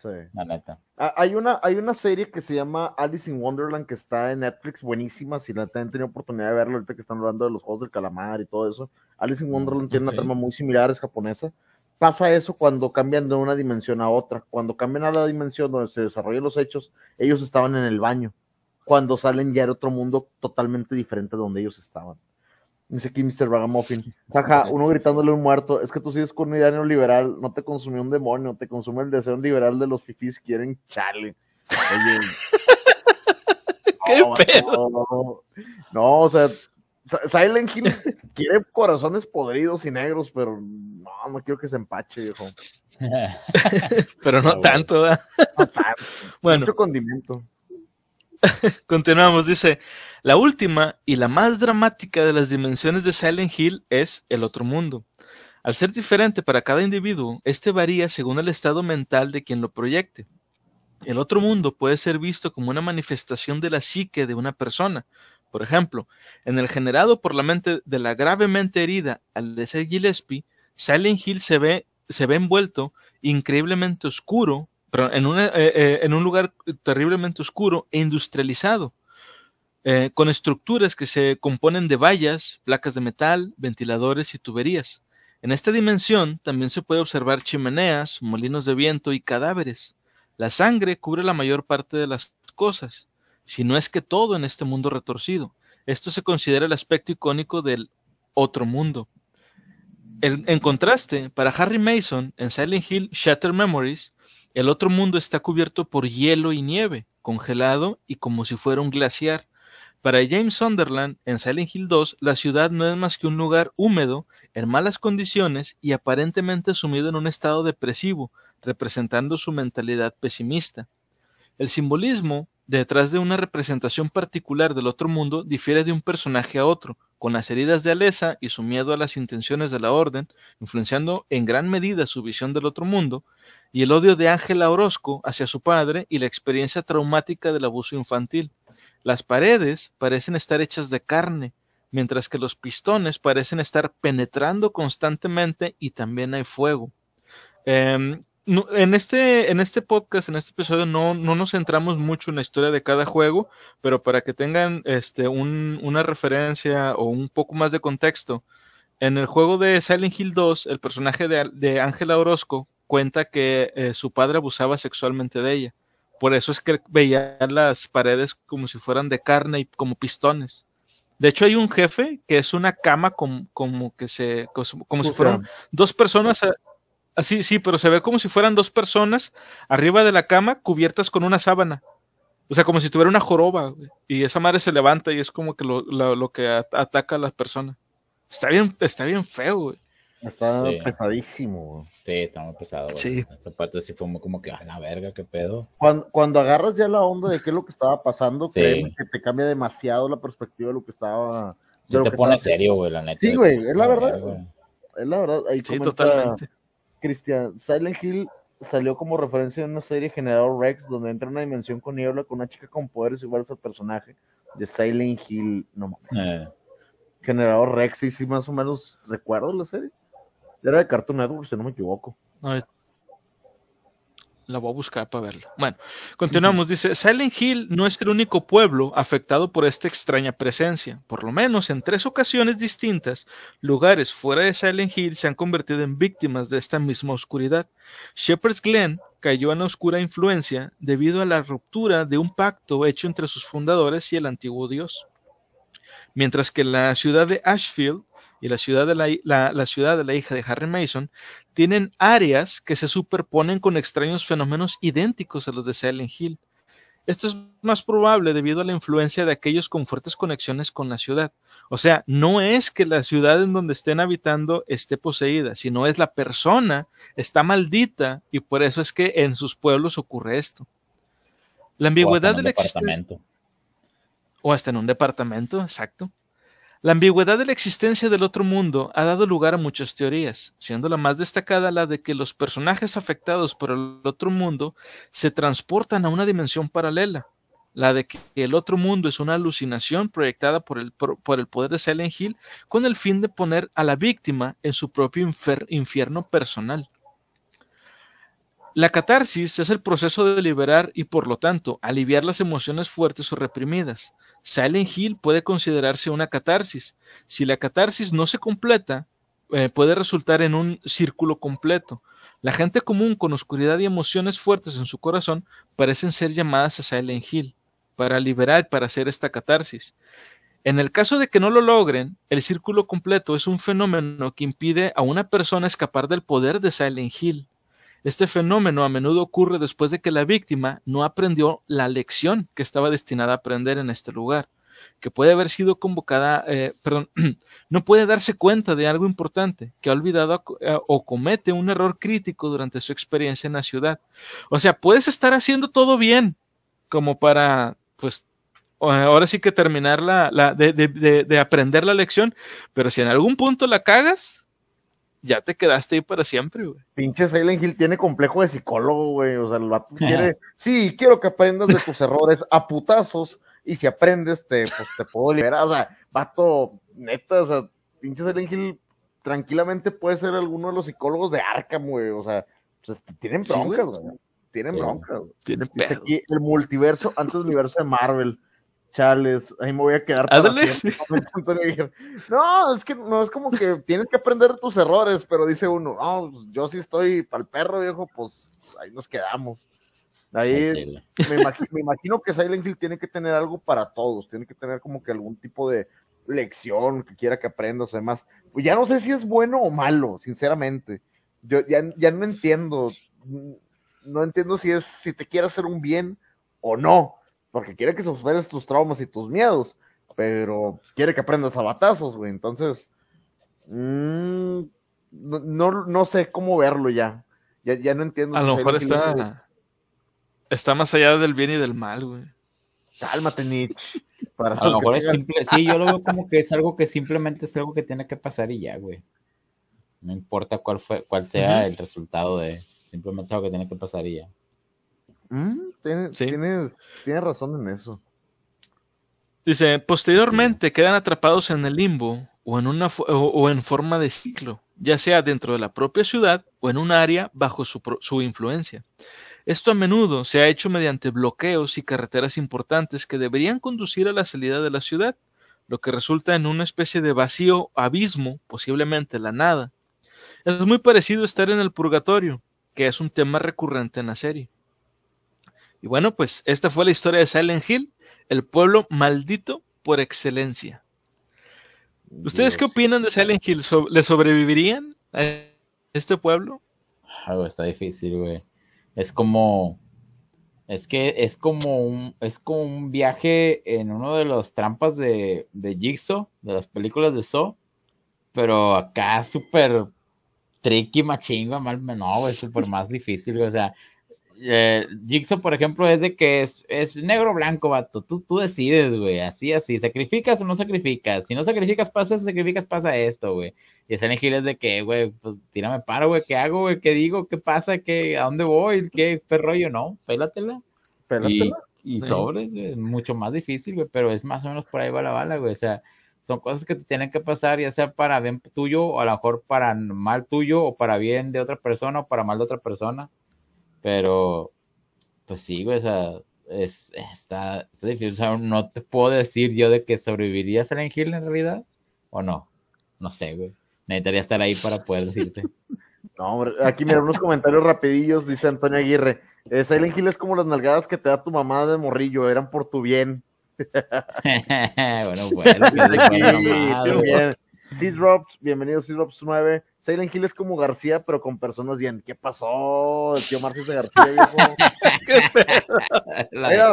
Sí. La neta. Ah, hay una, hay una serie que se llama Alice in Wonderland que está en Netflix, buenísima. Si la han tenido oportunidad de verlo ahorita que están hablando de los juegos del calamar y todo eso. Alice in Wonderland tiene una trama muy similar, es japonesa. Pasa eso cuando cambian de una dimensión a otra. Cuando cambian a la dimensión donde se desarrollan los hechos, ellos estaban en el baño. Cuando salen ya era otro mundo totalmente diferente de donde ellos estaban. Dice aquí Mr. Ragamuffin. Jaja, uno gritándole a un muerto. Es que tú sigues con un ideario liberal. No te consumió un demonio. Te consume el deseo liberal de los fifís. Quieren chale. Oye. ¿Qué pedo? No, o sea, Silent Hill quiere corazones podridos y negros, pero no, no quiero que se empache, viejo. pero no tanto, ¿verdad? No tanto. Bueno. Mucho condimento. Continuamos, dice, la última y la más dramática de las dimensiones de Silent Hill es el otro mundo. Al ser diferente para cada individuo, este varía según el estado mental de quien lo proyecte. El otro mundo puede ser visto como una manifestación de la psique de una persona. Por ejemplo, en el generado por la mente de la gravemente herida Alessia Gillespie, Silent Hill se ve, se ve envuelto increíblemente oscuro, en, una, en un lugar terriblemente oscuro e industrializado, con estructuras que se componen de vallas, placas de metal, ventiladores y tuberías. En esta dimensión también se puede observar chimeneas, molinos de viento y cadáveres. La sangre cubre la mayor parte de las cosas, si no es que todo en este mundo retorcido. Esto se considera el aspecto icónico del otro mundo. en contraste, para Harry Mason, en Silent Hill Shatter Memories, el otro mundo está cubierto por hielo y nieve, congelado y como si fuera un glaciar. Para James Sunderland, en Silent Hill 2, la ciudad no es más que un lugar húmedo, en malas condiciones y aparentemente sumido en un estado depresivo, representando su mentalidad pesimista. El simbolismo detrás de una representación particular del otro mundo difiere de un personaje a otro, con las heridas de Alesa y su miedo a las intenciones de la Orden, influenciando en gran medida su visión del otro mundo, y el odio de Ángela Orozco hacia su padre y la experiencia traumática del abuso infantil. Las paredes parecen estar hechas de carne, mientras que los pistones parecen estar penetrando constantemente y también hay fuego. Em, en, este, en este podcast, en este episodio, no, no, nos centramos mucho en la historia de cada juego, pero para que tengan este, una referencia o un poco más de contexto, en el juego de Silent Hill 2, el personaje de Ángela Orozco cuenta que eh, su padre abusaba sexualmente de ella. Por eso es que veía las paredes como si fueran de carne y como pistones. De hecho, hay un jefe que es una cama como, como que se, como, si fueran dos personas, sí, pero se ve como si fueran dos personas arriba de la cama cubiertas con una sábana. O sea, como si tuviera una joroba. Y esa madre se levanta y es como que lo, lo, que ataca a las personas. Está bien, está bien feo, güey. Está pesadísimo. Sí, está muy pesado. Sí. Esa parte sí fue como que, a la verga, qué pedo. Cuando, agarras ya la onda de qué es lo que estaba pasando, que te cambia demasiado la perspectiva de lo que estaba. te pone serio, güey, la neta. Sí, güey, es la verdad. Es la verdad. Ahí sí, totalmente. Cristian, Silent Hill salió como referencia en una serie Generador Rex, donde entra en una dimensión con niebla con una chica con poderes iguales al personaje de Silent Hill. No mames. Eh. Generador Rex, sí, sí, más o menos recuerdo la serie. Era de Cartoon Network, si no me equivoco. La voy a buscar para verla. Bueno, continuamos. Dice, Silent Hill no es el único pueblo afectado por esta extraña presencia. Por lo menos en tres ocasiones distintas, lugares fuera de Silent Hill se han convertido en víctimas de esta misma oscuridad. Shepherd's Glen cayó en oscura influencia debido a la ruptura de un pacto hecho entre sus fundadores y el antiguo dios. Mientras que la ciudad de Ashfield y la ciudad de la, ciudad de la hija de Harry Mason tienen áreas que se superponen con extraños fenómenos idénticos a los de Silent Hill. Esto es más probable debido a la influencia de aquellos con fuertes conexiones con la ciudad. O sea, no es que la ciudad en donde estén habitando esté poseída, sino es la persona está maldita y por eso es que en sus pueblos ocurre esto. La ambigüedad del existencia. O hasta en un departamento, exacto. La ambigüedad de la existencia del otro mundo ha dado lugar a muchas teorías, siendo la más destacada la de que los personajes afectados por el otro mundo se transportan a una dimensión paralela, la de que el otro mundo es una alucinación proyectada por el, por, el poder de Silent Hill con el fin de poner a la víctima en su propio infierno personal. La catarsis es el proceso de liberar y por lo tanto aliviar las emociones fuertes o reprimidas. Silent Hill puede considerarse una catarsis. Si la catarsis no se completa, eh, puede resultar en un círculo completo. La gente común con oscuridad y emociones fuertes en su corazón parecen ser llamadas a Silent Hill para liberar, para hacer esta catarsis. En el caso de que no lo logren, el círculo completo es un fenómeno que impide a una persona escapar del poder de Silent Hill. Este fenómeno a menudo ocurre después de que la víctima no aprendió la lección que estaba destinada a aprender en este lugar, que puede haber sido convocada, eh, perdón, no puede darse cuenta de algo importante, que ha olvidado eh, o comete un error crítico durante su experiencia en la ciudad. O sea, puedes estar haciendo todo bien, como para, pues, ahora sí que terminar la, la de, de, de aprender la lección, pero si en algún punto la cagas, ya te quedaste ahí para siempre, güey. Pinche Silent Hill tiene complejo de psicólogo, güey. O sea, el vato quiere, sí, quiero que aprendas de tus errores a putazos. Y si aprendes, te, pues, te puedo liberar. O sea, vato, neta, o sea, pinche Silent Hill tranquilamente puede ser alguno de los psicólogos de Arkham, güey. O sea, pues, tienen broncas, güey. tienen Sí. bronca. güey. Tiene Dice pedo. aquí el multiverso antes del universo de Marvel. Chales, ahí me voy a quedar para. No, es que no es como que tienes que aprender de tus errores, pero dice uno, no, yo sí estoy para el perro, viejo, pues ahí nos quedamos. Ahí me, imagi- me imagino que Silent Hill tiene que tener algo para todos, tiene que tener como que algún tipo de lección que quiera que aprendas, además. Pues ya no sé si es bueno o malo, sinceramente. Yo ya, ya no entiendo, no entiendo si es si te quiere hacer un bien o no, porque quiere que superes tus traumas y tus miedos, pero quiere que aprendas a batazos, güey. Entonces, mm, no, no, no sé cómo verlo ya. Ya, ya no entiendo. A si lo mejor está, está más allá del bien y del mal, güey. Cálmate, Nietzsche. Para A lo mejor es simple, sí, yo lo veo como que es algo que simplemente es algo que tiene que pasar y ya, güey. No importa cuál fue, cuál sea el resultado de, simplemente es algo que tiene que pasar y ya. Mm, tiene- Sí. tienes, tienes razón en eso. Dice, posteriormente quedan atrapados en el limbo o en, una, o, o en forma de ciclo, ya sea dentro de la propia ciudad o en un área bajo su, su influencia. Esto a menudo se ha hecho mediante bloqueos y carreteras importantes que deberían conducir a la salida de la ciudad, lo que resulta en una especie de vacío abismo, posiblemente la nada. Es muy parecido a estar en el purgatorio, que es un tema recurrente en la serie. Y bueno, pues esta fue la historia de Silent Hill, el pueblo maldito por excelencia. ¿Ustedes qué opinan de Silent Hill? ¿So- ¿Le sobrevivirían a este pueblo? Está difícil, güey. Es como. Es que es como un, es como un viaje en uno de los trampas de, de Jigsaw, de las películas de Saw, pero acá súper tricky, machingo, mal, no, güey, súper más difícil, o sea, eh, Jigsaw, por ejemplo, es de que es, es negro o blanco, vato, tú, tú decides, güey, así, así, sacrificas o no sacrificas, si no sacrificas pasa eso, sacrificas pasa esto, güey, y Hill es de que, güey, pues tírame paro, güey, ¿qué hago, güey? ¿Qué digo? ¿Qué pasa? ¿Qué, ¿A dónde voy? ¿Qué, qué rollo? No, pélatela. Y, Pélatela. y Sí. sobres, güey, es mucho más difícil, güey, pero es más o menos por ahí va la bala, güey. O sea, son cosas que te tienen que pasar, ya sea para bien tuyo, o a lo mejor para mal tuyo, o para bien de otra persona, o para mal de otra persona. Pero, pues sí, güey, o sea, es, está, está difícil. O sea, no te puedo decir yo de que sobreviviría a Silent Hill en realidad, o no. No sé, güey. Necesitaría estar ahí para poder decirte. No, hombre, aquí mira unos comentarios rapidillos, dice Antonio Aguirre. Eh, Silent Hill es como las nalgadas que te da tu mamá de morrillo, eran por tu bien. bueno, bueno, aquí, güey. bien. Seed Drops, bienvenido Seed Drops 9. Silent Hill es como García, pero con personas bien. ¿Qué pasó? El tío Marcos de García, viejo. La Mira.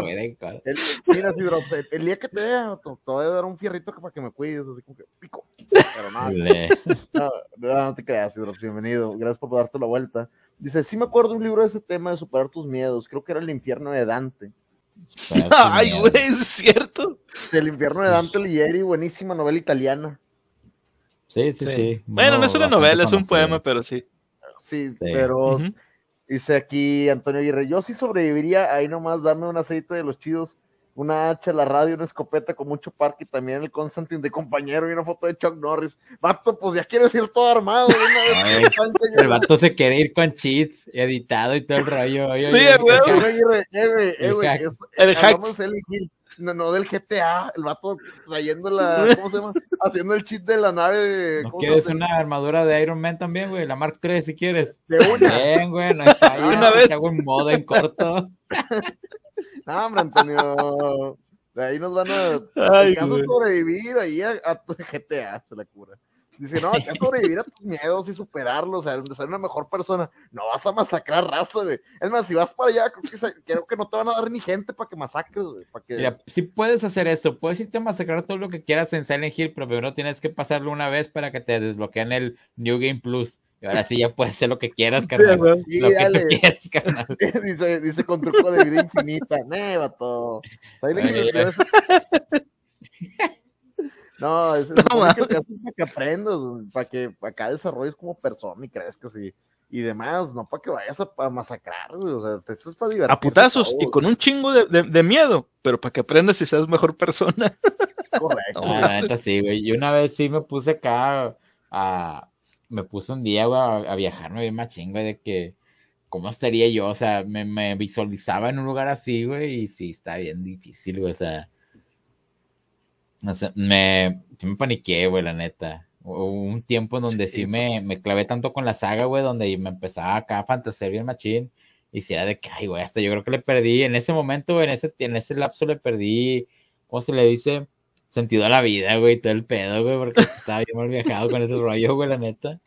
El- mira, Seed Drops, el, el día que te vea, te, te voy a dar un fierrito para que me cuides, así como que pico. Pero nada, No, no, no te creas, Hidrox, bienvenido. Gracias por darte la vuelta. Dice, sí me acuerdo de un libro de ese tema de superar tus miedos. Creo que era El infierno de Dante. Ay, güey, es cierto. El infierno de Dante Ligieri, buenísima novela italiana. Sí, sí, Sí. sí. Bueno, no es una novela, es un conocido. poema, pero sí. Sí, Sí. pero Ujú. dice aquí Antonio Aguirre, yo sí sobreviviría, ahí nomás dame un aceite de los chidos, una hacha, la radio, una escopeta con mucho parque y también el Constantine de compañero y una foto de Chuck Norris. Vato, pues ya quieres ir todo armado. de una vez. Ay, El vato se quiere ir con cheats, editado y todo el rollo. Oye, Sí, oye, güey. Aguirre, eh, güey, eh, El güey, hack. es- El hablamos hacks. No, no del GTA, el vato trayendo la, ¿cómo se llama? Haciendo el cheat de la nave de, ¿No ¿cómo se quieres una armadura de Iron Man también, güey? La Mark III, si quieres. De una. Bien, güey, no hay falla. Una vez. Te hago un modo en corto. No, hombre, Antonio. De ahí nos van a. Ay, caso sobrevivir ahí a, a tu GTA, se la cura. Dice, no, acá sobrevivir a tus miedos y superarlos, o sea, ser una mejor persona. No vas a masacrar raza, güey. Es más, si vas para allá, creo que, se- creo que no te van a dar ni gente para que masacres, güey. Que... Mira, si puedes hacer eso, puedes irte a masacrar todo lo que quieras en Silent Hill, pero primero tienes que pasarlo una vez para que te desbloqueen el New Game Plus. Y ahora sí ya puedes hacer lo que quieras, carnal. Sí, lo que dale. tú quieras, carnal. dice, dice con truco de vida infinita. Nee, vato. Silent Hill No, es, es No, que te haces para que aprendas, para que acá desarrolles como persona y crezcas y, y demás, no para que vayas a, a masacrar, güey, o sea, eso es para divertirse. A putazos todo, y con un chingo de, de- de miedo, pero para que aprendas y seas mejor persona. Correcto. Ah, la neta sí, güey. Y una vez sí me puse acá a. Me puse un día, güey, a, a viajarme bien machín, güey, de que. ¿cómo estaría yo? O sea, me, me visualizaba en un lugar así, güey, y sí, está bien difícil, güey, o sea, no sé, me, me paniqué, güey, la neta. Hubo un tiempo en donde sí, Sí, me, pues. me clavé tanto con la saga, güey, donde me empezaba acá a fantasear bien machín, y si era de que, ay, güey, hasta yo creo que le perdí, en ese momento, güey, en ese, en ese lapso le perdí, ¿cómo se le dice? Sentido a la vida, güey, todo el pedo, güey, porque estaba bien mal viajado con ese rollo, güey, la neta.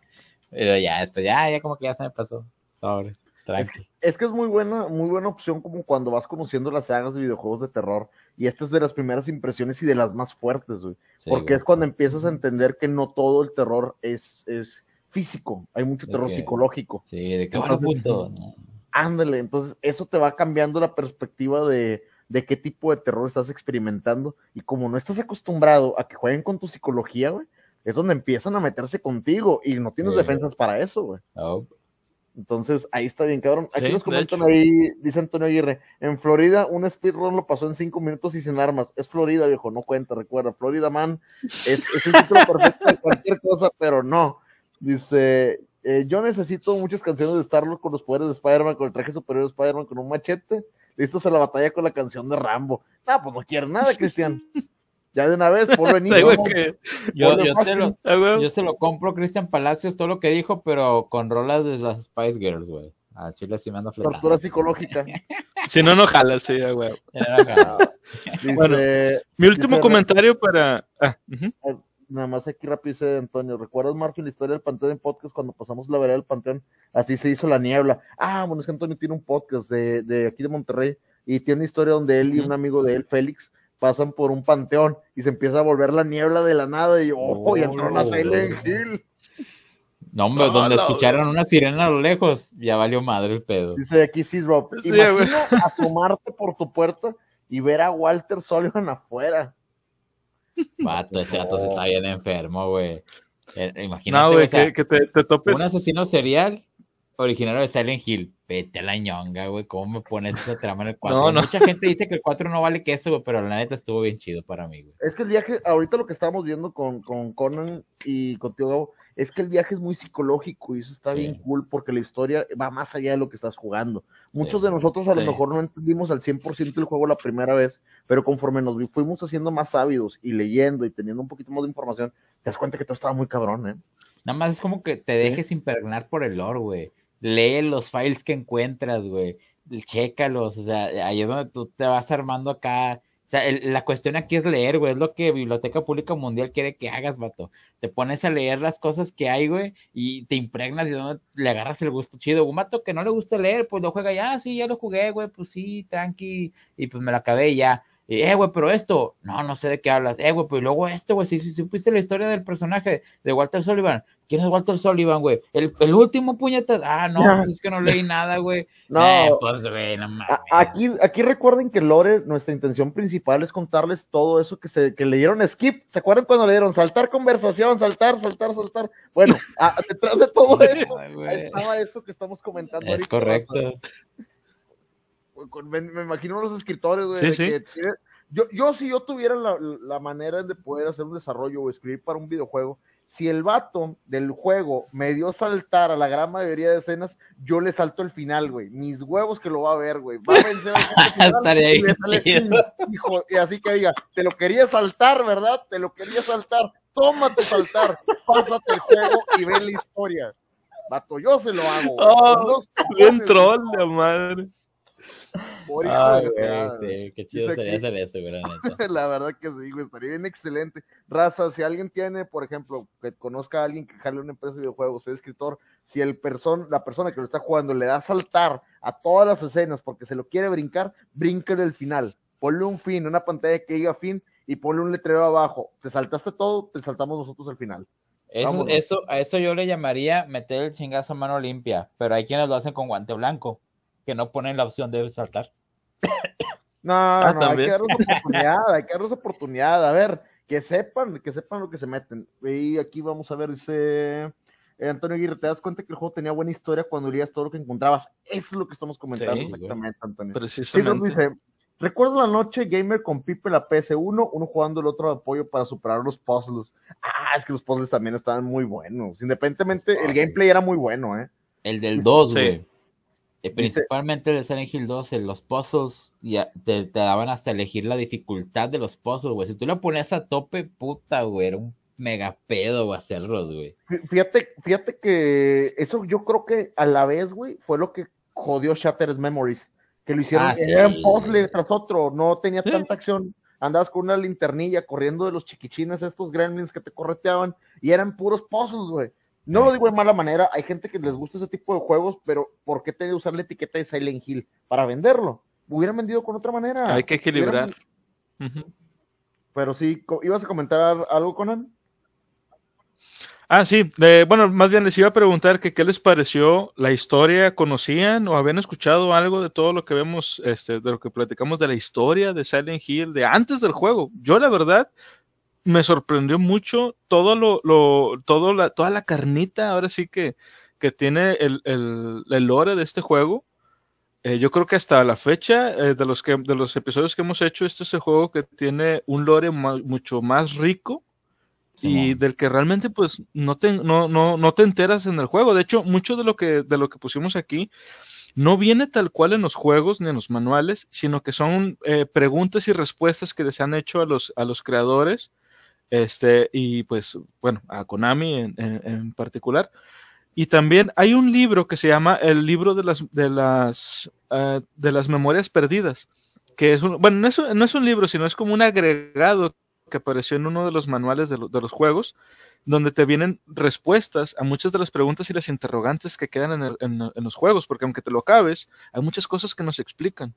Pero ya, después, ya, ya como que ya se me pasó. Sobre, tranqui. Es que es muy buena, muy buena opción como cuando vas conociendo las sagas de videojuegos de terror. Y esta es de las primeras impresiones y de las más fuertes, güey. Sí, porque güey. es cuando empiezas a entender que no todo el terror es, es físico. Hay mucho terror que- psicológico. Sí, de que Entonces, punto. Ándale, entonces eso te va cambiando la perspectiva de, de qué tipo de terror estás experimentando. Y como no estás acostumbrado a que jueguen con tu psicología, güey, es donde empiezan a meterse contigo y no tienes Sí. defensas para eso, güey. Oh, Entonces, ahí está bien, cabrón. Aquí Sí, nos comentan ahí, dice Antonio Aguirre, en Florida un speedrun lo pasó en cinco minutos y sin armas. Es Florida, viejo, no cuenta, recuerda. Florida Man es, es el título perfecto de cualquier cosa, pero no. Dice, eh, yo necesito muchas canciones de Star-Lord con los poderes de Spider-Man, con el traje superior de Spider-Man, con un machete, listos a la batalla con la canción de Rambo. Ah, pues no quiero nada, Cristian. Ya de una vez, ponlo en Yo, yo, fácil. te lo, ah, güey. yo se lo compro, Cristian Palacios, todo lo que dijo, pero con rolas de las Spice Girls, güey. A Chile sí me anda fletando. Tortura psicológica. Si no, no jala, sí, güey. Dice, Bueno. Mi último Dice- comentario para. Ah. Nada más aquí rápido dice Antonio, ¿recuerdas Marfil la historia del Panteón en podcast cuando pasamos la vereda del Panteón? Así se hizo la niebla. Ah, bueno, es que Antonio tiene un podcast de, de aquí de Monterrey y tiene una historia donde él y un amigo de él, Félix, pasan por un panteón y se empieza a volver la niebla de la nada y ojo, y entró una Oh, Silent Hill. No, hombre, No, donde no, escucharon una sirena a lo lejos, ya valió madre el pedo. Dice aquí sí, Rob. Sí, Imagina güey. asomarte por tu puerta y ver a Walter Sullivan afuera. Vato, ese vato se está bien enfermo, güey. Eh, Imagínate, No, güey, o sea, que, que te, te topes. un asesino serial originario de Silent Hill. Vete a la ñonga, güey. ¿Cómo me pones esa trama en el 4? No, no. Mucha gente dice que el 4 no vale queso, güey, pero la neta estuvo bien chido para mí, güey. Es que el viaje, ahorita lo que estábamos viendo con, con Conan y contigo, Gabo, es que el viaje es muy psicológico y eso está Sí. bien cool porque la historia va más allá de lo que estás jugando. Muchos Sí. de nosotros a lo mejor no entendimos al 100% el juego la primera vez, pero conforme nos fuimos haciendo más sabios y leyendo y teniendo un poquito más de información, te das cuenta que todo estaba muy cabrón, ¿eh? Nada más es como que te dejes impregnar por el lore, güey. Lee los files que encuentras, güey. Chécalos, o sea, ahí es donde tú te vas armando acá. O sea, el- la cuestión aquí es leer, güey. Es lo que Biblioteca Pública Mundial quiere que hagas, vato. Te pones a leer las cosas que hay, güey, y te impregnas y donde le agarras el gusto chido. Un vato que no le gusta leer, pues lo juega ya, sí, ya lo jugué, güey, pues sí, tranqui, y pues me lo acabé y ya. Eh, güey, pero esto, no, no sé de qué hablas. Eh, güey, pues luego esto, güey, si si supiste la historia del personaje de Walter Sullivan. ¿Quién es Walter Sullivan, güey? El, el último puñetazo. Ah, no, pues es que no leí nada, güey. No, Eh, pues, güey, no mames. aquí, aquí recuerden que Lore, nuestra intención principal es contarles todo eso que se que le dieron skip. ¿Se acuerdan cuando le dieron saltar conversación, saltar, saltar, saltar? Bueno, a- detrás de todo eso Ay, estaba esto que estamos comentando. Es ahorita, correcto. me, me imagino los escritores, güey, Sí, de sí. que tiene- yo, yo si yo tuviera la, la manera de poder hacer un desarrollo o escribir para un videojuego, si el vato del juego me dio saltar a la gran mayoría de escenas, yo le salto el final, güey. Mis huevos que lo va a ver, güey. Va a vencer al y le sale chido. hijo, y así que diga, te lo quería saltar, ¿verdad? Te lo quería saltar. Tómate saltar, pásate el juego y ve la historia. Vato, yo se lo hago. Oh, troll, la madre. Por hijo Ay, de güey, fregada, güey. sí, qué chido sería hacer eso, güey, la verdad que sí, güey, estaría bien excelente. Raza, si alguien tiene, por ejemplo, que conozca a alguien que jale una empresa de videojuegos, sea escritor, si el person, la persona que lo está jugando le da saltar a todas las escenas porque se lo quiere brincar, bríncale el final. Ponle un fin, una pantalla que diga fin y ponle un letrero abajo. Te saltaste todo, te saltamos nosotros al final. Eso, a eso yo le llamaría meter el chingazo a mano limpia, pero hay quienes lo hacen con guante blanco, que no ponen la opción de saltar. No, no, hay que darles oportunidad, hay que darles oportunidad. A ver, que sepan, que sepan lo que se meten. Y aquí vamos a ver, dice eh, Antonio Aguirre, ¿te das cuenta que el juego tenía buena historia cuando leías todo lo que encontrabas? Eso es lo que estamos comentando Sí, exactamente, Antonio. Sí, nos Precisamente. dice, recuerdo la noche gamer con Pipe la PS1, uno jugando el otro de apoyo para superar los puzzles. Ah, es que los puzzles también estaban muy buenos. Independientemente, el gameplay era muy bueno, ¿eh? El del 2, Sí. Eh, principalmente de Silent Hill 2, en los puzzles, ya te, te, daban hasta elegir la dificultad de los puzzles, güey. Si tú lo ponías a tope, puta, güey, era un mega pedo hacerlos, güey. Fíjate, fíjate que eso yo creo que a la vez, güey, fue lo que jodió Shattered Memories. Que lo hicieron, ah, un puzzle tras otro, no tenía tanta acción. Andabas con una linternilla corriendo de los chiquichines, estos gremlins que te correteaban, y eran puros puzzles, güey. No lo digo de mala manera, hay gente que les gusta ese tipo de juegos, pero ¿por qué tenía que usar la etiqueta de Silent Hill? Para venderlo. Hubieran vendido con otra manera. Hay que equilibrar. Pero sí, ¿ibas a comentar algo, Conan? Ah, sí, bueno, más bien les iba a preguntar que qué les pareció la historia, ¿conocían o habían escuchado algo de todo lo que vemos, este, de lo que platicamos de la historia de Silent Hill, de antes del juego? Yo la verdad me sorprendió mucho todo lo, lo todo la, toda la carnita, ahora sí que, que tiene el, el, el lore de este juego. Eh, yo creo que hasta la fecha eh, de, los que, de los episodios que hemos hecho, este es el juego que tiene un lore mucho más rico y del que realmente pues no te, no, no, no te enteras en el juego. De hecho, mucho de lo que, de lo que pusimos aquí no viene tal cual en los juegos ni en los manuales, sino que son eh, preguntas y respuestas que les han hecho a los, a los creadores, este, y pues, bueno, a Konami en, en, particular. Y también hay un libro que se llama el libro de las, de las, uh, de las memorias perdidas, que es un, bueno, no es, no es un libro, sino es como un agregado que apareció en uno de los manuales de, los juegos, donde te vienen respuestas a muchas de las preguntas y las interrogantes que quedan en, los juegos, porque aunque te lo acabes, hay muchas cosas que no se explican.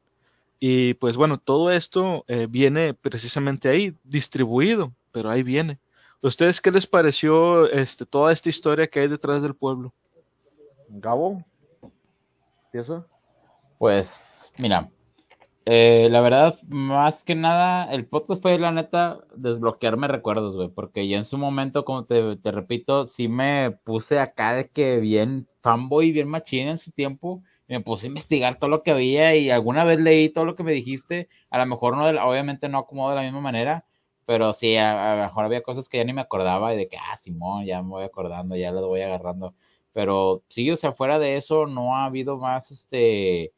Y pues bueno, todo esto eh, viene precisamente ahí, distribuido, pero ahí viene. ¿Ustedes qué les pareció este, toda esta historia que hay detrás del pueblo? Gabo, ¿piensa? Pues, mira, eh, la verdad, más que nada, el podcast fue la neta desbloquearme recuerdos, güey, porque yo en su momento, como te, te, repito, sí me puse acá de que bien fanboy, bien machín en su tiempo, y me puse a investigar todo lo que había y alguna vez leí todo lo que me dijiste, a lo mejor no, obviamente no acomodo de la misma manera, pero sí, a, lo mejor había cosas que ya ni me acordaba y de que, ah, Simón, ya me voy acordando, ya lo voy agarrando, pero sí, o sea, fuera de eso, no ha habido más, este,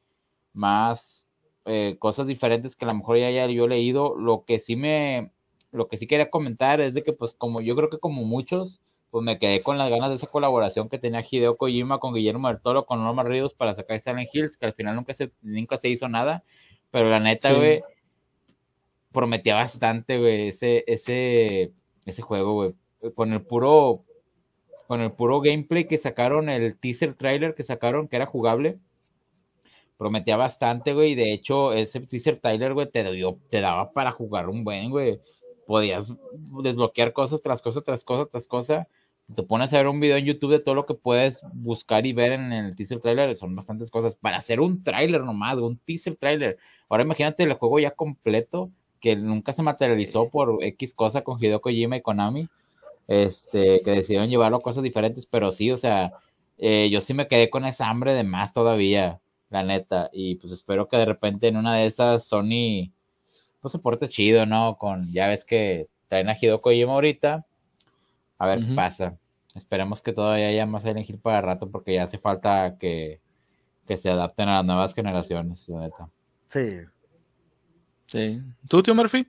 más eh, cosas diferentes que a lo mejor ya, ya yo he leído. Lo que sí me, lo que sí quería comentar es de que pues como yo creo que como muchos, pues me quedé con las ganas de esa colaboración que tenía Hideo Kojima con Guillermo del Toro, con Norman Ríos para sacar Silent Hills, que al final nunca se, nunca se hizo nada, pero la neta, güey, prometía bastante, güey, ese, ese, ese juego, güey, con el puro, con el puro gameplay que sacaron, el teaser trailer que sacaron, que era jugable, prometía bastante, güey. De hecho, ese teaser Tyler, güey, te, dio, te daba para jugar un buen, güey. Podías desbloquear cosas tras cosa, tras cosa, tras cosa. Te pones a ver un video en YouTube de todo lo que puedes buscar y ver en el teaser trailer. Son bastantes cosas. Para hacer un trailer nomás, un teaser trailer. Ahora imagínate el juego ya completo, que nunca se materializó por X cosa con Hideo Kojima y Konami. Este, que decidieron llevarlo a cosas diferentes, pero sí, o sea, eh, yo sí me quedé con esa hambre de más todavía la neta. Y pues espero que de repente en una de esas Sony pues se porte chido, ¿no? Con, ya ves que traen a Hideo Kojima ahorita. A ver qué pasa. Esperemos que todavía haya más elegir para rato porque ya hace falta que, que se adapten a las nuevas generaciones, la neta. Sí. Sí. ¿Tú, tío Murphy?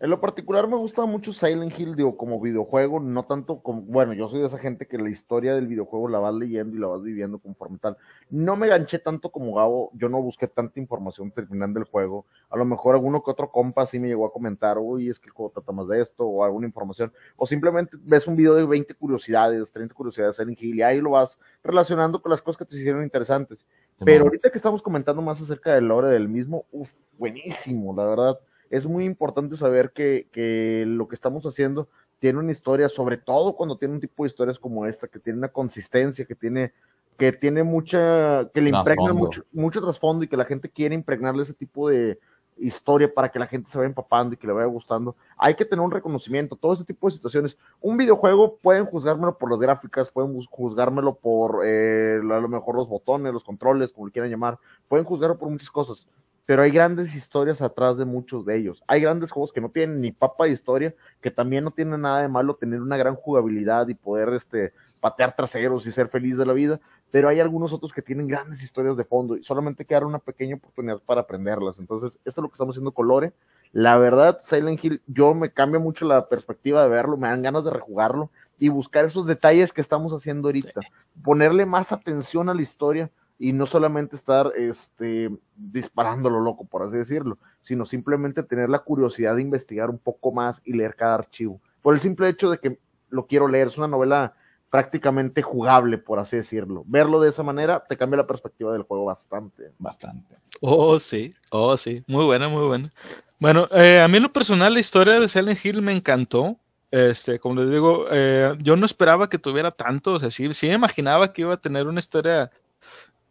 En lo particular me gusta mucho Silent Hill, digo, como videojuego, no tanto como, bueno, yo soy de esa gente que la historia del videojuego la vas leyendo y la vas viviendo conforme tal. No me ganché tanto como Gabo, yo no busqué tanta información terminando el juego. A lo mejor alguno que otro compa sí me llegó a comentar, uy, es que el juego trata más de esto, o alguna información. O simplemente ves un video de 20 curiosidades, 30 curiosidades de Silent Hill, y ahí lo vas relacionando con las cosas que te hicieron interesantes. Pero ahorita que estamos comentando más acerca del lore del mismo, uff, buenísimo, la verdad es muy importante saber que, que, lo que estamos haciendo tiene una historia, sobre todo cuando tiene un tipo de historias como esta, que tiene una consistencia, que tiene, que tiene mucha, que le impregna mucho, mucho trasfondo y que la gente quiere impregnarle ese tipo de historia para que la gente se vaya empapando y que le vaya gustando. Hay que tener un reconocimiento, todo ese tipo de situaciones. Un videojuego pueden juzgármelo por las gráficas, pueden juzgármelo por eh, a lo mejor los botones, los controles, como le quieran llamar, pueden juzgarlo por muchas cosas pero hay grandes historias atrás de muchos de ellos. Hay grandes juegos que no tienen ni papa de historia, que también no tienen nada de malo tener una gran jugabilidad y poder este, patear traseros y ser feliz de la vida, pero hay algunos otros que tienen grandes historias de fondo y solamente queda una pequeña oportunidad para aprenderlas. Entonces, esto es lo que estamos haciendo con Lore. La verdad, Silent Hill, yo me cambia mucho la perspectiva de verlo, me dan ganas de rejugarlo y buscar esos detalles que estamos haciendo ahorita, ponerle más atención a la historia y no solamente estar este, disparando lo loco, por así decirlo, sino simplemente tener la curiosidad de investigar un poco más y leer cada archivo. Por el simple hecho de que lo quiero leer, es una novela prácticamente jugable, por así decirlo. Verlo de esa manera te cambia la perspectiva del juego bastante. Bastante. Oh, sí, oh, sí, muy buena, muy buena. Bueno, eh, a mí en lo personal la historia de Silent Hill me encantó. Este, como les digo, eh, yo no esperaba que tuviera tanto, o sea, sí, sí me imaginaba que iba a tener una historia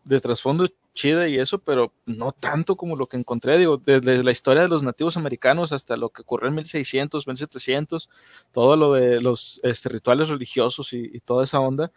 de trasfondo chida y eso, pero no tanto como lo que encontré, digo, desde la historia de los nativos americanos hasta lo que ocurrió en 1600, 1700, todo lo de los este, rituales religiosos y, y, toda esa onda,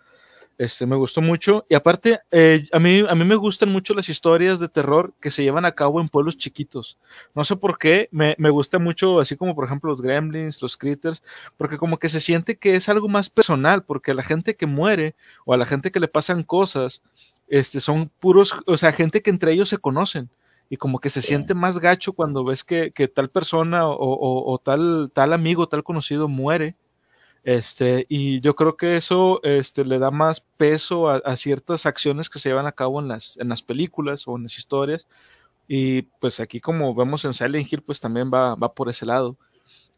este, me gustó mucho. Y aparte, eh, a, mí, a mí me gustan mucho las historias de terror que se llevan a cabo en pueblos chiquitos. No sé por qué, me, me gusta mucho, así como por ejemplo los gremlins, los critters, porque como que se siente que es algo más personal, porque a la gente que muere o a la gente que le pasan cosas, este, son puros, o sea, gente que entre ellos se conocen y como que se siente más gacho cuando ves que, que tal persona o, o, o, tal, tal amigo, tal conocido muere. Este, y yo creo que eso este, le da más peso a, ciertas acciones que se llevan a cabo en las, en las películas o en las historias. Y pues aquí como vemos en Silent Hill, pues también va, va por ese lado.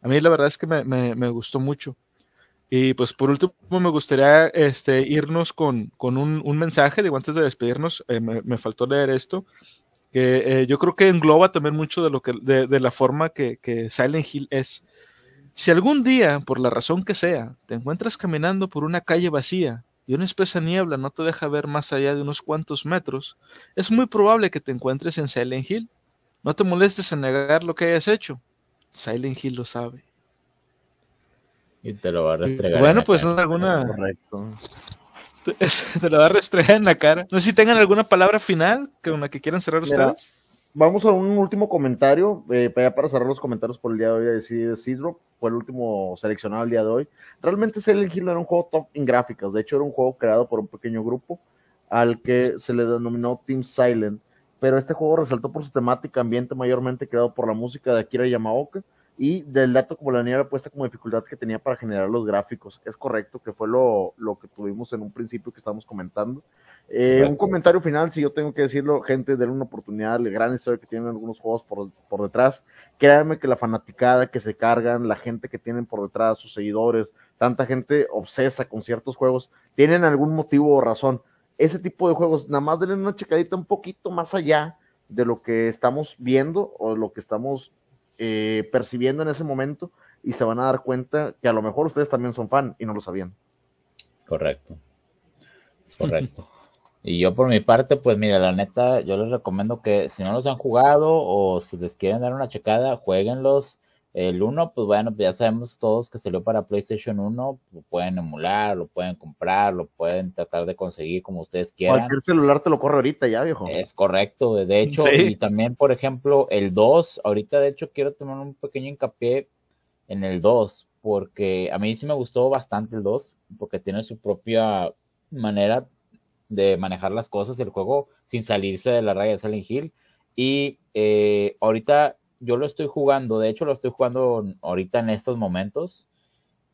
A mí la verdad es que me, me, gustó mucho. Y pues por último me gustaría este, irnos con, con un, mensaje, digo, antes de despedirnos, eh, me, me, faltó leer esto, que eh, yo creo que engloba también mucho de, lo que, de, de la forma que, que, Silent Hill es. Si algún día, por la razón que sea, te encuentras caminando por una calle vacía y una espesa niebla no te deja ver más allá de unos cuantos metros, es muy probable que te encuentres en Silent Hill. No te molestes en negar lo que hayas hecho. Silent Hill lo sabe. Y te lo va a restregar. Bueno, pues no alguna. Correcto. Te, te, lo va a restregar en la cara. No sé si tengan alguna palabra final con la que quieran cerrar Mira, ustedes. Vamos a un último comentario, eh, para, cerrar los comentarios por el día de hoy, así de Sidro, fue el último seleccionado el día de hoy. Realmente Silent Hill era un juego top en gráficas, de hecho era un juego creado por un pequeño grupo al que se le denominó Team Silent, pero este juego resaltó por su temática ambiente mayormente creado por la música de Akira Yamaoka, y del dato como la niebla puesta como dificultad que tenía para generar los gráficos. Es correcto, que fue lo, lo que tuvimos en un principio que estábamos comentando. Eh, un comentario final, si yo tengo que decirlo, gente, denle una oportunidad, la gran historia que tienen algunos juegos por, por detrás. Créanme que la fanaticada que se cargan, la gente que tienen por detrás, sus seguidores, tanta gente obsesa con ciertos juegos, tienen algún motivo o razón. Ese tipo de juegos, nada más denle una checadita un poquito más allá de lo que estamos viendo o lo que estamos eh, percibiendo en ese momento y se van a dar cuenta que a lo mejor ustedes también son fan y no lo sabían. Correcto. Es correcto. y yo por mi parte, pues mira, la neta, yo les recomiendo que si no los han jugado o si les quieren dar una checada, jueguenlos. El 1, pues bueno, ya sabemos todos que salió para PlayStation 1, lo pueden emular, lo pueden comprar, lo pueden tratar de conseguir como ustedes quieran. Cualquier celular te lo corre ahorita ya, viejo. Es correcto, de hecho, sí. y también, por ejemplo, el 2, ahorita de hecho quiero tomar un pequeño hincapié en el 2, porque a mí sí me gustó bastante el 2, porque tiene su propia manera de manejar las cosas, el juego sin salirse de la raya de Silent Hill, y eh, ahorita yo lo estoy jugando, de hecho lo estoy jugando ahorita en estos momentos,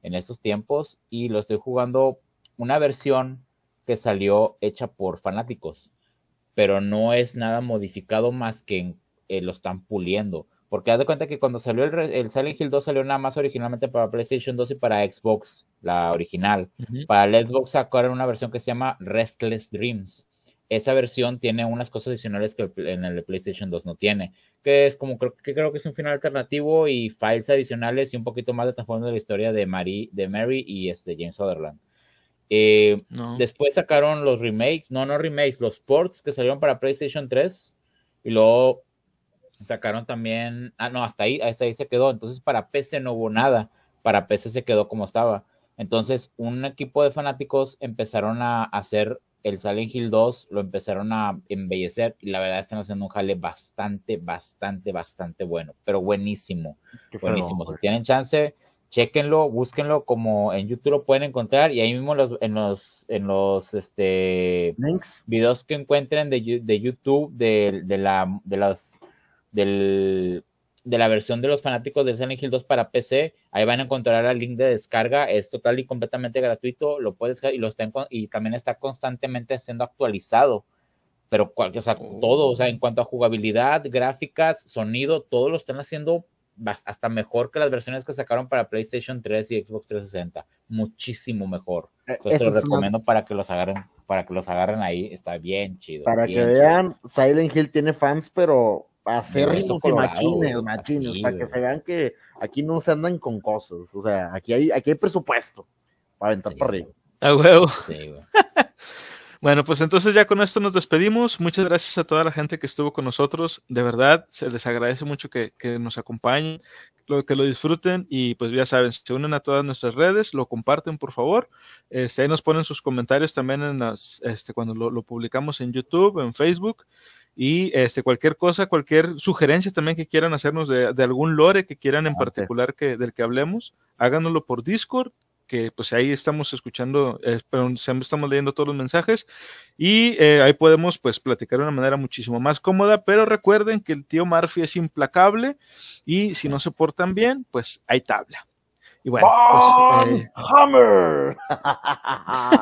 en estos tiempos, y lo estoy jugando una versión que salió hecha por fanáticos, pero no es nada modificado más que eh, lo están puliendo. Porque haz de cuenta que cuando salió el, el, Silent Hill 2 salió nada más originalmente para PlayStation 2 y para Xbox, la original. Uh -huh. Para el Xbox sacaron una versión que se llama Restless Dreams esa versión tiene unas cosas adicionales que en el PlayStation 2 no tiene, que es como creo que creo que es un final alternativo y files adicionales y un poquito más de trasfondo de la historia de Mary, de Mary y este James Sutherland. Eh, no. Después sacaron los remakes, no, no remakes, los ports que salieron para PlayStation 3 y luego sacaron también, ah, no, hasta ahí, hasta ahí se quedó. Entonces para PC no hubo nada, para PC se quedó como estaba. Entonces un equipo de fanáticos empezaron a hacer el Silent Hill 2 lo empezaron a embellecer y la verdad están haciendo un jale bastante, bastante, bastante bueno, pero buenísimo, Qué buenísimo. Feo, si tienen chance, chequenlo, búsquenlo como en YouTube lo pueden encontrar y ahí mismo los, en los, en los este, Links. videos que encuentren de, de YouTube de, de la, de las, del, de la versión de los fanáticos de Silent Hill 2 para PC, ahí van a encontrar el link de descarga, es total y completamente gratuito, lo puedes y lo está y también está constantemente siendo actualizado. Pero o sea, todo, o sea, en cuanto a jugabilidad, gráficas, sonido, todo lo están haciendo hasta mejor que las versiones que sacaron para PlayStation 3 y Xbox 360. Muchísimo mejor. Eh, Entonces te lo una- recomiendo para que los agarren, para que los agarren ahí, está bien chido. Para que chido. vean, Silent Hill tiene fans, pero acérrimos y machines, machines, para que se vean que aquí no se andan con cosas. O sea, aquí hay, aquí hay presupuesto para aventar Sí, para arriba. A huevo. sí, güey. Bueno, pues entonces ya con esto nos despedimos. Muchas gracias a toda la gente que estuvo con nosotros. De verdad, se les agradece mucho que, que nos acompañen, lo, que lo disfruten y pues ya saben, se unen a todas nuestras redes, lo comparten por favor. Este, ahí nos ponen sus comentarios también en las, este, cuando lo, lo publicamos en YouTube, en Facebook. Y este, cualquier cosa, cualquier sugerencia también que quieran hacernos de, de algún lore que quieran en Ah, particular que, del que hablemos, háganoslo por Discord que pues ahí estamos escuchando, eh, estamos leyendo todos los mensajes y eh, ahí podemos pues platicar de una manera muchísimo más cómoda, pero recuerden que el tío Murphy es implacable y si no se portan bien, pues hay tabla. Y bueno, pues, eh, Hammer.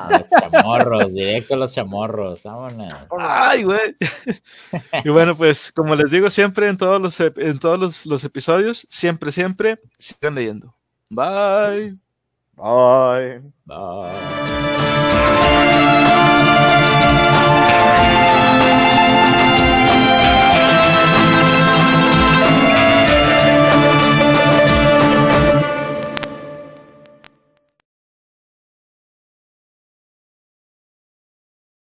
Los chamorros, directo a los chamorros, vámonos. Ay, güey. y bueno, pues como les digo siempre en todos los, ep- en todos los, los episodios, siempre, siempre, sigan leyendo. Bye. Bye. Bye.